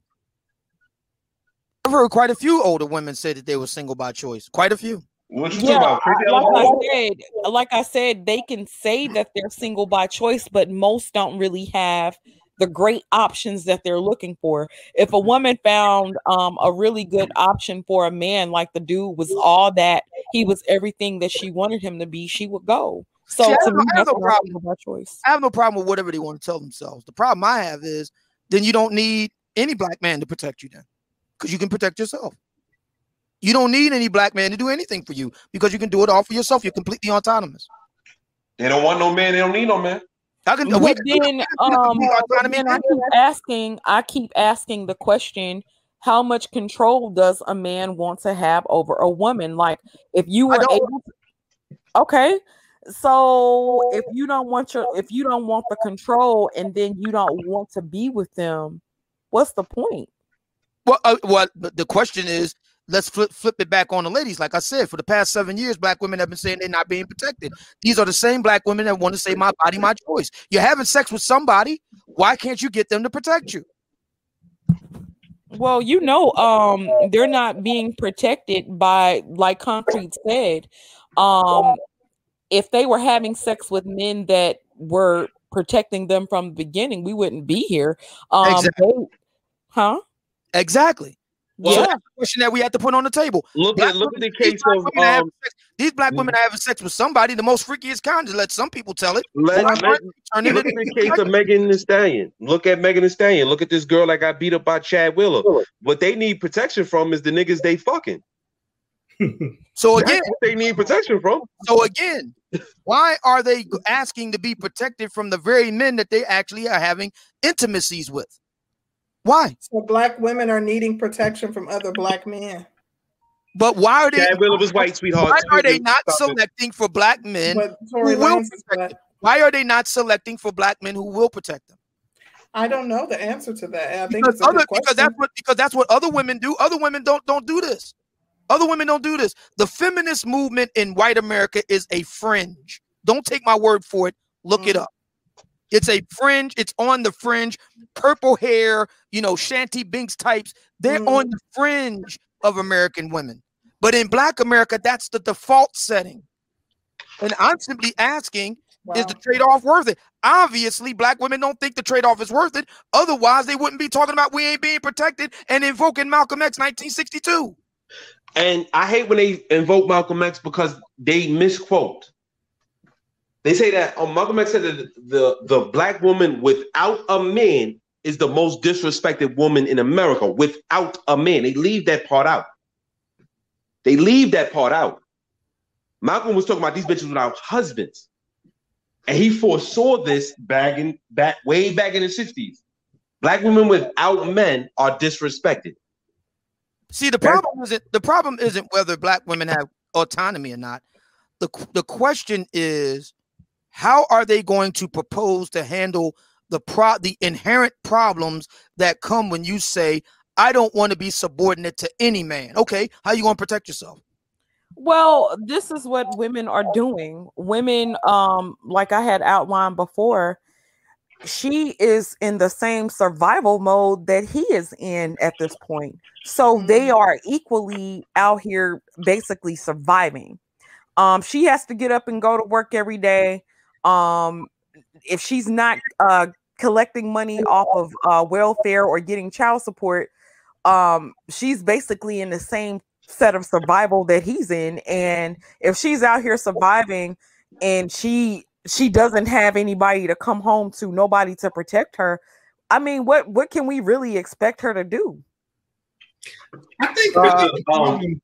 I've heard quite a few older women say that they were single by choice. Quite a few. What you Yeah, about? like I said, like I said, they can say that they're single by choice, but most don't really have the great options that they're looking for. If a woman found um, a really good option for a man, like the dude was all that, he was everything that she wanted him to be, she would go. So See, I have me, no- I have no problem. single by choice. I have no problem with whatever they want to tell themselves. The problem I have is then you don't need any black man to protect you then because you can protect yourself. You don't need any black man to do anything for you because you can do it all for yourself. You're completely autonomous. They don't want no man. They don't need no man. I can. But we- then, um, but then I keep asking, I keep asking the question: How much control does a man want to have over a woman? Like, if you were don't. able, okay, so if you don't want your, if you don't want the control, and then you don't want to be with them, what's the point? Well, uh, well, the the question is, let's flip flip it back on the ladies. Like I said, for the past seven years, black women have been saying they're not being protected. These are the same black women that want to say "my body, my choice." You're having sex with somebody. Why can't you get them to protect you? Well, you know, um, they're not being protected by, like Concrete said, um, if they were having sex with men that were protecting them from the beginning, we wouldn't be here. Um, Exactly. they- huh? Exactly. So Yeah. that's the question that we have to put on the table. Look Black at look at the women- these case black of women are having um. sex- these black women are having sex with somebody, the most freakiest kind. To let some people tell it. Let, Why let, aren't look at the case of Megan Thee Stallion. Look at Megan Thee Stallion. Look at this girl that got beat up by Chad Wheeler. What they need protection from is the niggas they fucking. So That's again, what they need protection from. so again, why are they asking to be protected from the very men that they actually are having intimacies with? Why? So black women are needing protection from other black men. But why are they? Chad Wheeler was white, sweetheart. Why are they not selecting for black men? But Who will protect them? Why are they not selecting for black men who will protect them? I don't know the answer to that. I think Because, it's a other, good because that's what because that's what other women do. Other women don't don't do this. Other women don't do this. The feminist movement in white America is a fringe. Don't take my word for it. Look it Mm. up. It's a fringe. It's on the fringe. Purple hair, you know, Shanty Binks types. They're Mm. on the fringe of American women. But in Black America, that's the default setting. And I'm simply asking, is the trade-off worth it? Obviously, black women don't think the trade-off is worth it. Otherwise, they wouldn't be talking about we ain't being protected and invoking Malcolm X 1962. And I hate when they invoke Malcolm X because they misquote. They say that oh, Malcolm X said that the, the black woman without a man is the most disrespected woman in America. Without a man, they leave that part out. They leave that part out. Malcolm was talking about these bitches without husbands, and he foresaw this back in back way back in the sixties. Black women without men are disrespected. See, the problem isn't the problem isn't whether black women have autonomy or not. The the question is how are they going to propose to handle the pro the inherent problems that come when you say I don't want to be subordinate to any man. Okay, how you going to protect yourself? Well, this is what women are doing. Women, um, like I had outlined before, she is in the same survival mode that he is in at this point. So they Mhm. are equally out here basically surviving. Um, she has to get up and go to work every day. Um, if she's not uh collecting money off of uh welfare or getting child support, um she's basically in the same set of survival that he's in and if she's out here surviving and she she doesn't have anybody to come home to nobody to protect her i mean what what can we really expect her to do I think Uh, the, um, problem,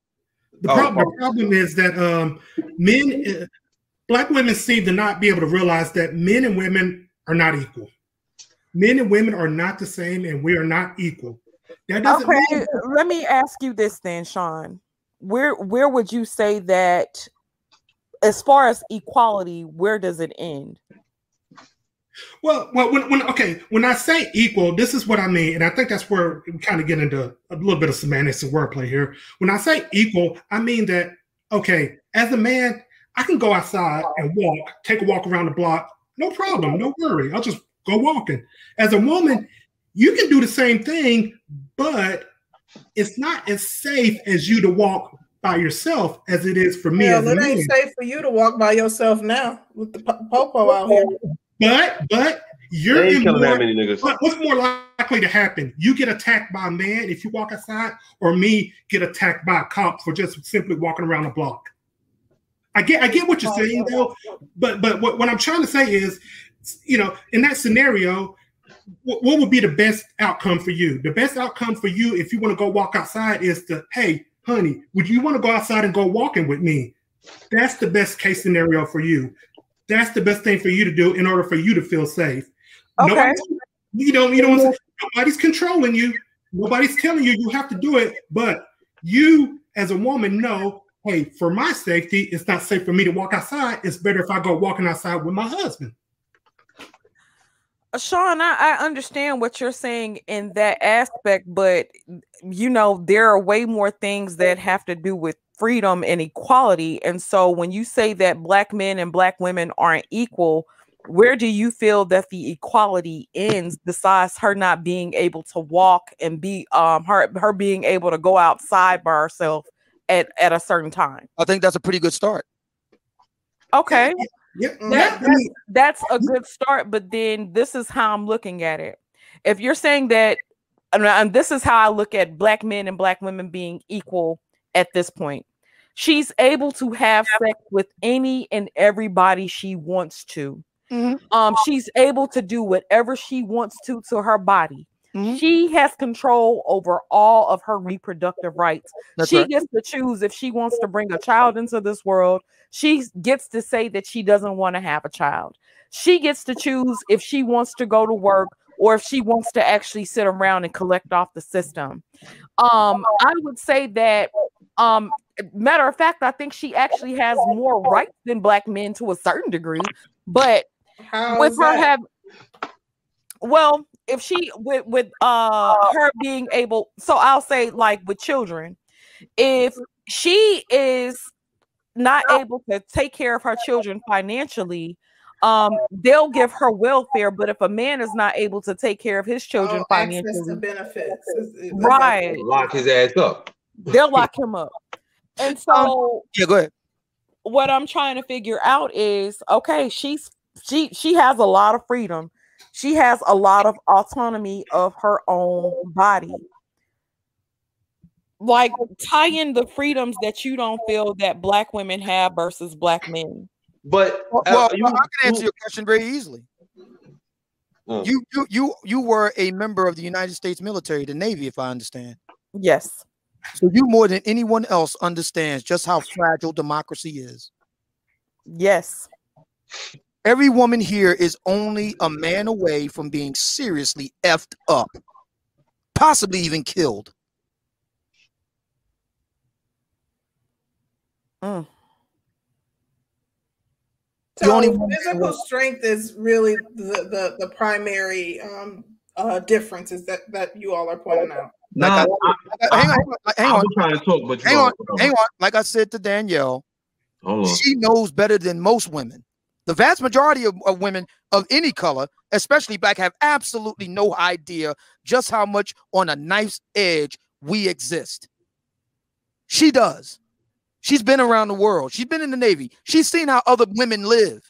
the, oh, problem, oh. the problem is that um, men, uh, black women seem to not be able to realize that men and women are not equal. Men and women are not the same, and we are not equal. That doesn't okay mean let me ask you this then sean where where would you say that as far as equality where does it end Well, well, when, when okay, when I say equal, this is what I mean, and I think that's where we kind of get into a little bit of semantics and wordplay here. When I say equal, I mean that okay, as a man, I can go outside and walk, take a walk around the block, no problem, no worry. I'll just go walking. As a woman, you can do the same thing, but it's not as safe as you to walk by yourself as it is for me Yeah, as a it man. ain't safe for you to walk by yourself now with the po- popo out here. But but you're in more that many niggas. What, what's more likely to happen? You get attacked by a man if you walk outside, or me get attacked by a cop for just simply walking around the block. I get, I get what you're saying though, but but what, what I'm trying to say is, you know, in that scenario, what, what would be the best outcome for you? The best outcome for you, if you want to go walk outside, is to, hey, honey, would you want to go outside and go walking with me? That's the best case scenario for you. That's the best thing for you to do in order for you to feel safe. Okay. Nobody's, you know, you know, nobody's controlling you. Nobody's telling you you have to do it, but you as a woman know, hey, for my safety, it's not safe for me to walk outside. It's better if I go walking outside with my husband. Sean, I, I understand what you're saying in that aspect, but you know, there are way more things that have to do with freedom and equality. And so when you say that black men and black women aren't equal, where do you feel that the equality ends besides her not being able to walk and be um her her being able to go outside by herself at, at a certain time? I think that's a pretty good start. Okay. Mm. yeah, that's a good start but then this is how i'm looking at it. If you're saying that and, this is how i look at black men and black women being equal at this point she's able to have sex with any and everybody she wants to. Mhm. um she's able to do whatever she wants to to her body Mhm. she has control over all of her reproductive rights That's she right. gets to choose if she wants to bring a child into this world. She gets to say that she doesn't want to have a child. She gets to choose if she wants to go to work or if she wants to actually sit around and collect off the system. Um, I would say that um matter of fact, I think she actually has more rights than black men to a certain degree, but How with her having, well if she with with uh her being able so i'll say like with children if she is not able to take care of her children financially um they'll give her welfare but if a man is not able to take care of his children Oh, access to financially benefits. Is- is- right Lock his ass up. they'll lock him up and so Yeah, go ahead. what I'm trying to figure out is okay, she's she she has a lot of freedom. She has a lot of autonomy of her own body. Like tie in the freedoms that you don't feel that black women have versus black men. But Well, uh, well, you, I can answer you- your question very easily. Uh, You, you, you, you were a member of the United States military, the Navy, if I understand. Yes. So you more than anyone else understands just how fragile democracy is. Yes. Every woman here is only a man away from being seriously effed up, possibly even killed. Mm. So physical strength is really the the, the primary um, uh, difference is that that you all are pointing out. nah, Like I, I- hang on, hang on, was trying talk, hang on, hang on. Like I said to Danielle, Hold she knows better than most women. The vast majority of, of women of any color, especially black, have absolutely no idea just how much on a knife's edge we exist. She does. She's been around the world. She's been in the Navy. She's seen how other women live.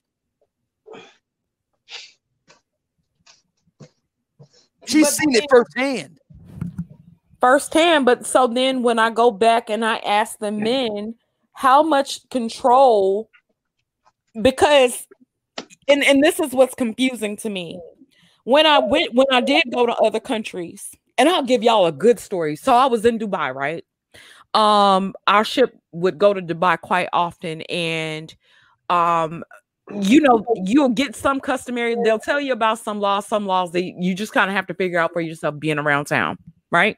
She's But seen it firsthand. firsthand. But so then when I go back and I ask the men how much control, because and, and this is what's confusing to me. When I went, when I did go to other countries, and I'll give y'all a good story. So I was in Dubai, right? Um, our ship would go to Dubai quite often, and um, you know, you'll get some customary, they'll tell you about some laws, some laws that you just kind of have to figure out for yourself being around town, right?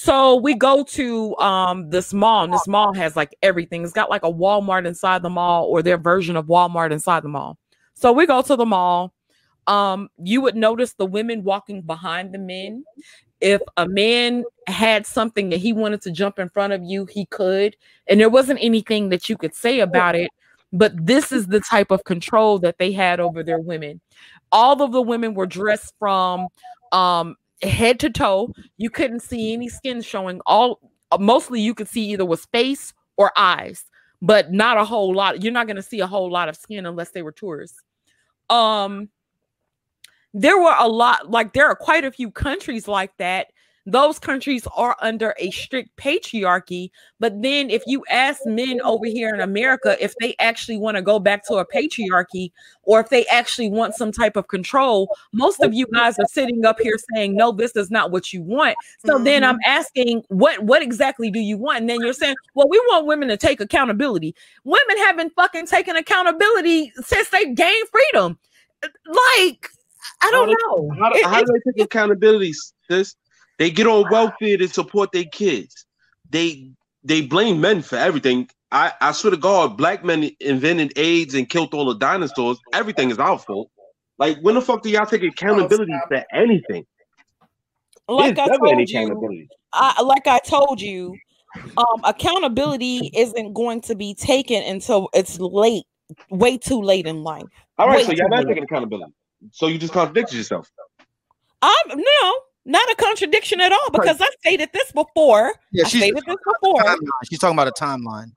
So we go to um this mall, and this mall has like everything. It's got like a Walmart inside the mall or their version of Walmart inside the mall. So we go to the mall. Um, you would notice the women walking behind the men. If a man had something that he wanted to jump in front of you, he could, and there wasn't anything that you could say about it but this is the type of control that they had over their women. All of the women were dressed from um, head to toe. You couldn't see any skin showing. All mostly you could see either was face or eyes, but not a whole lot. You're not going to see a whole lot of skin unless they were tourists. Um, there were a lot, like there are quite a few countries like that those countries are under a strict patriarchy. But then, if you ask men over here in America if they actually want to go back to a patriarchy or if they actually want some type of control, most of you guys are sitting up here saying, No, this is not what you want. So mm-hmm. then I'm asking, what what exactly do you want? And then you're saying, Well, we want women to take accountability. Women have been fucking taken accountability since they gained freedom. Like, I don't how know. How, it, how do they take accountability? This they get on welfare to support their kids. They they blame men for everything. I, I swear to God, black men invented AIDS and killed all the dinosaurs. Everything is our fault. Like, when the fuck do y'all take accountability for anything? Like There's I told you, I, like I told you, um, accountability isn't going to be taken until it's late, way too late in life. All right, way so y'all not taking accountability. So you just contradicted yourself. Um, no, not a contradiction at all because I stated this before. Yeah, I stated this before. She's talking about a timeline.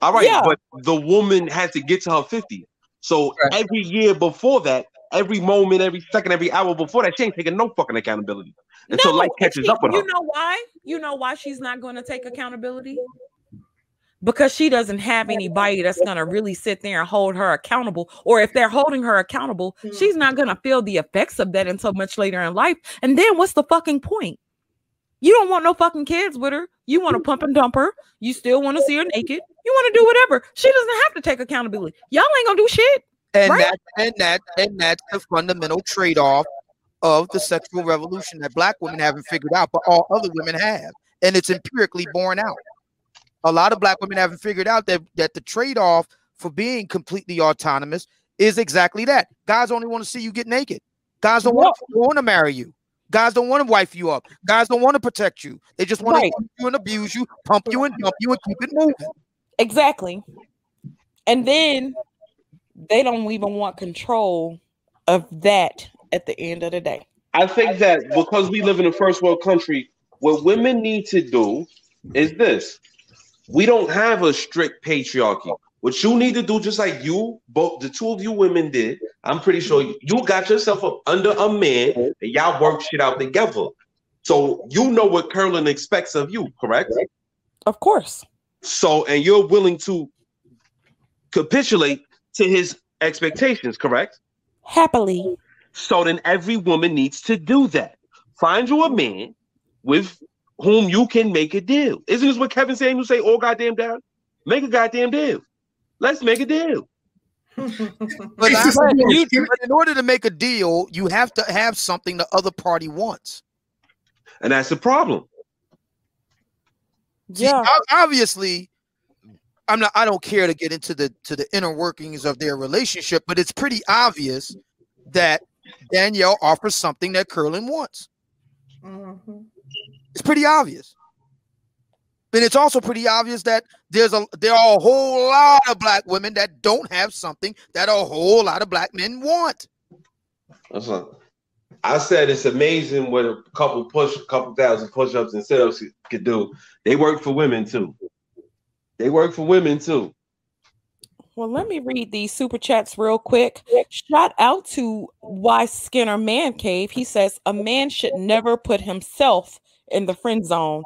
All right, yeah. but the woman has to get to her 50. So right. every year before that, every moment, every second, every hour before that, she ain't taking no fucking accountability until no, life catches she, up with you her. You know why? You know why she's not going to take accountability? Because she doesn't have anybody that's going to really sit there and hold her accountable. Or if they're holding her accountable, mm-hmm. she's not going to feel the effects of that until much later in life. And then what's the fucking point? You don't want no fucking kids with her. You want to pump and dump her. You still want to see her naked. You want to do whatever. She doesn't have to take accountability. Y'all ain't gonna do shit. And right? that and that and that's the fundamental trade-off of the sexual revolution that black women haven't figured out, but all other women have. And it's empirically borne out a lot of black women haven't figured out that that the trade-off for being completely autonomous is exactly that. Guys only want to see you get naked. Guys don't want, want to marry you. Guys don't want to wife you up. Guys don't want to protect you. They just want right. to you and abuse you, pump you and dump you, and keep it moving. Exactly. And then they don't even want control of that at the end of the day. I think that because we live in a first world country, what women need to do is this we don't have a strict patriarchy. What you need to do, just like you, both the two of you women did, I'm pretty sure you got yourself up under a man and y'all work shit out together. So you know what Curlin expects of you, correct? Of course. So, and you're willing to capitulate to his expectations, correct? Happily. So then every woman needs to do that. Find you a man with whom you can make a deal. Isn't this what Kevin saying? You say all goddamn down? Make a goddamn deal. Let's make a deal. but, you, but in order to make a deal, you have to have something the other party wants. And that's the problem. Yeah. See, obviously, I'm not I don't care to get into the to the inner workings of their relationship, but it's pretty obvious that Danielle offers something that Curlin wants. Mm-hmm. It's pretty obvious. And it's also pretty obvious that there's a there are a whole lot of black women that don't have something that a whole lot of black men want. That's not, I said it's amazing what a couple push, a couple thousand push-ups and sit-ups could do. They work for women too. They work for women too. Well, let me read these super chats real quick. Shout out to Why Skinner Man Cave. He says a man should never put himself in the friend zone.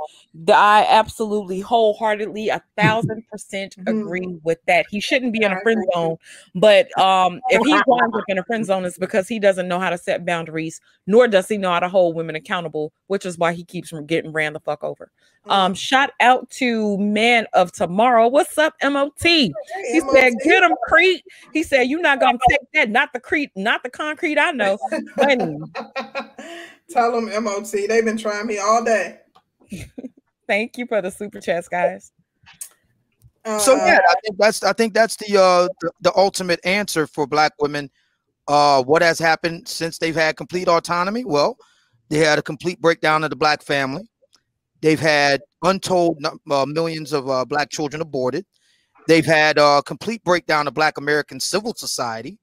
I absolutely wholeheartedly a thousand percent agree with that. He shouldn't be in a friend zone, but um, if he winds up in a friend zone, it's because he doesn't know how to set boundaries, nor does he know how to hold women accountable, which is why he keeps from getting ran the fuck over. Um, shout out to Man of Tomorrow. What's up, MOT? He said, "Get him, Crete." He said, "You're not gonna take that, not the Crete, not the concrete I know." Honey, Tell them MOT. They've been trying me all day. thank you for the super chats, guys. So Uh, yeah, I think that's I think that's the uh the, the ultimate answer for black women. Uh, what has happened since they've had complete autonomy? Well, they had a complete breakdown of the black family. They've had untold uh, millions of uh, black children aborted. They've had a complete breakdown of black American civil society.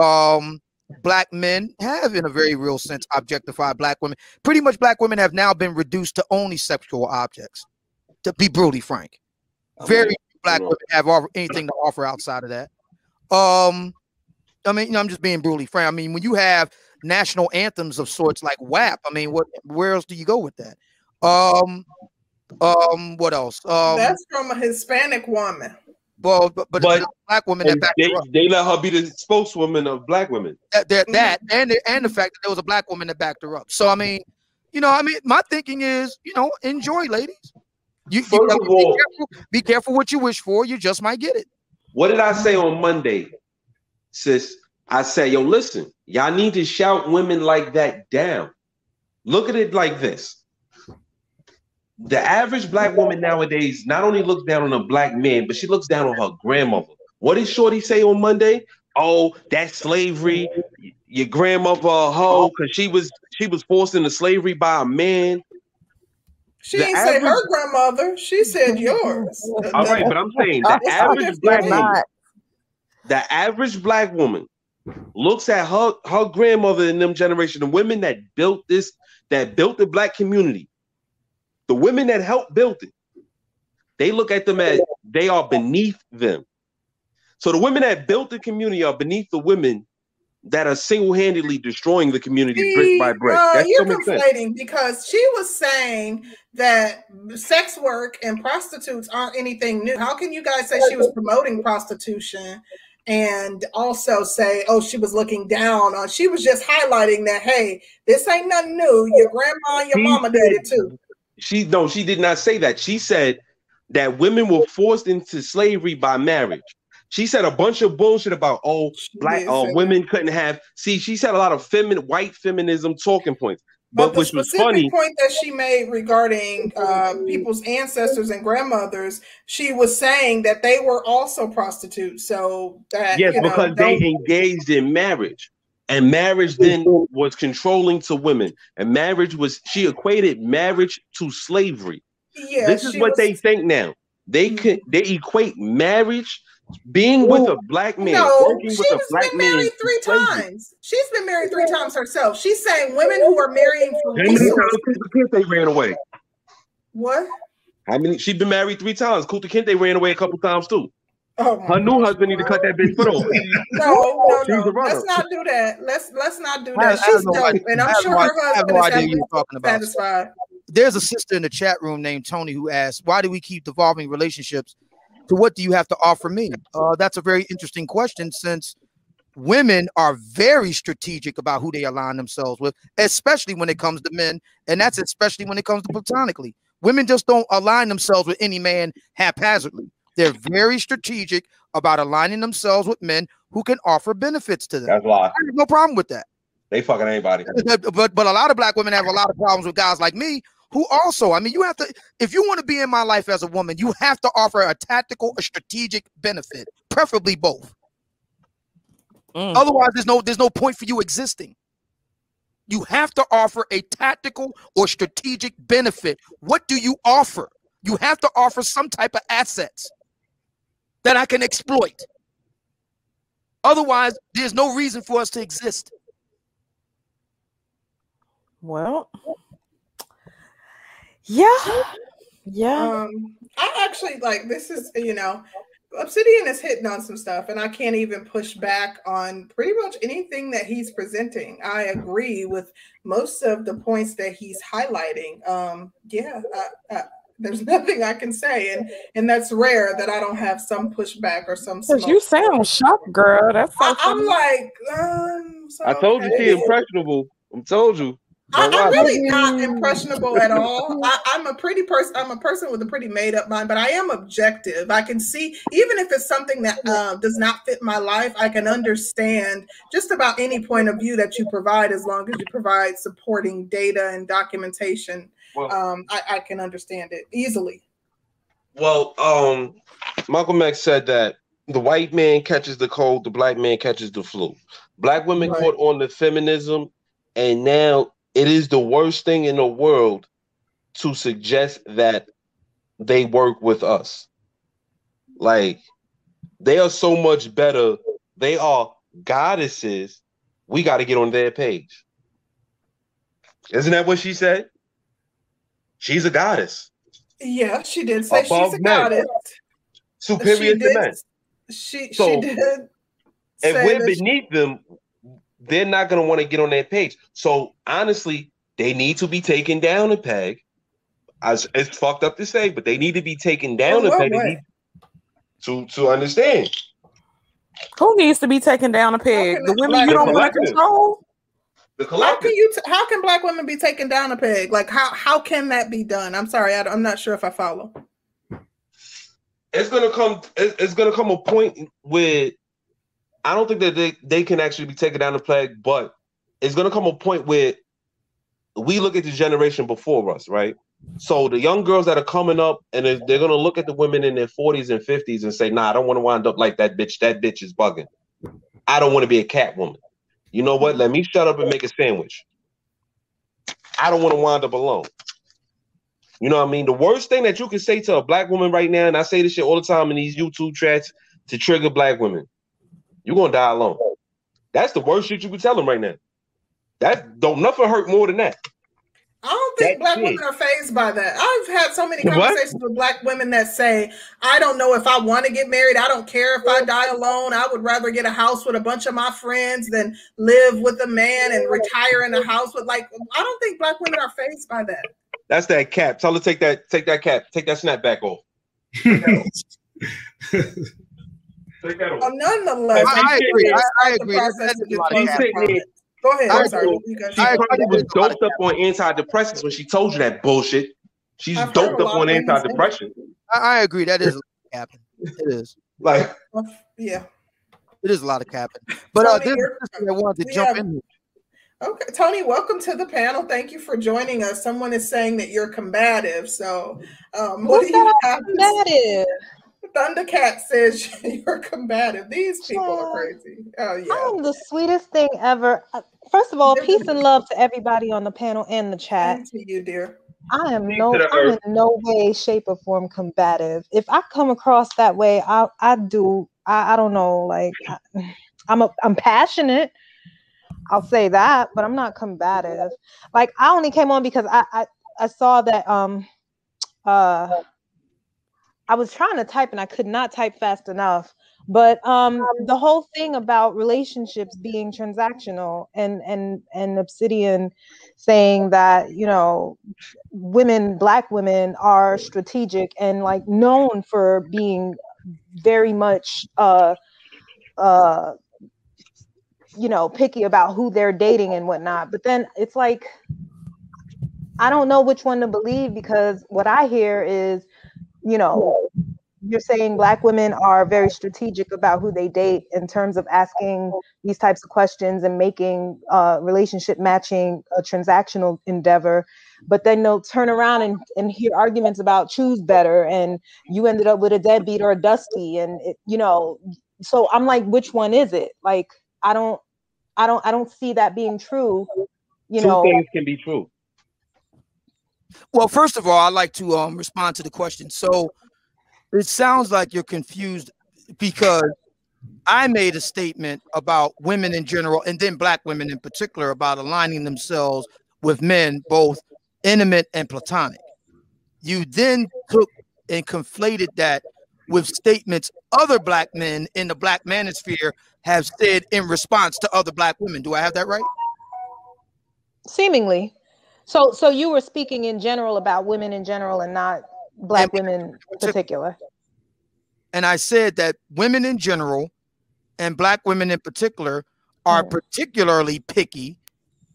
Um, black men have, in a very real sense, objectified black women. Pretty much, black women have now been reduced to only sexual objects. To be brutally frank, very few black women have offer, anything to offer outside of that. Um, I mean, you know, I'm just being brutally frank. I mean, when you have national anthems of sorts like WAP, I mean, what where else do you go with that? Um, um, what else? Um, that's from a Hispanic woman. Well, but, but, But- it's black women that backed they, her up. they let her be the spokeswoman of black women. that, that, Mhm. that and the, and the fact that there was a black woman that backed her up. So I mean, you know, I mean, my thinking is, you know, enjoy, ladies. You, you First gotta of be, all- careful, be careful what you wish for. You just might get it. What did I say on Monday, sis? I said, yo, listen, y'all need to shout women like that down. Look at it like this. The average black woman nowadays not only looks down on a black man, but she looks down on her grandmother. What did Shorty say on Monday? Oh, that's slavery. Your grandmother a hoe because she was she was forced into slavery by a man. She The didn't say her grandmother. She said yours. All right, but I'm saying the average black woman, the average black woman looks at her her grandmother in them generation, the women that built this, that built the black community, the women that helped build it, they look at them as they are beneath them. So the women that built the community are beneath the women that are single-handedly destroying the community brick by brick. uh, That's you're conflating because she was saying that sex work and prostitutes aren't anything new. How can you guys say she was promoting prostitution and also say, oh, she was looking down on? She was just highlighting that, hey, this ain't nothing new. Your grandma and your She mama did it too. She no, she did not say that. She said that women were forced into slavery by marriage. She said a bunch of bullshit about oh She black uh, women couldn't have. See, she said a lot of feminine white feminism talking points, But, but, the which was funny. point that she made regarding uh, people's ancestors and grandmothers, she was saying that they were also prostitutes. So that Yes, you know, because they engaged in marriage, and marriage then was controlling to women, and marriage was she equated marriage to slavery. yeah, this is what was- they think now. They Mhm. can they equate marriage, being with a black man, No, she's been man. married three times. She's been married three times herself. She's saying women who are marrying for How many times resources. Kunta Kinte ran away? What? How many? She's been married three times. Kunta Kinte ran away a couple times too. Oh Her my new husband need to cut that bitch foot off. No, no, She's a no. Let's not do that. Let's let's not do I- I that. She's have no dope, idea- and I I'm have sure no her idea- I have husband no is idea you're talking about. satisfied. There's a sister in the chat room named Tony who asked, "Why do we keep devolving relationships? To what do you have to offer me?" Uh, that's a very interesting question since women are very strategic about who they align themselves with, especially when it comes to men, and that's especially when it comes to platonically. Women just don't align themselves with any man haphazardly. They're very strategic about aligning themselves with men who can offer benefits to them. That's a lie. I have no problem with that. They fucking anybody. but but but a lot of black women have a lot of problems with guys like me who also i mean you have to if you want to be in my life as a woman you have to offer a tactical a strategic benefit preferably both Mm. otherwise there's no there's no point for you existing you have to offer a tactical or strategic benefit what do you offer you have to offer some type of assets that i can exploit otherwise there's no reason for us to exist Well, yeah, yeah. Um, I actually like this is you know, Obsidian is hitting on some stuff, and I can't even push back on pretty much anything that he's presenting. I agree with most of the points that he's highlighting. Um, yeah, I, I, there's nothing I can say, and and that's rare that I don't have some pushback or some. Because you sound shocked, girl. That's so I, am like, um, so I told okay. you she impressionable. I told you. I, I'm really not impressionable at all. I, I'm a pretty person. I'm a person with a pretty made up mind, but I am objective. I can see, even if it's something that uh, does not fit my life, I can understand just about any point of view that you provide, as long as you provide supporting data and documentation. Well- Um, I, I can understand it easily. Well, um, Malcolm X said that the white man catches the cold, the black man catches the flu. Black women Right. caught on the feminism, and now it is the worst thing in the world to suggest that they work with us. Like they are so much better. They are goddesses. We got to get on their page. Isn't that what she said? She's a goddess, Yeah, she did say she's a men. goddess. superior She to did. men. She So, she did. And say we're that she- beneath them, they're not going to want to get on that page. So honestly, they need to be taken down a peg. As it's fucked up to say, but they need to be taken down In a peg. They way? need to to understand. Who needs to be taken down a peg? The women black you don't want to control? The How can you? T- how can black women be taken down a peg? Like how how can that be done? I'm sorry, I, am not sure if I follow. it's gonna come. It's, it's gonna come a point where I don't think that they they can actually be taken down the peg, but it's gonna come a point where we look at the generation before us, right? So the young girls that are coming up and they're, they're gonna look at the women in their 40s and 50s and say, "Nah, I don't want to wind up like that bitch. That bitch is bugging. I don't want to be a cat woman. You know what? Let me shut up and make a sandwich. I don't want to wind up alone. You know what I mean? The worst thing that you can say to a black woman right now, and I say this shit all the time in these YouTube chats to trigger black women, you're gonna die alone. That's the worst shit you can tell them right now. That don't nothing hurt more than that. I don't think That's black it. women are fazed by that. I've had so many What? conversations with black women that say, "I don't know if I want to get married. I don't care if I die alone. I would rather get a house with a bunch of my friends than live with a man and retire in a house with like." I don't think black women are fazed by that. That's that cap. Tell her take that, take that cap, take that snap back off. Take that off. nonetheless, I- I agree. I- I the agree. Process That's to a lot of disclose cap. the comments. Go ahead. I I'm sorry. agree. You guys- She I- probably was there's a lot of doped up on antidepressants when she told you that bullshit. She's I've doped up on of women say antidepressant. I, I agree. That is capping. It is. Like, Yeah. It is a lot of capping. But uh, Tony, this is I wanted to jump have- in. here. Okay, Tony, welcome to the panel. Thank you for joining us. Someone is saying that you're combative. So, um, what Who do you said have? to Combative. Thundercat says you're combative. These people are crazy. Oh yeah. I'm the sweetest thing ever. Uh, First of all, peace and love to everybody on the panel and the chat. And to you, dear. I am no, I'm in no way, shape, or form combative. If I come across that way, I, I do. I, I don't know. Like, I, I'm a, I'm passionate. I'll say that, but I'm not combative. Like, I only came on because I, I, I saw that. Um, uh, I was trying to type and I could not type fast enough. But um, the whole thing about relationships being transactional and and and Obsidian saying that you know women, black women, are strategic and like known for being very much uh uh you know picky about who they're dating and whatnot. But then it's like I don't know which one to believe because what I hear is you know you're saying black women are very strategic about who they date in terms of asking these types of questions and making uh, relationship matching a transactional endeavor. But then they'll turn around and, and hear arguments about choose better and you ended up with a deadbeat or a dusty and it, you know so i'm like which one is it? Like i don't i don't i don't see that being true you two know. things can be true. Well, first of all, I'd like to um, respond to the question. So it sounds like you're confused because I made a statement about women in general and then black women in particular about aligning themselves with men, both intimate and platonic. You then took and conflated that with statements other black men in the black manosphere have said in response to other black women. Do I have that right? Seemingly. So so you were speaking in general about women in general and not black And- women in particular. And I said that women in general and black women in particular are Mm. particularly picky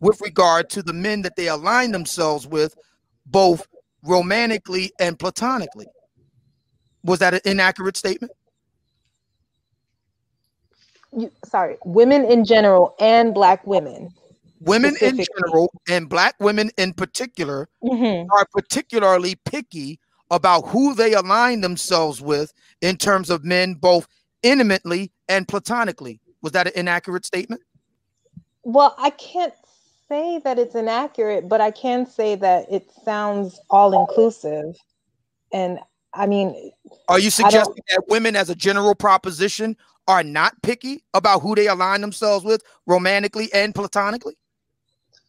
with regard to the men that they align themselves with, both romantically and platonically. Was that an inaccurate statement? You, sorry, women in general and black women. Women in general and black women in particular Mhm. are particularly picky about who they align themselves with in terms of men, both intimately and platonically. Was that an inaccurate statement? Well, I can't say that it's inaccurate, but I can say that it sounds all inclusive. And I mean, Are you suggesting that women, as a general proposition, are not picky about who they align themselves with romantically and platonically?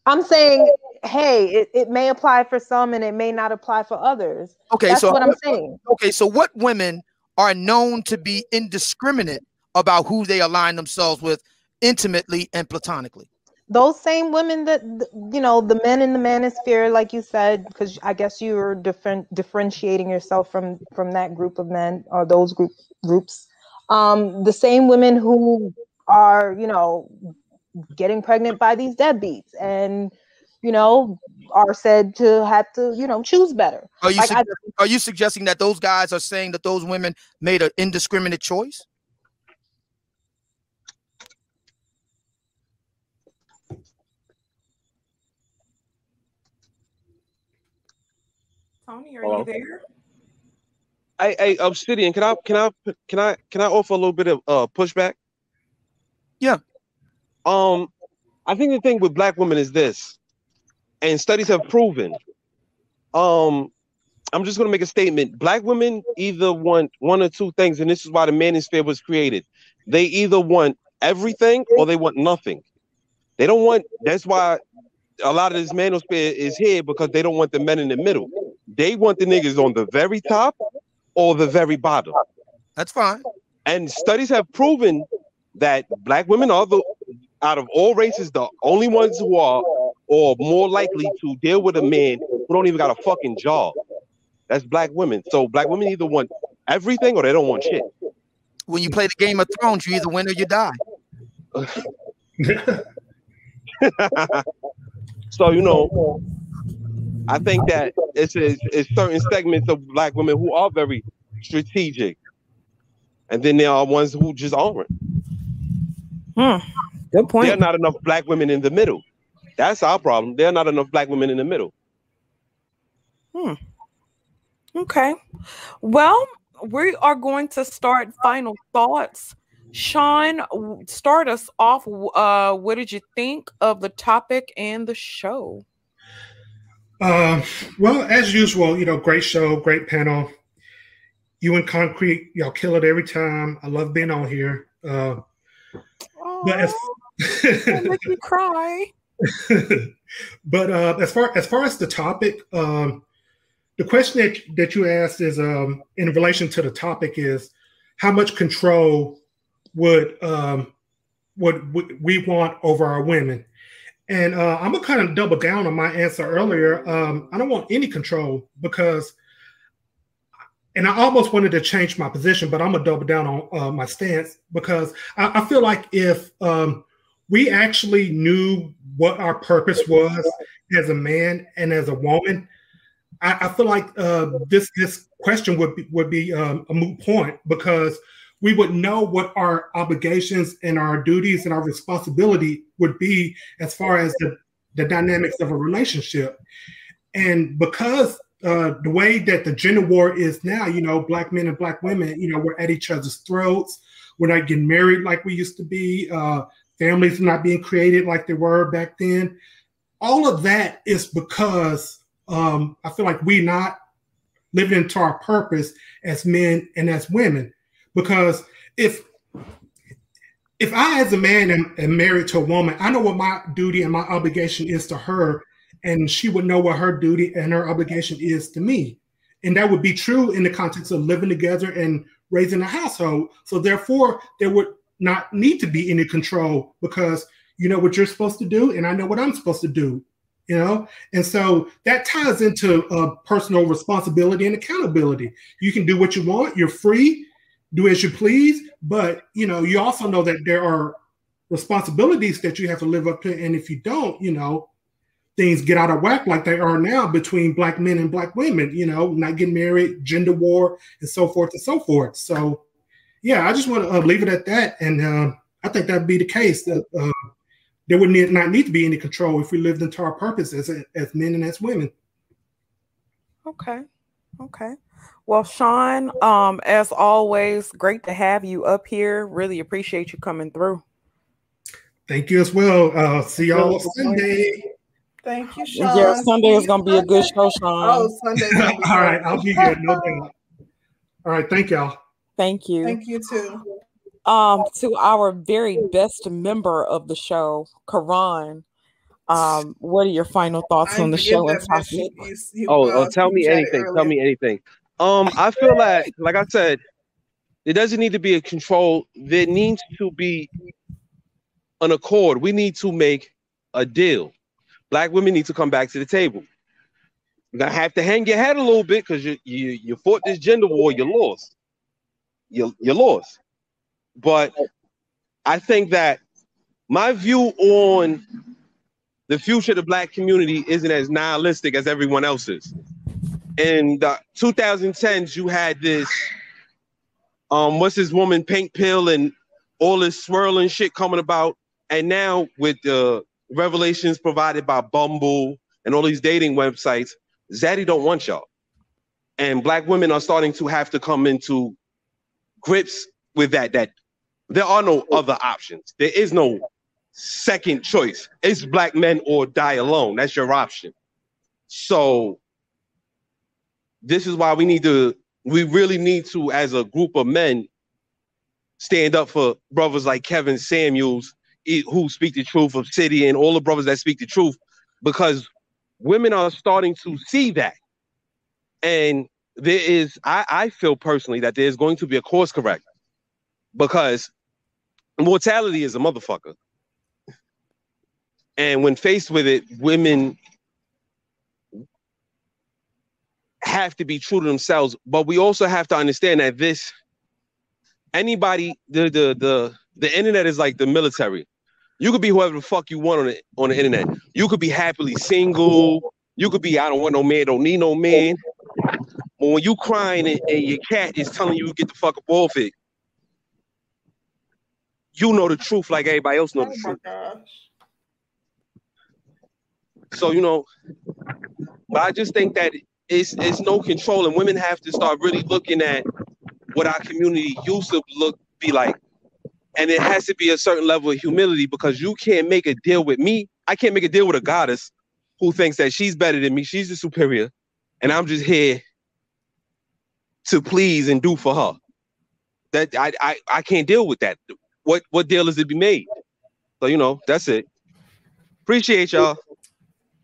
I'm saying, hey, it, it may apply for some and it may not apply for others. Okay, That's so what I'm saying. okay, so what women are known to be indiscriminate about who they align themselves with intimately and platonically? Those same women that you know, the men in the manosphere, like you said, because I guess you were different differentiating yourself from from that group of men or those group groups. Um, the same women who are, you know, getting pregnant by these deadbeats and you know are said to have to you know choose better Are you Like, I- suggesting, are you suggesting that those guys are saying that those women made an indiscriminate choice? Tony, are Hello? you there? Hey, hey, Obsidian, can I can I can I can I offer a little bit of uh pushback? Yeah. Um, I think the thing with black women is this, and studies have proven. Um, I'm just gonna make a statement. Black women either want one or two things, and this is why the manosphere was created. They either want everything or they want nothing. They don't want. That's why a lot of this manosphere is here because they don't want the men in the middle. They want the niggas on the very top or the very bottom. That's fine. And studies have proven that black women are the out of all races the only ones who are or more likely to deal with a man who don't even got a fucking job. That's black women. So black women either want everything or they don't want shit. When you play the Game of Thrones, you either win or you die. so you know, I think that it's, it's, it's certain segments of black women who are very strategic, and then there are ones who just aren't. Hmm. Good There are not enough black women in the middle. That's our problem. There are not enough black women in the middle. Hmm. Okay. Well, we are going to start final thoughts. Sean, start us off. Uh, what did you think of the topic and the show? Uh, well, as usual, you know, great show, great panel. You and Concrete, y'all kill it every time. I love being on here. Uh, but as, Don't make me cry. but uh, as far as far as the topic, um, the question that that you asked is um, in relation to the topic is how much control would um, would, we want over our women? And uh, I'm gonna kind of double down on my answer earlier. Um, I don't want any control because, and I almost wanted to change my position, but I'm gonna double down on uh, my stance because I, I feel like if um, we actually knew what our purpose was as a man and as a woman, I, I feel like uh, this this question would be, would be um, a moot point because we would know what our obligations and our duties and our responsibility would be as far as the, the dynamics of a relationship. And because uh, the way that the gender war is now, you know, black men and black women, you know, we're at each other's throats. We're not getting married like we used to be. Uh, families not being created like they were back then. All of that is because um, I feel like we're not living into our purpose as men and as women. Because if if I, as a man, am, am married to a woman, I know what my duty and my obligation is to her, and she would know what her duty and her obligation is to me. And that would be true in the context of living together and raising a household. So therefore, there would not need to be any control because you know what you're supposed to do, and I know what I'm supposed to do. You know, and so that ties into uh, personal responsibility and accountability. You can do what you want. You're free, do as you please, but you know you also know that there are responsibilities that you have to live up to, and if you don't, you know, things get out of whack like they are now between black men and black women, you know, not getting married, gender war, and so forth and so forth. So, yeah, I just want to uh, leave it at that. And uh, I think that'd be the case that uh, there would need, not need to be any control if we lived into our purpose as, as men and as women. Okay. Okay. Well, Sean, um, as always, great to have you up here. Really appreciate you coming through. Thank you as well. Uh, see y'all Sunday. Thank you, Sean. Yeah, Sunday is gonna be a good show, Sean. Oh, Sunday. All right, I'll be here. No doubt. All right, thank y'all. Thank you. Thank you too. Um, to our very best member of the show, Karan. Um, what are your final thoughts on the show and topic? Oh, oh, tell me anything. Tell me anything. Um, I feel like, like I said, it doesn't need to be a control. There needs to be an accord. We need to make a deal. Black women need to come back to the table. You're gonna have to hang your head a little bit because you you you fought this gender war, you lost. You you lost. But I think that my view on the future of the black community isn't as nihilistic as everyone else's. In the 2010s, you had this um, what's this woman, pink pill, and all this swirling shit coming about. And now with the revelations provided by Bumble and all these dating websites, Zaddy don't want y'all. And black women are starting to have to come into grips with that, that there are no other options. There is no second choice. It's black men or die alone. That's your option. So this is why we need to, we really need to, as a group of men, stand up for brothers like Kevin Samuels who speak the truth of City and all the brothers that speak the truth, because women are starting to see that. And there is, I, I feel personally that there's going to be a course correct because mortality is a motherfucker. And when faced with it, women have to be true to themselves, but we also have to understand that this anybody the the the the internet is like the military. You could be whoever the fuck you want on the on the internet. You could be happily single. You could be I don't want no man, don't need no man. But when you crying and, and your cat is telling you get the fuck up off it, you know the truth like everybody else know the Oh truth. So you know, but I just think that it's it's no control, and women have to start really looking at what our community used to look be like, and it has to be a certain level of humility because you can't make a deal with me. I can't make a deal with a goddess who thinks that she's better than me, she's the superior, and I'm just here to please and do for her. That I I, I can't deal with that. What what deal is to be made? So you know, that's it. Appreciate y'all.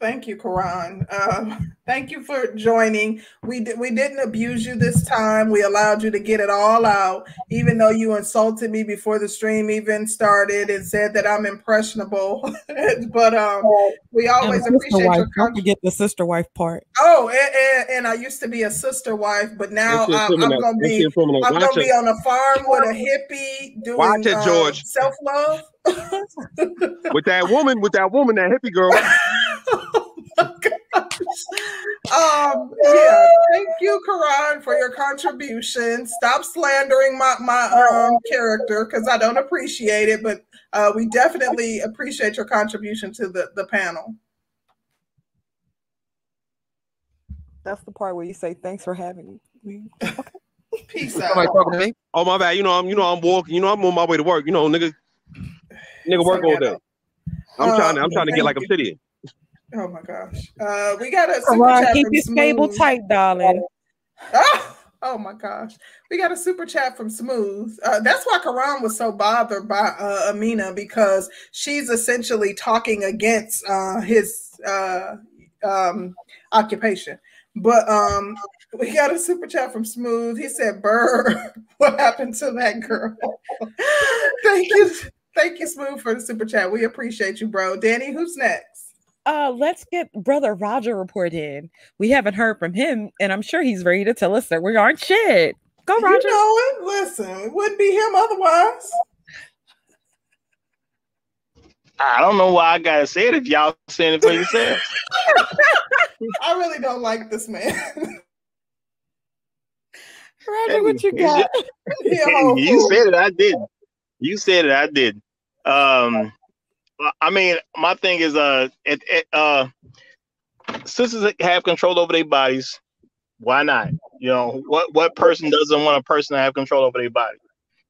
Thank you, Karan. Um, thank you for joining. We di- we didn't abuse you this time. We allowed you to get it all out, even though you insulted me before the stream even started and said that I'm impressionable. but um, we always And the sister appreciate wife. your Don't contribution. forget the sister wife part. Oh, and, and, and I used to be a sister wife, but now I'm, I'm gonna be. I'm gonna be on a farm with a hippie doing Watch it, George. self love. with that woman, with that woman, that hippie girl. um yeah thank you karan for your contribution stop slandering my my um character because i don't appreciate it but uh we definitely appreciate your contribution to the the panel That's the part where you say thanks for having me. peace Somebody out talking to me? Oh my bad. You know I'm you know I'm walking. You know I'm on my way to work. You know nigga, nigga work all day. I'm Uh, trying to I'm trying to get thank like you. obsidian. Oh my gosh uh we got a super chat keep from your cable tight, darling. Ah, oh my gosh. We got a super chat from Smooth. Uh, that's why Karan was so bothered by uh, Amina because she's essentially talking against uh, his uh, um, occupation. But um, We got a super chat from Smooth. He said, Burr, what happened to that girl? Thank you. Thank you, Smooth, for the super chat. We appreciate you, bro. Danny, who's next? Uh, let's get brother Roger report in. We haven't heard from him, and I'm sure he's ready to tell us that we aren't shit. Go, Roger. You know it. Listen, it wouldn't be him otherwise. I don't know why I gotta say it if y'all saying it for yourselves. I really don't like this man. Roger, what you got? you said it, I didn't. You said it, I did. Um, I mean, my thing is, uh, it, it, uh, sisters have control over their bodies. Why not? You know, what what person doesn't want a person to have control over their body?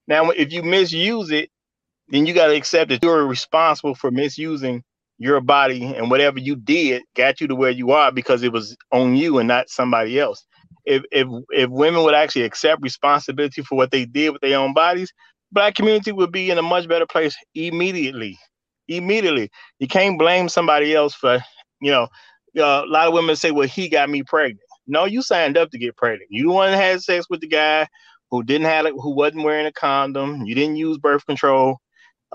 Now, if you misuse it, then you got to accept that you're responsible for misusing your body and whatever you did got you to where you are because it was on you and not somebody else. If if if women would actually accept responsibility for what they did with their own bodies, black community would be in a much better place immediately. Immediately, you can't blame somebody else for, you know, uh, a lot of women say, "Well, he got me pregnant." No, you signed up to get pregnant. You the one that had sex with the guy who didn't have it, who wasn't wearing a condom. You didn't use birth control.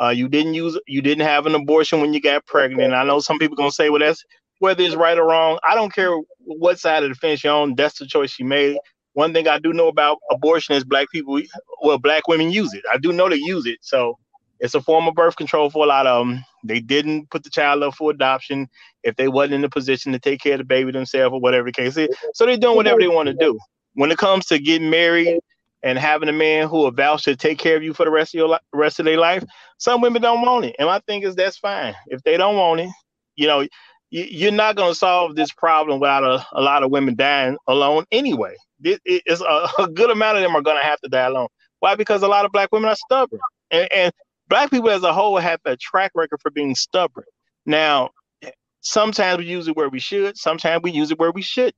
Uh, you didn't use, you didn't have an abortion when you got pregnant. I know some people gonna say, "Well, that's whether it's right or wrong." I don't care what side of the fence you're on. That's the choice you made. One thing I do know about abortion is black people, well, black women use it. I do know they use it. So it's a form of birth control for a lot of them. They didn't put the child up for adoption if they wasn't in a position to take care of the baby themselves or whatever the case is. So they're doing whatever they want to do. When it comes to getting married and having a man who vouch to take care of you for the rest of your rest of their life, some women don't want it. And my thing is that's fine. If they don't want it, you know, you're not going to solve this problem without a, a lot of women dying alone anyway. It, it's a, a, good amount of them are going to have to die alone. Why? Because a lot of black women are stubborn. And, and black people as a whole have a track record for being stubborn. Now, sometimes we use it where we should, sometimes we use it where we shouldn't.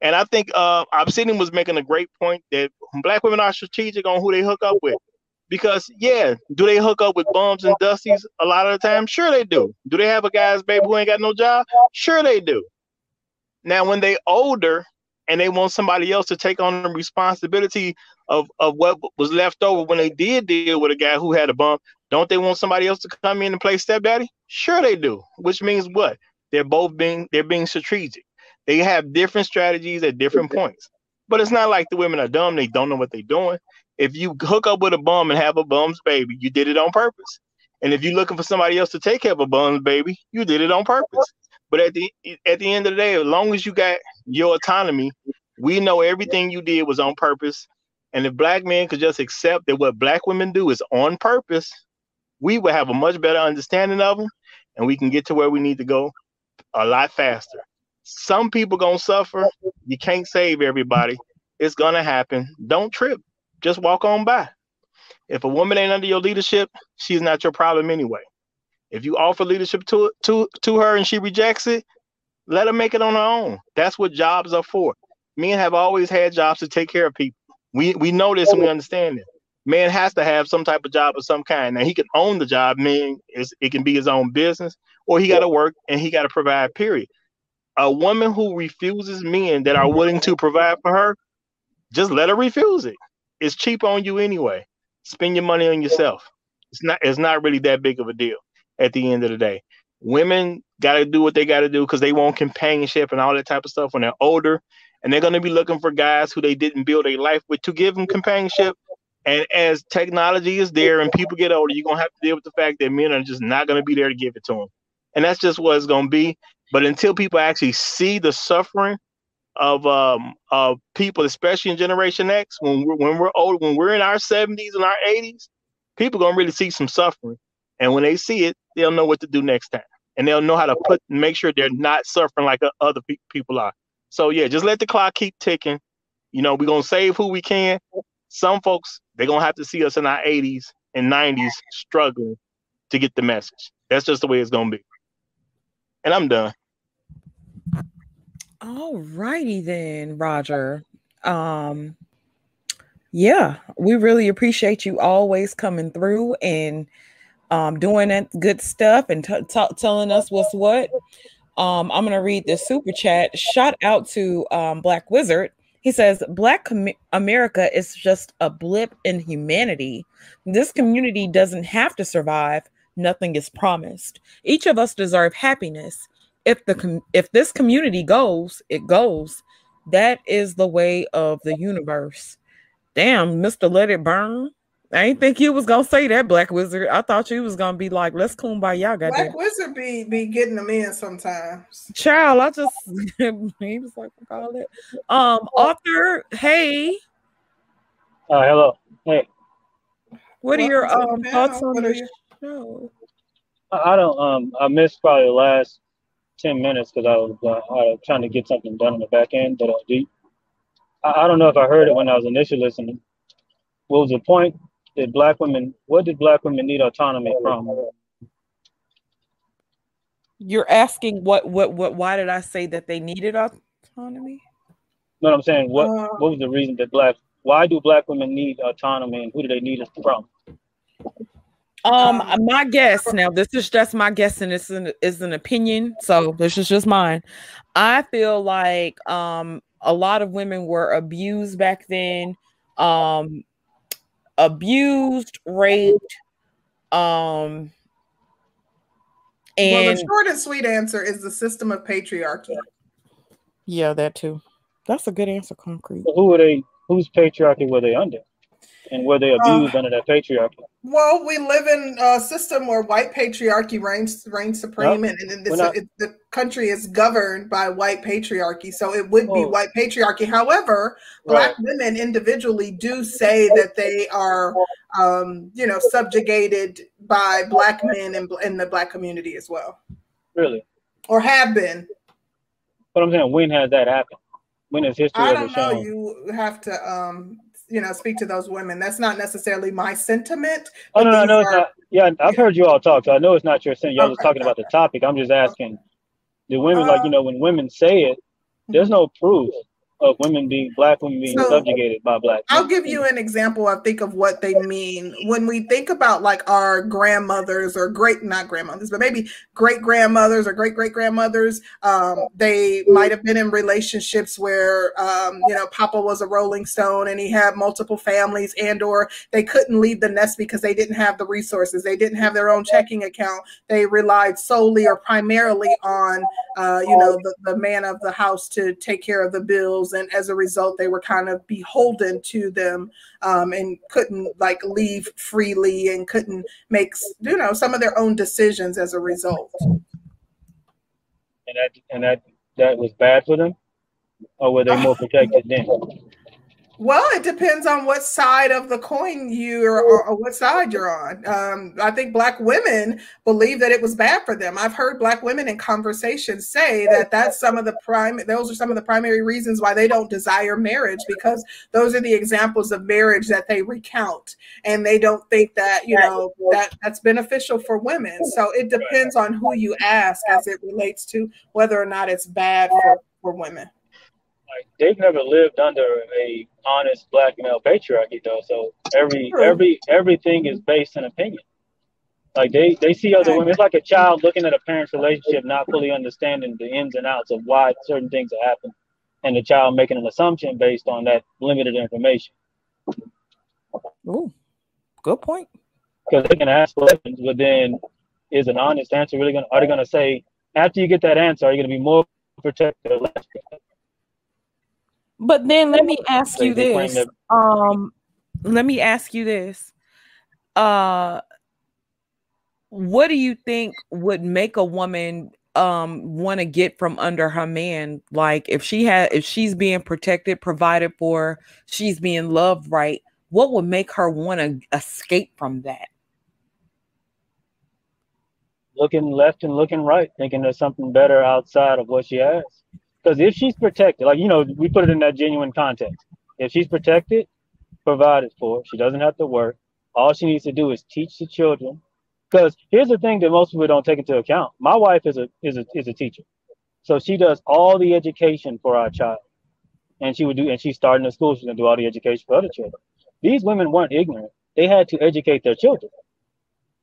And I think uh, Obsidian was making a great point that black women are strategic on who they hook up with. Because yeah, do they hook up with bums and dusties a lot of the time? Sure they do. Do they have a guy's baby who ain't got no job? Sure they do. Now when they older and they want somebody else to take on the responsibility of, of what was left over when they did deal with a guy who had a bump, don't they want somebody else to come in and play stepdaddy? Sure they do. Which means what? They're both being they're being strategic. They have different strategies at different points. But it's not like the women are dumb, they don't know what they're doing. If you hook up with a bum and have a bum's baby, you did it on purpose. And if you're looking for somebody else to take care of a bum's baby, you did it on purpose. But at the at the end of the day, as long as you got your autonomy, we know everything you did was on purpose. And if black men could just accept that what black women do is on purpose, we would have a much better understanding of them, and we can get to where we need to go a lot faster. Some people gonna suffer. You can't save everybody. It's gonna happen. Don't trip just walk on by. If a woman ain't under your leadership, she's not your problem anyway. If you offer leadership to to to her and she rejects it, let her make it on her own. That's what jobs are for. Men have always had jobs to take care of people. We we know this and we understand it. Man has to have some type of job of some kind. Now he can own the job, meaning it can be his own business, or he got to work and he got to provide. Period. A woman who refuses men that are willing to provide for her, just let her refuse it it's cheap on you anyway. Spend your money on yourself. It's not it's not really that big of a deal at the end of the day. Women got to do what they got to do because they want companionship and all that type of stuff when they're older, and they're going to be looking for guys who they didn't build a life with to give them companionship. And as technology is there and people get older, you're gonna have to deal with the fact that men are just not gonna be there to give it to them, and that's just what it's gonna be. But until people actually see the suffering of um of people, especially in Generation X, when we're when we're old, when we're in our 70s and our 80s, people gonna really see some suffering. And when they see it, they'll know what to do next time. And they'll know how to put make sure they're not suffering like other pe- people are. So yeah, just let the clock keep ticking. You know, we're gonna save who we can. Some folks they're gonna have to see us in our 80s and 90s struggling to get the message. That's just the way it's gonna be. And I'm done. All righty then, Roger. Um, yeah, we really appreciate you always coming through and um, doing that good stuff and t- t- telling us what's what. Um, I'm gonna read the super chat. Shout out to um, Black Wizard. He says, Black com- America is just a blip in humanity. This community doesn't have to survive. Nothing is promised. Each of us deserve happiness. If the com- if this community goes, it goes. That is the way of the universe. Damn, Mr. Let It Burn. I didn't think you was gonna say that, Black Wizard. I thought you was gonna be like, "Let's kumbaya." Got Black Goddamn, Black Wizard be be getting them in sometimes. child. I just he was like, "Fuck all that." Um, Arthur, hey, Uh, hello. Hey, what are your um thoughts on What are the show? I I don't. Um, I missed probably the last ten minutes because I was uh, uh, trying to get something done on the back end that I deep. I, I don't know if I heard it when I was initially listening. What was the point? Did black women? What did black women need autonomy from? You're asking what what what? Why did I say that they needed autonomy? No, I'm saying what. Uh, What was the reason that black? Why do black women need autonomy, and who do they need it from? Um, my guess now, this is just my guess, and it's an is an opinion, so this is just mine. I feel like um a lot of women were abused back then, um, abused, raped, um, well, and the short and sweet answer is the system of patriarchy. yeah, that too. That's a good answer, concrete. Who were they? Whose patriarchy were they under? And were they abused under that patriarchy? Well, we live in a system where white patriarchy reigns reigns supreme, and, and this, not- it, the country is governed by white patriarchy. So it would be Oh. white patriarchy. However, black women individually do say that they are, um, you know, subjugated by black men in, in the black community as well, Really? or have been. But I'm saying, when has that happened? When has history I ever don't know. shown? You have to, um, you know, speak to those women. That's not necessarily my sentiment. Oh no, no, no, it's not. Yeah, I've heard you all talk, so I know it's not your sin. Y'all just Okay, talking about the topic. I'm just asking the women, like Uh, you know, when women say it, there's no proof of women being black women being So, subjugated by black. I'll give you an example. I think of what they mean when we think about like our grandmothers or great, not grandmothers, but maybe great grandmothers or great great grandmothers. Um, they might have been in relationships where, um, you know, Papa was a Rolling Stone and he had multiple families, and or they couldn't leave the nest because they didn't have the resources. They didn't have their own checking account. They relied solely or primarily on, uh, you know, the, the man of the house to take care of the bills, and as a result, they were kind of beholden to them um, and couldn't like leave freely and couldn't make you know some of their own decisions as a result. and that and that that was bad for them, or were they more protected then? Well, it depends on what side of the coin you or, or what side you're on. Um, I think black women believe that it was bad for them. I've heard black women in conversations say that that's some of the prime. Those are some of the primary reasons why they don't desire marriage because those are the examples of marriage that they recount, and they don't think that you know that that's beneficial for women. So it depends on who you ask as it relates to whether or not it's bad for for women. Like they've never lived under a honest black male patriarchy though. So every True. every everything is based in opinion. Like they they see other women. It's like a child looking at a parent's relationship, not fully understanding the ins and outs of why certain things have happened, and the child making an assumption based on that limited information. Ooh, good point. Because they can ask questions, but then is an honest answer really gonna? Are they gonna say after you get that answer, are you gonna be more protected or less? protected? But then let me ask you this. Um, let me ask you this. Uh, what do you think would make a woman um want to get from under her man like if she had if she's being protected provided for she's being loved right what would make her want to escape from that looking left and looking right, thinking there's something better outside of what she has. Because if she's protected, like you know, we put it in that genuine context. If she's protected, provided for, she doesn't have to work. All she needs to do is teach the children. Because here's the thing that most people don't take into account. My wife is a is a is a teacher, so she does all the education for our child, and she would do and she's starting a school. She's gonna do all the education for other children. These women weren't ignorant; they had to educate their children.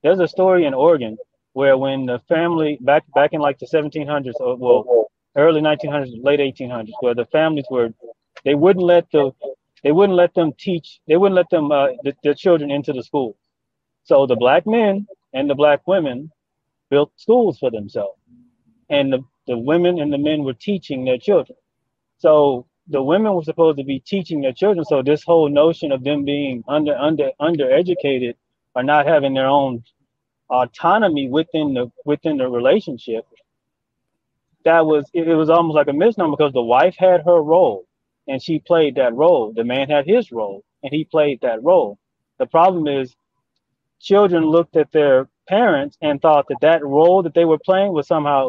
There's a story in Oregon where when the family back back in like the 1700s or uh, well early 1900s late 1800s where the families were They wouldn't let the they wouldn't let them teach. They wouldn't let them uh, the, their children into the school. So the black men and the black women built schools for themselves, and the, the women and the men were teaching their children. So the women were supposed to be teaching their children. So this whole notion of them being under under undereducated or not having their own autonomy within the within the relationship, that was it, was almost like a misnomer because the wife had her role and she played that role. The man had his role and he played that role. The problem is children looked at their parents and thought that that role that they were playing was somehow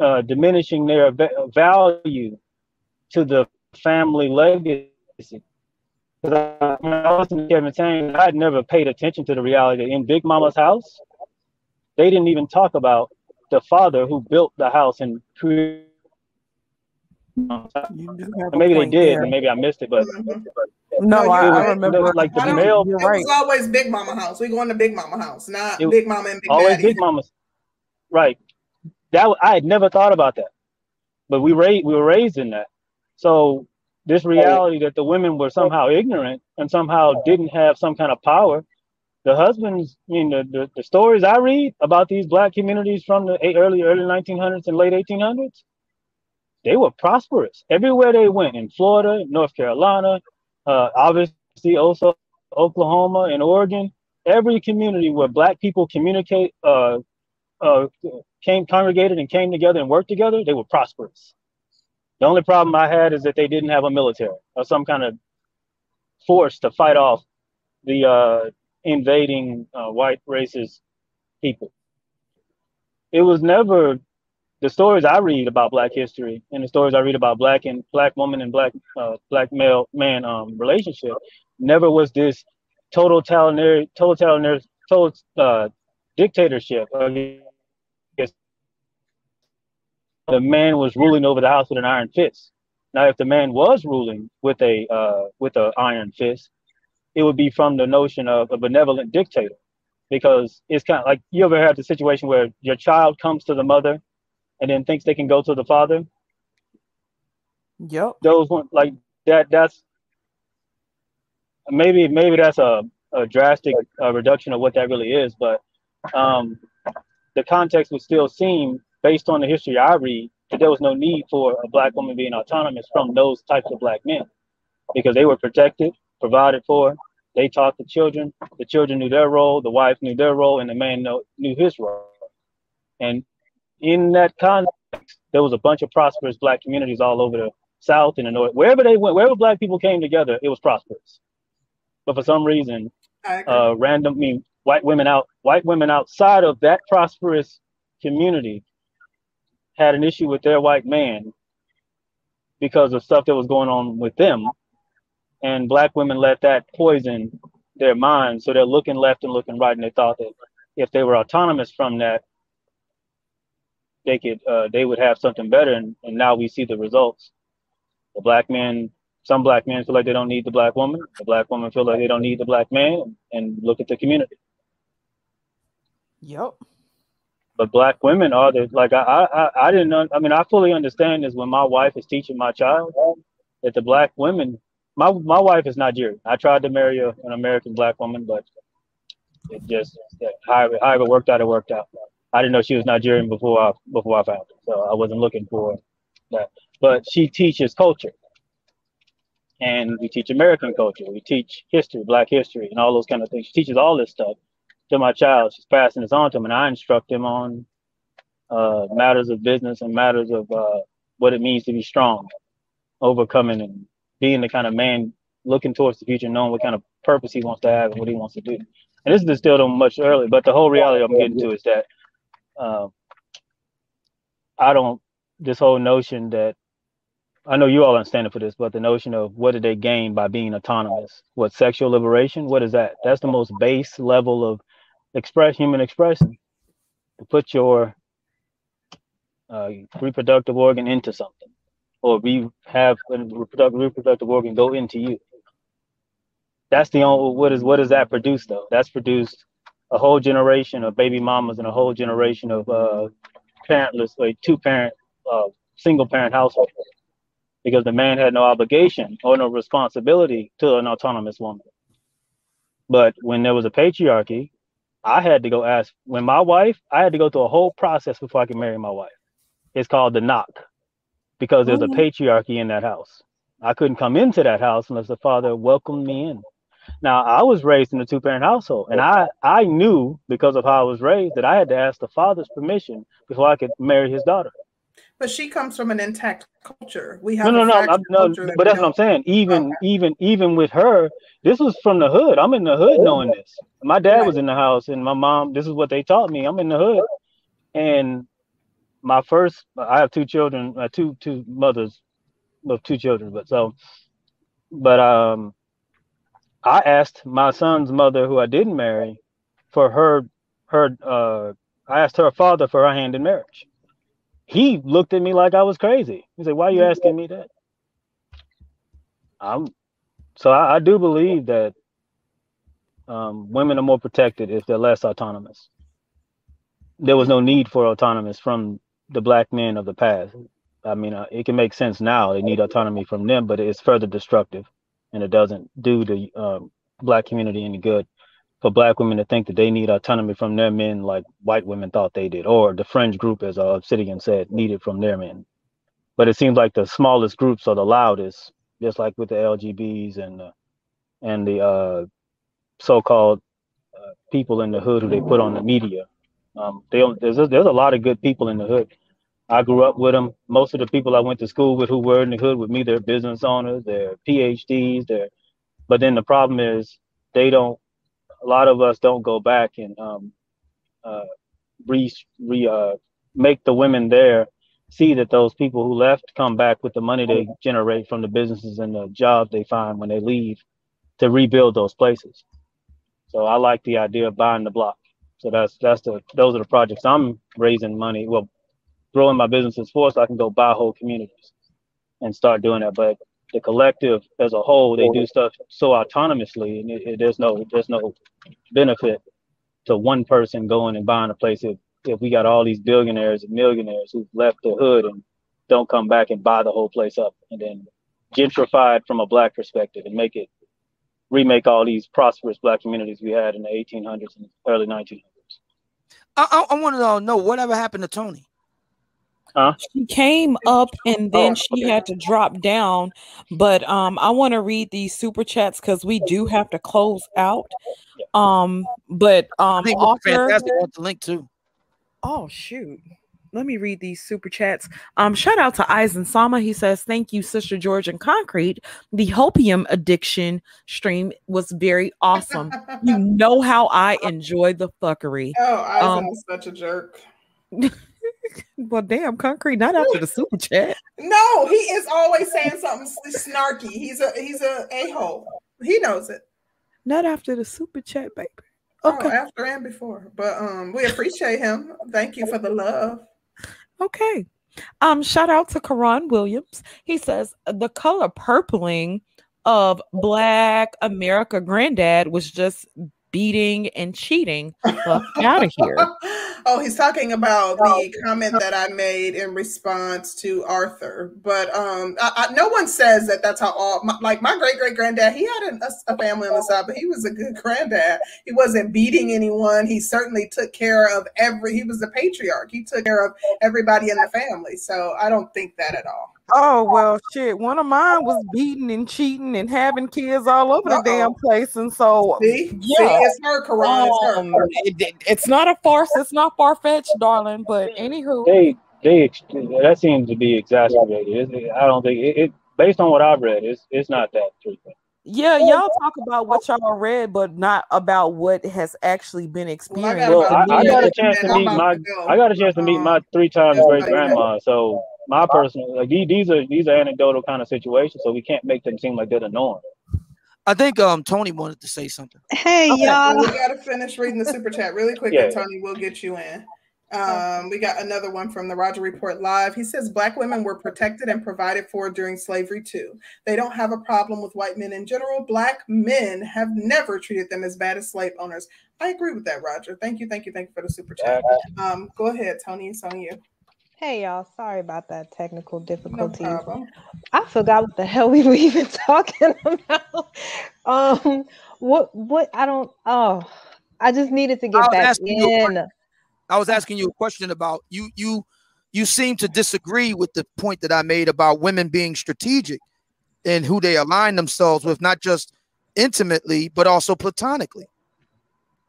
uh, diminishing their va- value to the family legacy. Because I, I was in Kevin saying, I'd never paid attention to the reality in Big Mama's house, they didn't even talk about the father who built the house and created. Maybe they did, there. and maybe I missed it, but mm-hmm. No, No, I, you're I remember. like the male, You're It right. was always Big Mama house. We going to Big Mama house, not It- Big Mama and Big always Daddy. Big Mama's. Right. That I had never thought about that, but we raised we were raised in that. So this reality that the women were somehow ignorant and somehow didn't have some kind of power. The husbands, I mean, the, the, the stories I read about these black communities from the early early 1900s and late 1800s, they were prosperous everywhere they went in Florida, North Carolina, uh, obviously also Oklahoma and Oregon. Every community where black people communicate, uh, uh, came congregated and came together and worked together, they were prosperous. The only problem I had is that they didn't have a military or some kind of force to fight off the uh, invading uh, white racist people. It was never the stories I read about Black history and the stories I read about Black and Black woman and Black uh, Black male man um, relationship. Never was this totalitarian, totalitarian, total uh, dictatorship. I guess the man was ruling over the house with an iron fist. Now, if the man was ruling with a uh, with an iron fist, it would be from the notion of a benevolent dictator, because it's kind of like you ever had the situation where your child comes to the mother, and then thinks they can go to the father. Yep. Those one like that. That's maybe maybe that's a, a drastic uh, reduction of what that really is, but um, the context would still seem, based on the history I read, that there was no need for a black woman being autonomous from those types of black men because they were protected, provided for. They taught the children. The children knew their role. The wife knew their role, and the man know, knew his role. And in that context, there was a bunch of prosperous black communities all over the South and the North. Wherever they went, wherever black people came together, it was prosperous. But for some reason, uh, random, I mean, white women out, white women outside of that prosperous community had an issue with their white man because of stuff that was going on with them, and black women let that poison their minds. So they're looking left and looking right, and they thought that if they were autonomous from that, they could, uh, they would have something better. And, and now we see the results. The black men some black men feel like they don't need the black woman. The black woman feel like they don't need the black man. And look at the community. Yep. But black women are the like I I I didn't I mean I fully understand this when my wife is teaching my child that the black women my my wife is Nigerian. I tried to marry a, an American black woman, but it just however however it worked out it worked out. I didn't know she was Nigerian before I before I found her, so I wasn't looking for that. But she teaches culture and we teach American culture. We teach history, Black history, and all those kind of things. She teaches all this stuff to my child. She's passing this on to him, and I instruct him on uh, matters of business and matters of uh, what it means to be strong, overcoming, and being the kind of man looking towards the future, knowing what kind of purpose he wants to have and what he wants to do. And this is distilled on much earlier, but the whole reality I'm getting to is that uh, I don't. This whole notion that I know you all aren't standing for this, but the notion of what did they gain by being autonomous? What sexual liberation? What is that? That's the most base level of express human expression. To put your uh, reproductive organ into something, or we have reproductive reproductive organ go into you. That's the only what is what does that produce though? That's produced a whole generation of baby mamas and a whole generation of uh, parentless, like two parent, uh, single parent households because the man had no obligation or no responsibility to an autonomous woman. But when there was a patriarchy, I had to go ask when my wife, I had to go through a whole process before I could marry my wife. It's called the knock because there's a Mhm. patriarchy in that house. I couldn't come into that house unless the father welcomed me in. Now I was raised in a two-parent household, and I I knew because of how I was raised that I had to ask the father's permission before I could marry his daughter. But she comes from an intact culture. We have No, no, no, I'm, no. that But that's what I'm saying. Even, even, even with her, this was from the hood. I'm in the hood knowing this. My dad was in the house, and my mom. This is what they taught me. I'm in the hood, and my first. I have two children. Uh, two two mothers of two children. But so, but um, I asked my son's mother, who I didn't marry, for her her. Uh, I asked her father for her hand in marriage. He looked at me like I was crazy. He said, "Why are you asking me that?" I'm so I, I do believe that um, women are more protected if they're less autonomous. There was no need for autonomous from the black men of the past. I mean, uh, it can make sense now. They need autonomy from them, but it's further destructive, and it doesn't do the um, black community any good. For black women to think that they need autonomy from their men, like white women thought they did, or the fringe group, as uh, Obsidian said, needed from their men. But it seems like the smallest groups are the loudest, just like with the LGBs and the, and the uh, so-called uh, people in the hood who they put on the media. Um, they there's a, there's a lot of good people in the hood. I grew up with them. Most of the people I went to school with who were in the hood with me, they're business owners, they're PhDs, they're. But then the problem is they don't. A lot of us don't go back and um, uh, re re uh, make the women there see that those people who left come back with the money they generate from the businesses and the jobs they find when they leave to rebuild those places. So I like the idea of buying the block. So that's that's the those are the projects I'm raising money. Well, growing my businesses for so I can go buy whole communities and start doing that. But the collective as a whole, they do stuff so autonomously, and it, it, there's no there's no benefit to one person going and buying a place if if we got all these billionaires and millionaires who've left the hood and don't come back and buy the whole place up and then gentrify it from a black perspective and make it remake all these prosperous black communities we had in the 1800s and early 1900s. I, I, I want to know whatever happened to Tony. Huh? She came up and then Oh, she okay. had to drop down. But um I want to read these super chats because we do have to close out. Um, but I um think Arthur fantastic. I want the link too. Oh shoot. Let me read these super chats. Um, shout out to Eisen Sama. He says, Thank you, Sister George and Concrete. The hopium addiction stream was very awesome. you know how I enjoy the fuckery. Oh, Eisen Um, is such a jerk. Well, damn, concrete, not after the super chat. No, he is always saying something snarky. He's a he's a a hole. He knows it. Not after the super chat, baby. Oh, Okay. after and before. But um, we appreciate him. Thank you for the love. Okay. Um, shout out to Karan Williams. He says the color purpling of Black America Granddad was just beating and cheating. Out of here. Oh, he's talking about the comment that I made in response to Arthur. But um, I, I, no one says that that's how all my, like my great great granddad. He had an, a, a family on the side, but he was a good granddad. He wasn't beating anyone. He certainly took care of every. He was the patriarch. He took care of everybody in the family. So I don't think that at all. Oh well, shit. One of mine was beating and cheating and having kids all over the damn place, and so See, see, it's her, Karan. It's her. um, it- it- it's not a farce. It's not far fetched, darling. But anywho, They they that seems to be exacerbated. It- I don't think it, it based on what I've read, it's it's not that frequent. yeah, y'all talk about what y'all read, but not about what has actually been experienced. Well, I, I got a chance to meet my I got a chance to meet my three times great grandma. So my personal like these, these are these are anecdotal kind of situations, so we can't make them seem like they're the norm. I think um Tony wanted to say something. Hey Okay, y'all. we gotta finish reading the super chat really quick, Yeah. and Tony will get you in. Um, we got another one from the Roger Report Live. He says black women were protected and provided for during slavery too. They don't have a problem with white men in general. Black men have never treated them as bad as slave owners. I agree with that, Roger. Thank you, thank you, thank you for the super chat. Um, go ahead, Tony. It's on you. Hey y'all, sorry about that technical difficulty. No problem. I forgot what the hell we were even talking about. Um, what what I don't. Oh, I just needed to get was back asking you in. I was asking you a question about you you you seem to disagree with the point that I made about women being strategic and who they align themselves with, not just intimately, but also platonically.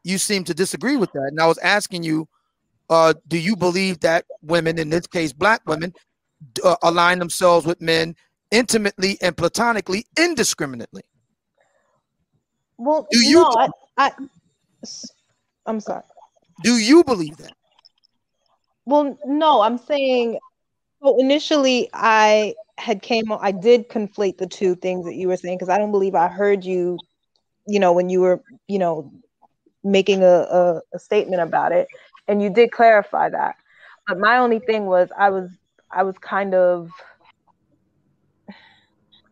You seem to disagree with that. And I was asking you, uh, do you believe that women, in this case, black women, uh, align themselves with men intimately and platonically, indiscriminately? Well, Do you- no, I, I, I'm sorry. Do you believe that? Well, no, I'm saying. So initially, I had came. on- I did conflate the two things that you were saying because I don't believe I heard you. You know, when you were, you know, making a, a, a statement about it, and you did clarify that. But my only thing was, I was, I was kind of,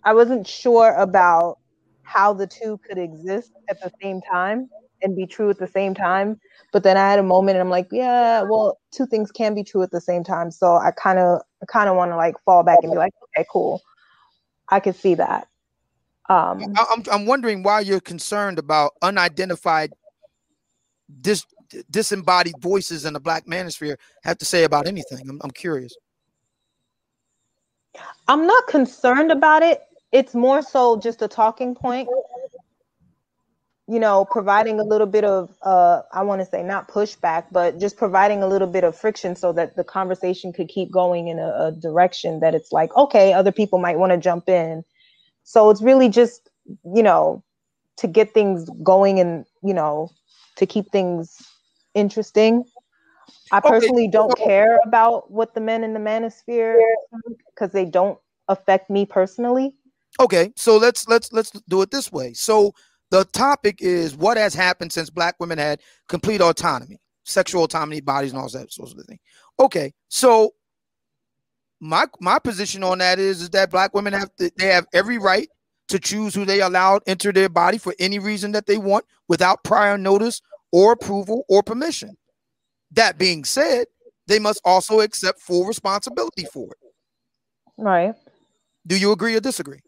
I wasn't sure about how the two could exist at the same time and be true at the same time. But then I had a moment and I'm like, yeah, well, two things can be true at the same time. So I kind of kind of want to like fall back and be like, okay, cool. I could see that. Um I'm I'm wondering why you're concerned about unidentified dis disembodied voices in the black manosphere have to say about anything. I'm, I'm curious. I'm not concerned about it. It's more so just a talking point. You know, providing a little bit of uh I want to say not pushback, but just providing a little bit of friction so that the conversation could keep going in a, a direction that it's like, okay, other people might want to jump in. So it's really just, you know, to get things going and, you know, to keep things interesting. I personally don't care about what the men in the manosphere because they don't affect me personally. Okay, so let's let's let's do it this way. So the topic is what has happened since black women had complete autonomy, sexual autonomy, bodies, and all that sort of thing. Okay, so my my position on that is, is that black women have to, they have every right to choose who they allow enter their body for any reason that they want without prior notice or approval or permission. That being said, they must also accept full responsibility for it. Right. Do you agree or disagree?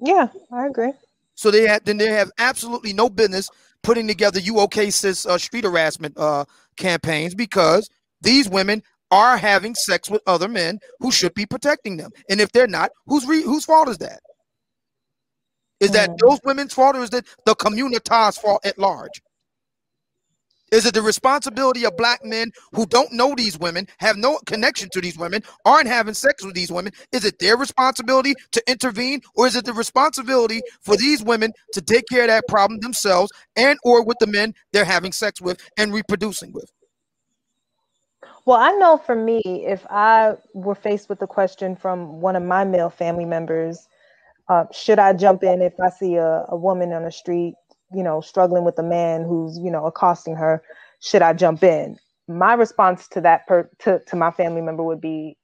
Yeah, I agree. So they have then they have absolutely no business putting together you okay sis uh, street harassment uh, campaigns because these women are having sex with other men who should be protecting them. And if they're not, whose re- whose fault is that? Is that Mm. those women's fault or is that the community's fault at large? Is it the responsibility of black men who don't know these women, have no connection to these women, aren't having sex with these women? Is it their responsibility to intervene, or is it the responsibility for these women to take care of that problem themselves and or with the men they're having sex with and reproducing with? Well, I know for me, if I were faced with the question from one of my male family members, uh, should I jump in if I see a, a woman on the street, you know, struggling with a man who's, you know, accosting her? Should I jump in? My response to that per to, to my family member would be,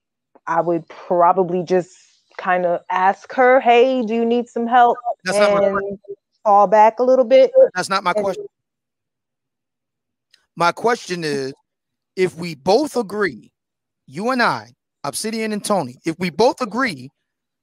I would probably just kind of ask her, "Hey, do you need some help?" That's not my and fall back a little bit. That's not my And- question. My question is if we both agree, you and I, Obsidian and Tony, if we both agree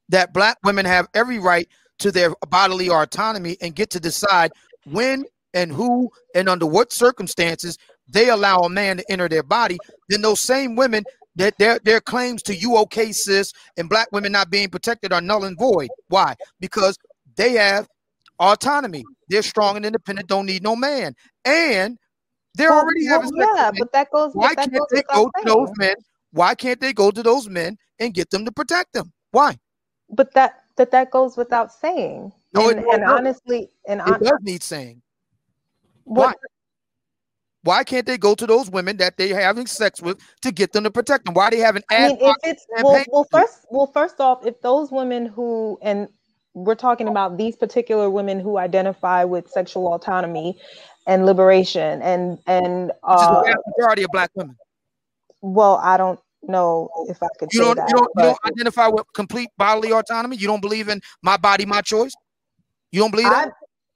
that black women have every right to their bodily autonomy and get to decide when and who and under what circumstances they allow a man to enter their body, then those same women that their their claims to you okay sis and black women not being protected are null and void. Why? Because they have autonomy. They're strong and independent, don't need no man. And they're Well, already well, having yeah, but that goes. Why that can't goes they go to those men? Why can't they go to those men and get them to protect them? Why? But that that that goes without saying. No, and, don't. and honestly, and It on, does need saying. what, Why can't they go to those women that they're having sex with to get them to protect them? Why they have an I mean, if it's well, well, first, well, first off, if those women who and we're talking about these particular women who identify with sexual autonomy and liberation, and and which is the uh, majority of black women. well, I don't know if I could You don't that. you don't you don't identify with complete bodily autonomy. You don't believe in my body, my choice. You don't believe that?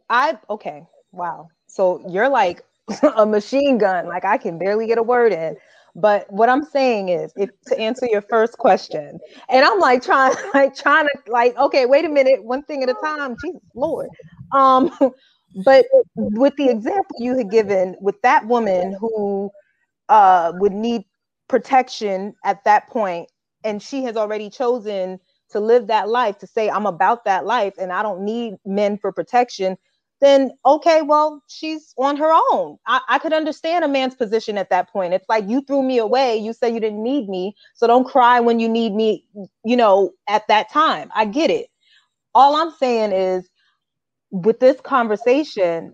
I, I, okay, wow. So you're like a machine gun. Like I can barely get a word in. But what I'm saying is, if to answer your first question, and I'm like trying, like trying to, like, okay, wait a minute, one thing at a time. Jesus Lord. Um, but with the example you had given with that woman who uh would need protection at that point, and she has already chosen to live that life, to say, I'm about that life, and I don't need men for protection then okay, well, she's on her own. I, I, could understand a man's position at that point. It's like you threw me away. You said you didn't need me. So don't cry when you need me, you know, at that time. I get it. All I'm saying is with this conversation,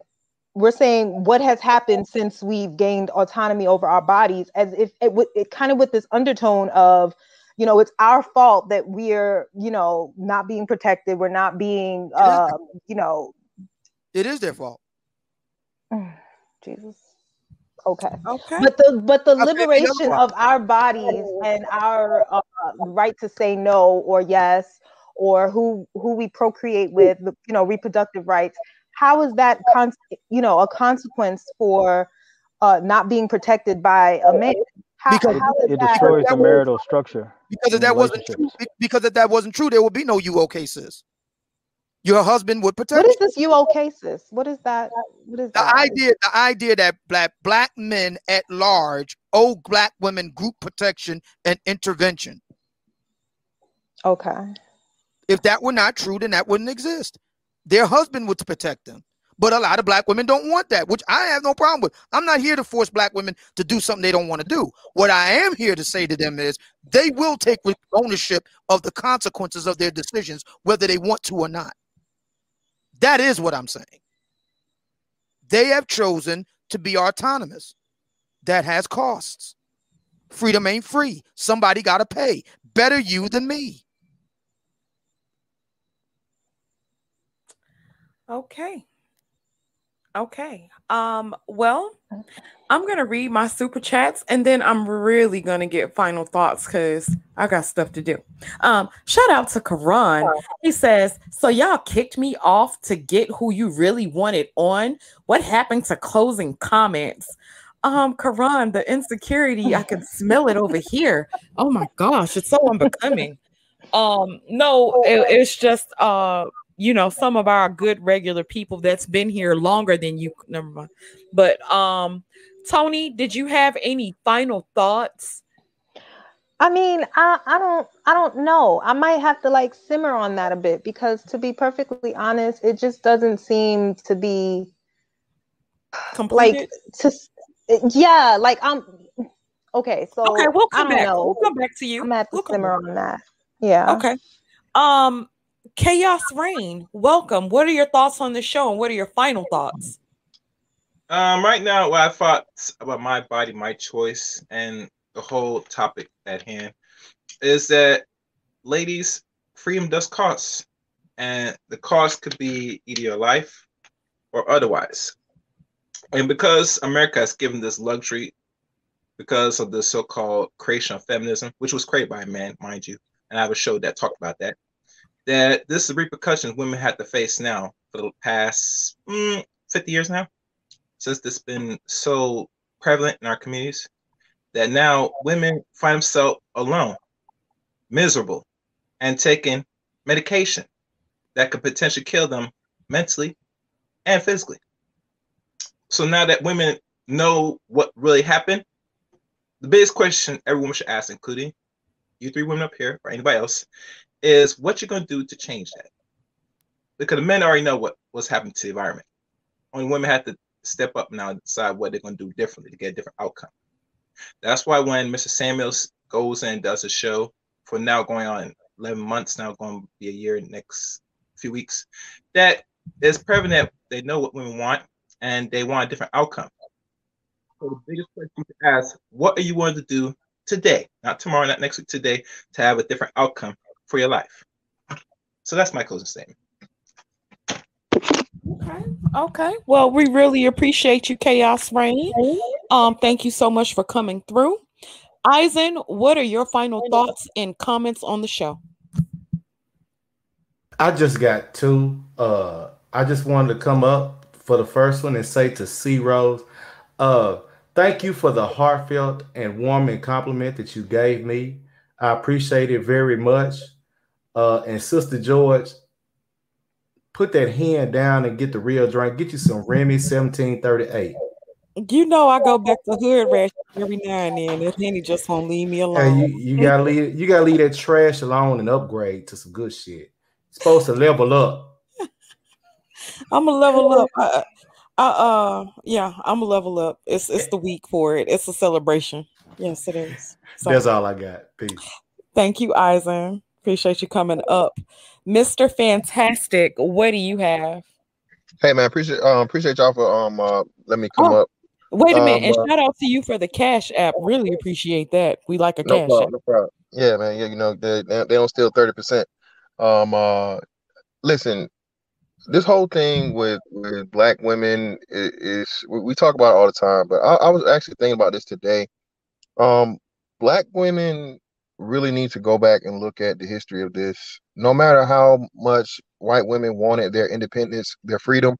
we're saying what has happened since we've gained autonomy over our bodies, as if it, it kind of with this undertone of, you know, it's our fault that we're, you know, not being protected. We're not being, uh, you know, it is their fault. Jesus. Okay. Okay. But the but the liberation of our bodies and our uh, right to say no or yes or who who we procreate with, you know, reproductive rights. How is that con- you know a consequence for uh, not being protected by a man? How, because how it that, destroys the marital structure. Because if that wasn't true, because if that wasn't true, there would be no UO cases your husband would protect. What is this UO sis? What is that? What is the that? idea? The idea that black black men at large owe black women group protection and intervention. Okay. If that were not true, then that wouldn't exist. Their husband would protect them. But a lot of black women don't want that, which I have no problem with. I'm not here to force black women to do something they don't want to do. What I am here to say to them is they will take ownership of the consequences of their decisions, whether they want to or not. That is what I'm saying. They have chosen to be autonomous. That has costs. Freedom ain't free. Somebody got to pay. Better you than me. Okay. Okay. Um, well, I'm gonna read my super chats and then I'm really gonna get final thoughts because I got stuff to do. Um, shout out to Karan. He says, So y'all kicked me off to get who you really wanted on. What happened to closing comments? Um, Karan, the insecurity, I can smell it over here. Oh my gosh, it's so unbecoming. Um, no, it, it's just uh you know some of our good regular people that's been here longer than you never mind. But um tony did you have any final thoughts? I mean i i don't i don't know. I might have to like simmer on that a bit because to be perfectly honest it just doesn't seem to be Completed? like to yeah like i'm okay so okay we'll come back. know. we'll come back to you. I'm have to we'll simmer on that. Yeah. Okay. Um Chaos Rain, welcome. What are your thoughts on the show and what are your final thoughts? Um, right now, what I thought about my body, my choice, and the whole topic at hand is that, ladies, freedom does cost, and the cost could be either your life or otherwise. And because America has given this luxury, because of the so-called creation of feminism, which was created by a man, mind you, and I have a show that talked about that that this is the repercussions women had to face now for the past mm, 50 years now, since this has been so prevalent in our communities, that now women find themselves alone, miserable, and taking medication that could potentially kill them mentally and physically. So now that women know what really happened, the biggest question everyone should ask, including you three women up here or anybody else, is what you're going to do to change that. Because the men already know what, what's happening to the environment. Only women have to step up now and decide what they're going to do differently to get a different outcome. That's why when Mr. Samuels goes and does a show for now going on 11 months, now going to be a year next few weeks, that is prevalent they know what women want and they want a different outcome. So the biggest question to ask, what are you going to do today, not tomorrow, not next week, today, to have a different outcome for your life. So that's my closing statement. Okay. Okay. Well, we really appreciate you, Chaos Rain. Um, thank you so much for coming through. Eisen, what are your final thoughts and comments on the show? I just got two. Uh, I just wanted to come up for the first one and say to C Rose, uh, Thank you for the heartfelt and warming compliment that you gave me. I appreciate it very much. Uh, and Sister George, put that hand down and get the real drink. Get you some Remy 1738. You know I go back to hood rash every now and then. That Henny just won't leave me alone. Hey, you, you gotta leave you gotta leave that trash alone and upgrade to some good shit. You're supposed to level up. I'm a level up. I, I, uh, yeah, I'm a level up. It's it's the week for it. It's a celebration. Yes, it is. So, That's all I got. Peace. thank you, Eisen. Appreciate you coming up, Mister Fantastic. What do you have? Hey man, appreciate um appreciate y'all for um uh let me come Oh, up. Wait a minute, Um, and uh, shout out to you for the Cash App. Really appreciate that. We like a no Cash problem, App. no problem. Yeah, man. Yeah, you know they they, don't steal thirty percent. Um, uh, listen, this whole thing with with black women is, is we, we talk about it all the time, but I, I was actually thinking about this today. Um, black women really need to go back and look at the history of this. No matter how much white women wanted their independence, their freedom,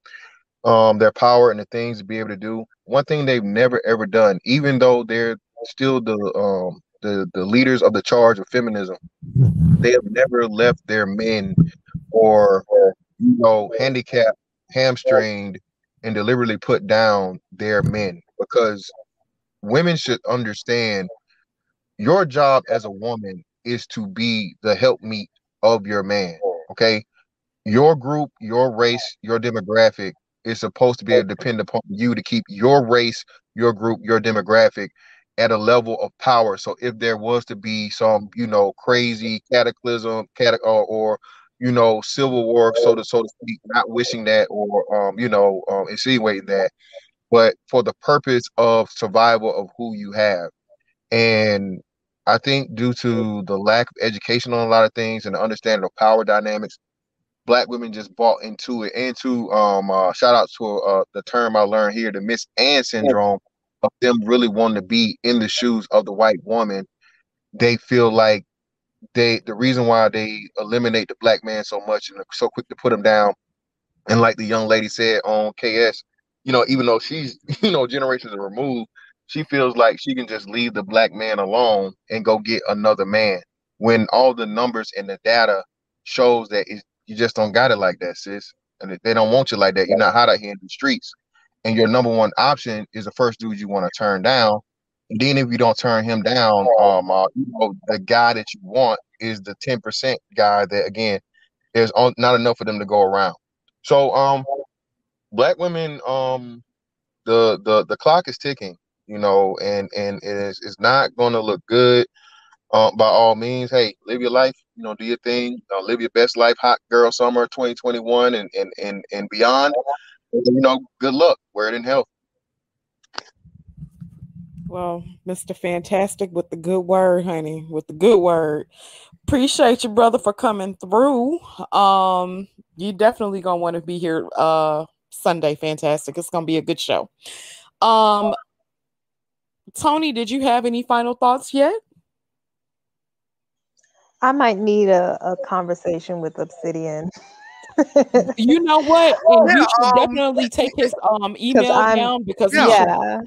um, their power, and the things to be able to do, one thing they've never ever done, even though they're still the um the the leaders of the charge of feminism, they have never left their men or you know handicapped, hamstringed, and deliberately put down their men because women should understand your job as a woman is to be the helpmeet of your man. Okay. Your group, your race, your demographic is supposed to be able to depend upon you to keep your race, your group, your demographic at a level of power. So if there was to be some, you know, crazy cataclysm, cata- or, or you know, civil war, so to so to speak, not wishing that or um, you know, um, insinuating that, but for the purpose of survival of who you have. And I think due to the lack of education on a lot of things and the understanding of power dynamics, black women just bought into it. And to um uh, shout out to uh, the term I learned here, the Miss Ann syndrome of them really wanting to be in the shoes of the white woman. They feel like they the reason why they eliminate the black man so much and so quick to put him down. And like the young lady said on KS, you know, even though she's you know generations removed, she feels like she can just leave the black man alone and go get another man. When all the numbers and the data shows that it, you just don't got it like that, sis. And they don't want you like that. You're not hot out here in the streets. And your number one option is the first dude you want to turn down. And then if you don't turn him down, um, uh, you know, the guy that you want is the 10% guy that again, there's not enough for them to go around. So um black women, um the the the clock is ticking, you know, and and it is it's not gonna look good. Uh, by all means, hey, live your life, you know, do your thing, uh, live your best life, hot girl summer 2021 and and and, and beyond. You know, good luck, wear it in health. Well, Mr. Fantastic with the good word, honey, with the good word. Appreciate you, brother, for coming through. Um, you definitely gonna want to be here uh Sunday. Fantastic. It's gonna be a good show. Um Tony, did you have any final thoughts yet? I might need a, a conversation with Obsidian. You know what? And Yeah, you should um, definitely take his um email I'm- down because Yeah. he should- yeah.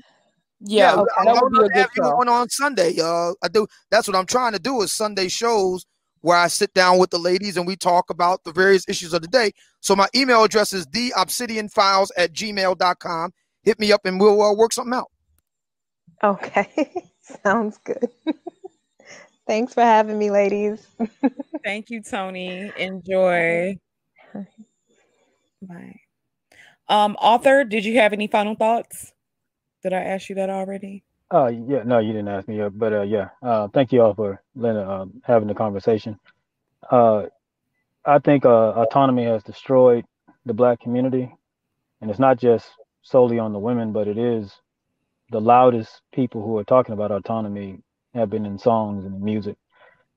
yeah, I- I that would would be a good have show. on on Sunday. Uh, I do. That's what I'm trying to do is Sunday shows where I sit down with the ladies and we talk about the various issues of the day. So my email address is theobsidianfiles at gmail.com. Hit me up and we'll uh, work something out. Okay. Sounds good. Thanks for having me, ladies. Thank you, Tony. Enjoy. Bye. Um, Arthur, did you have any final thoughts? Did I ask you that already? Uh, yeah, no, you didn't ask me yet, but uh, yeah, uh, thank you all for letting, uh, having the conversation. Uh, I think uh, autonomy has destroyed the black community, and it's not just solely on the women, but it is the loudest people who are talking about autonomy have been in songs and music,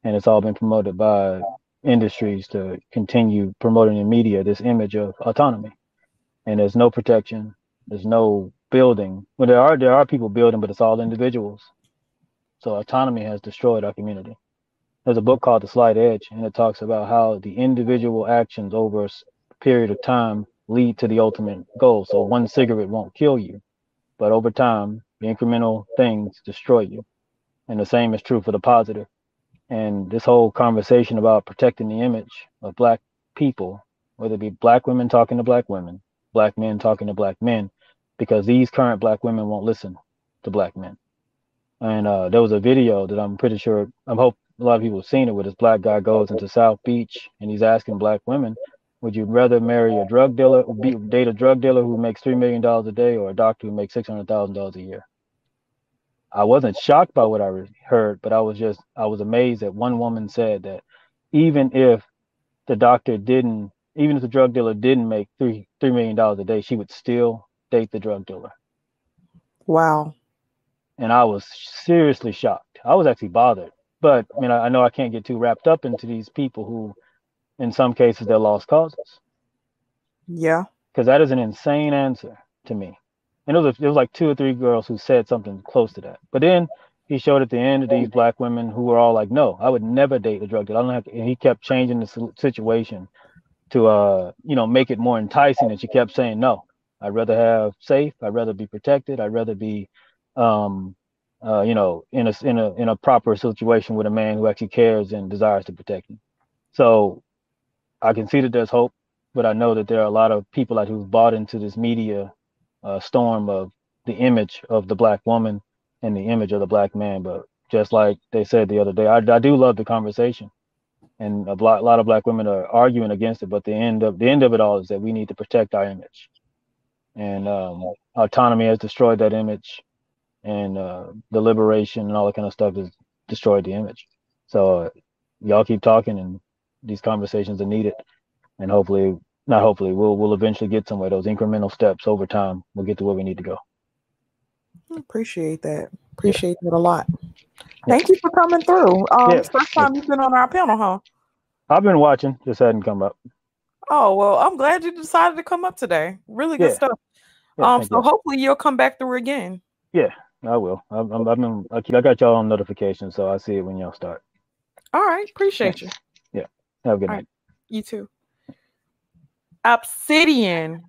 and it's all been promoted by industries to continue promoting in media this image of autonomy. And there's no protection, there's no building. Well, there are there are people building, but it's all individuals. So autonomy has destroyed our community. There's a book called The Slight Edge, and it talks about how the individual actions over a period of time lead to the ultimate goal. So one cigarette won't kill you, but over time, The incremental things destroy you. And the same is true for the positive. And this whole conversation about protecting the image of black people, whether it be black women talking to black women, black men talking to black men, because these current black women won't listen to black men. And uh, there was a video that I'm pretty sure I hope a lot of people have seen it where this black guy goes into South Beach and he's asking black women, would you rather marry a drug dealer, be, date a drug dealer who makes three million dollars a day, or a doctor who makes six hundred thousand dollars a year? I wasn't shocked by what I heard, but I was just I was amazed that one woman said that even if the doctor didn't, even if the drug dealer didn't make three three million dollars a day, she would still date the drug dealer. Wow. And I was seriously shocked. I was actually bothered. But I mean, I, I know I can't get too wrapped up into these people who, in some cases, they're lost causes. Yeah. Because that is an insane answer to me. And it was, a, it was like two or three girls who said something close to that. But then he showed at the end of these black women who were all like, "No, I would never date a drug dealer." I don't have and he kept changing the situation to, uh, you know, make it more enticing. And she kept saying, "No, I'd rather have safe. I'd rather be protected. I'd rather be, um, uh, you know, in a in a in a proper situation with a man who actually cares and desires to protect me. So I can see that there's hope, but I know that there are a lot of people out who've bought into this media uh, storm of the image of the black woman and the image of the black man. But just like they said the other day, I, I do love the conversation, and a lot, a lot of black women are arguing against it. But the end of the end of it all is that we need to protect our image, and um, autonomy has destroyed that image and uh, the liberation and all that kind of stuff has destroyed the image. So uh, y'all keep talking, and these conversations are needed, and hopefully, not hopefully, we'll we'll eventually get somewhere. Those incremental steps over time, we'll get to where we need to go. Appreciate that. Appreciate that a lot. Thank you for coming through. Um, Yeah. first time you've been on our panel, huh? I've been watching, just hadn't come up. Oh well, I'm glad you decided to come up today. Really good Yeah. stuff. Yeah, um, so you. hopefully you'll come back through again. Yeah, I will. I'm, I'm, I've been, I got y'all on notification, so I see it when y'all start. All right, appreciate you. Have a good night. you too. Obsidian,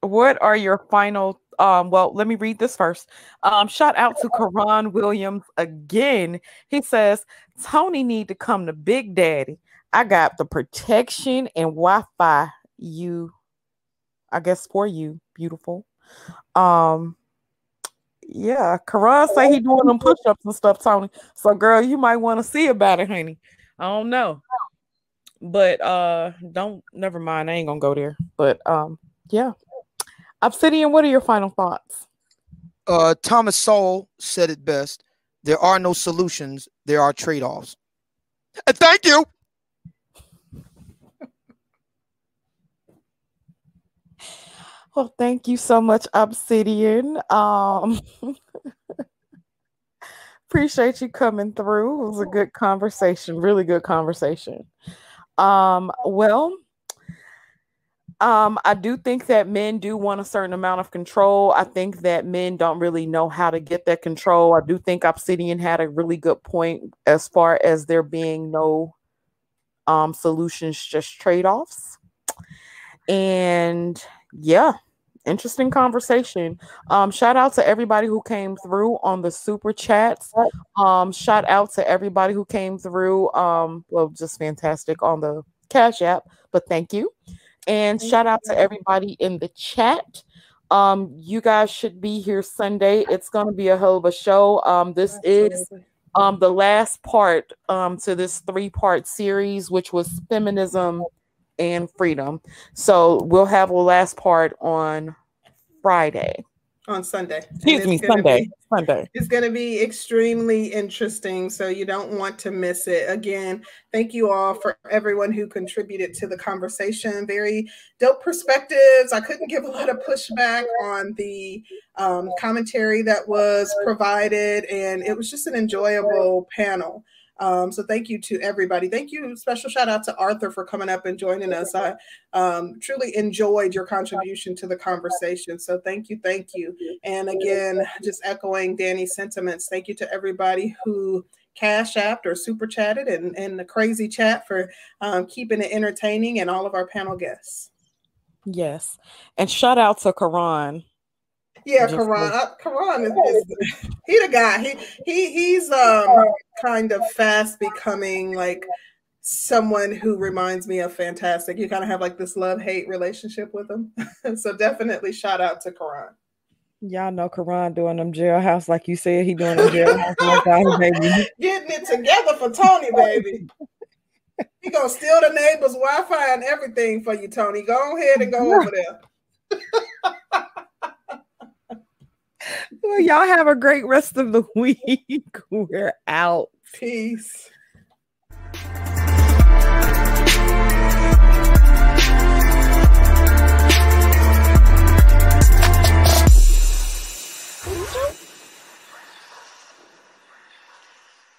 what are your final? Um, well, let me read this first. Um, shout out to Karan Williams again. He says Tony need to come to Big Daddy. I got the protection and Wi-Fi. You, I guess for you, beautiful. Um, yeah, Karan say he doing them push-ups and stuff, Tony. So, girl, you might want to see about it, honey. I don't know but uh don't never mind i ain't gonna go there but um yeah obsidian what are your final thoughts Uh, Thomas Sowell said it best. There are no solutions. There are trade-offs. And thank you. well thank you so much obsidian um appreciate you coming through it was a good conversation really good conversation um well um, I do think that men do want a certain amount of control. I think that men don't really know how to get that control. I do think Obsidian had a really good point as far as there being no um, solutions, just trade offs. And yeah, interesting conversation. Um, shout out to everybody who came through on the super chats. Um, shout out to everybody who came through. Um, well, just fantastic on the Cash App, but thank you. And shout out to everybody in the chat. Um, you guys should be here Sunday. It's gonna be a hell of a show. Um, this is um the last part um to this three-part series, which was feminism and freedom. So we'll have a last part on Friday. on Sunday. Excuse me, Sunday. be- Sunday. It's going to be extremely interesting, so you don't want to miss it. Again, thank you all for everyone who contributed to the conversation. Very dope perspectives. I couldn't give a lot of pushback on the um, commentary that was provided, and it was just an enjoyable panel. Um, so thank you to everybody. Thank you. Special shout out to Arthur for coming up and joining us. I um, truly enjoyed your contribution to the conversation. So thank you, thank you. And again, just echoing Danny's sentiments. Thank you to everybody who cash apped or super chatted and, and the crazy chat for um, keeping it entertaining and all of our panel guests. Yes. And shout out to Karan. Yeah, Just Karan. like- Uh, Karan is, is he the guy. He he he's um kind of fast becoming like someone who reminds me of Fantastic. You kind of have like this love hate relationship with him. so definitely shout out to Karan. Y'all know Karan doing them jailhouse like you said he doing them jailhouse like baby. Getting it together for Tony, baby. He gonna steal the neighbor's Wi-Fi and everything for you, Tony. Go ahead and go over there. Well, y'all have a great rest of the week. We're out. Peace.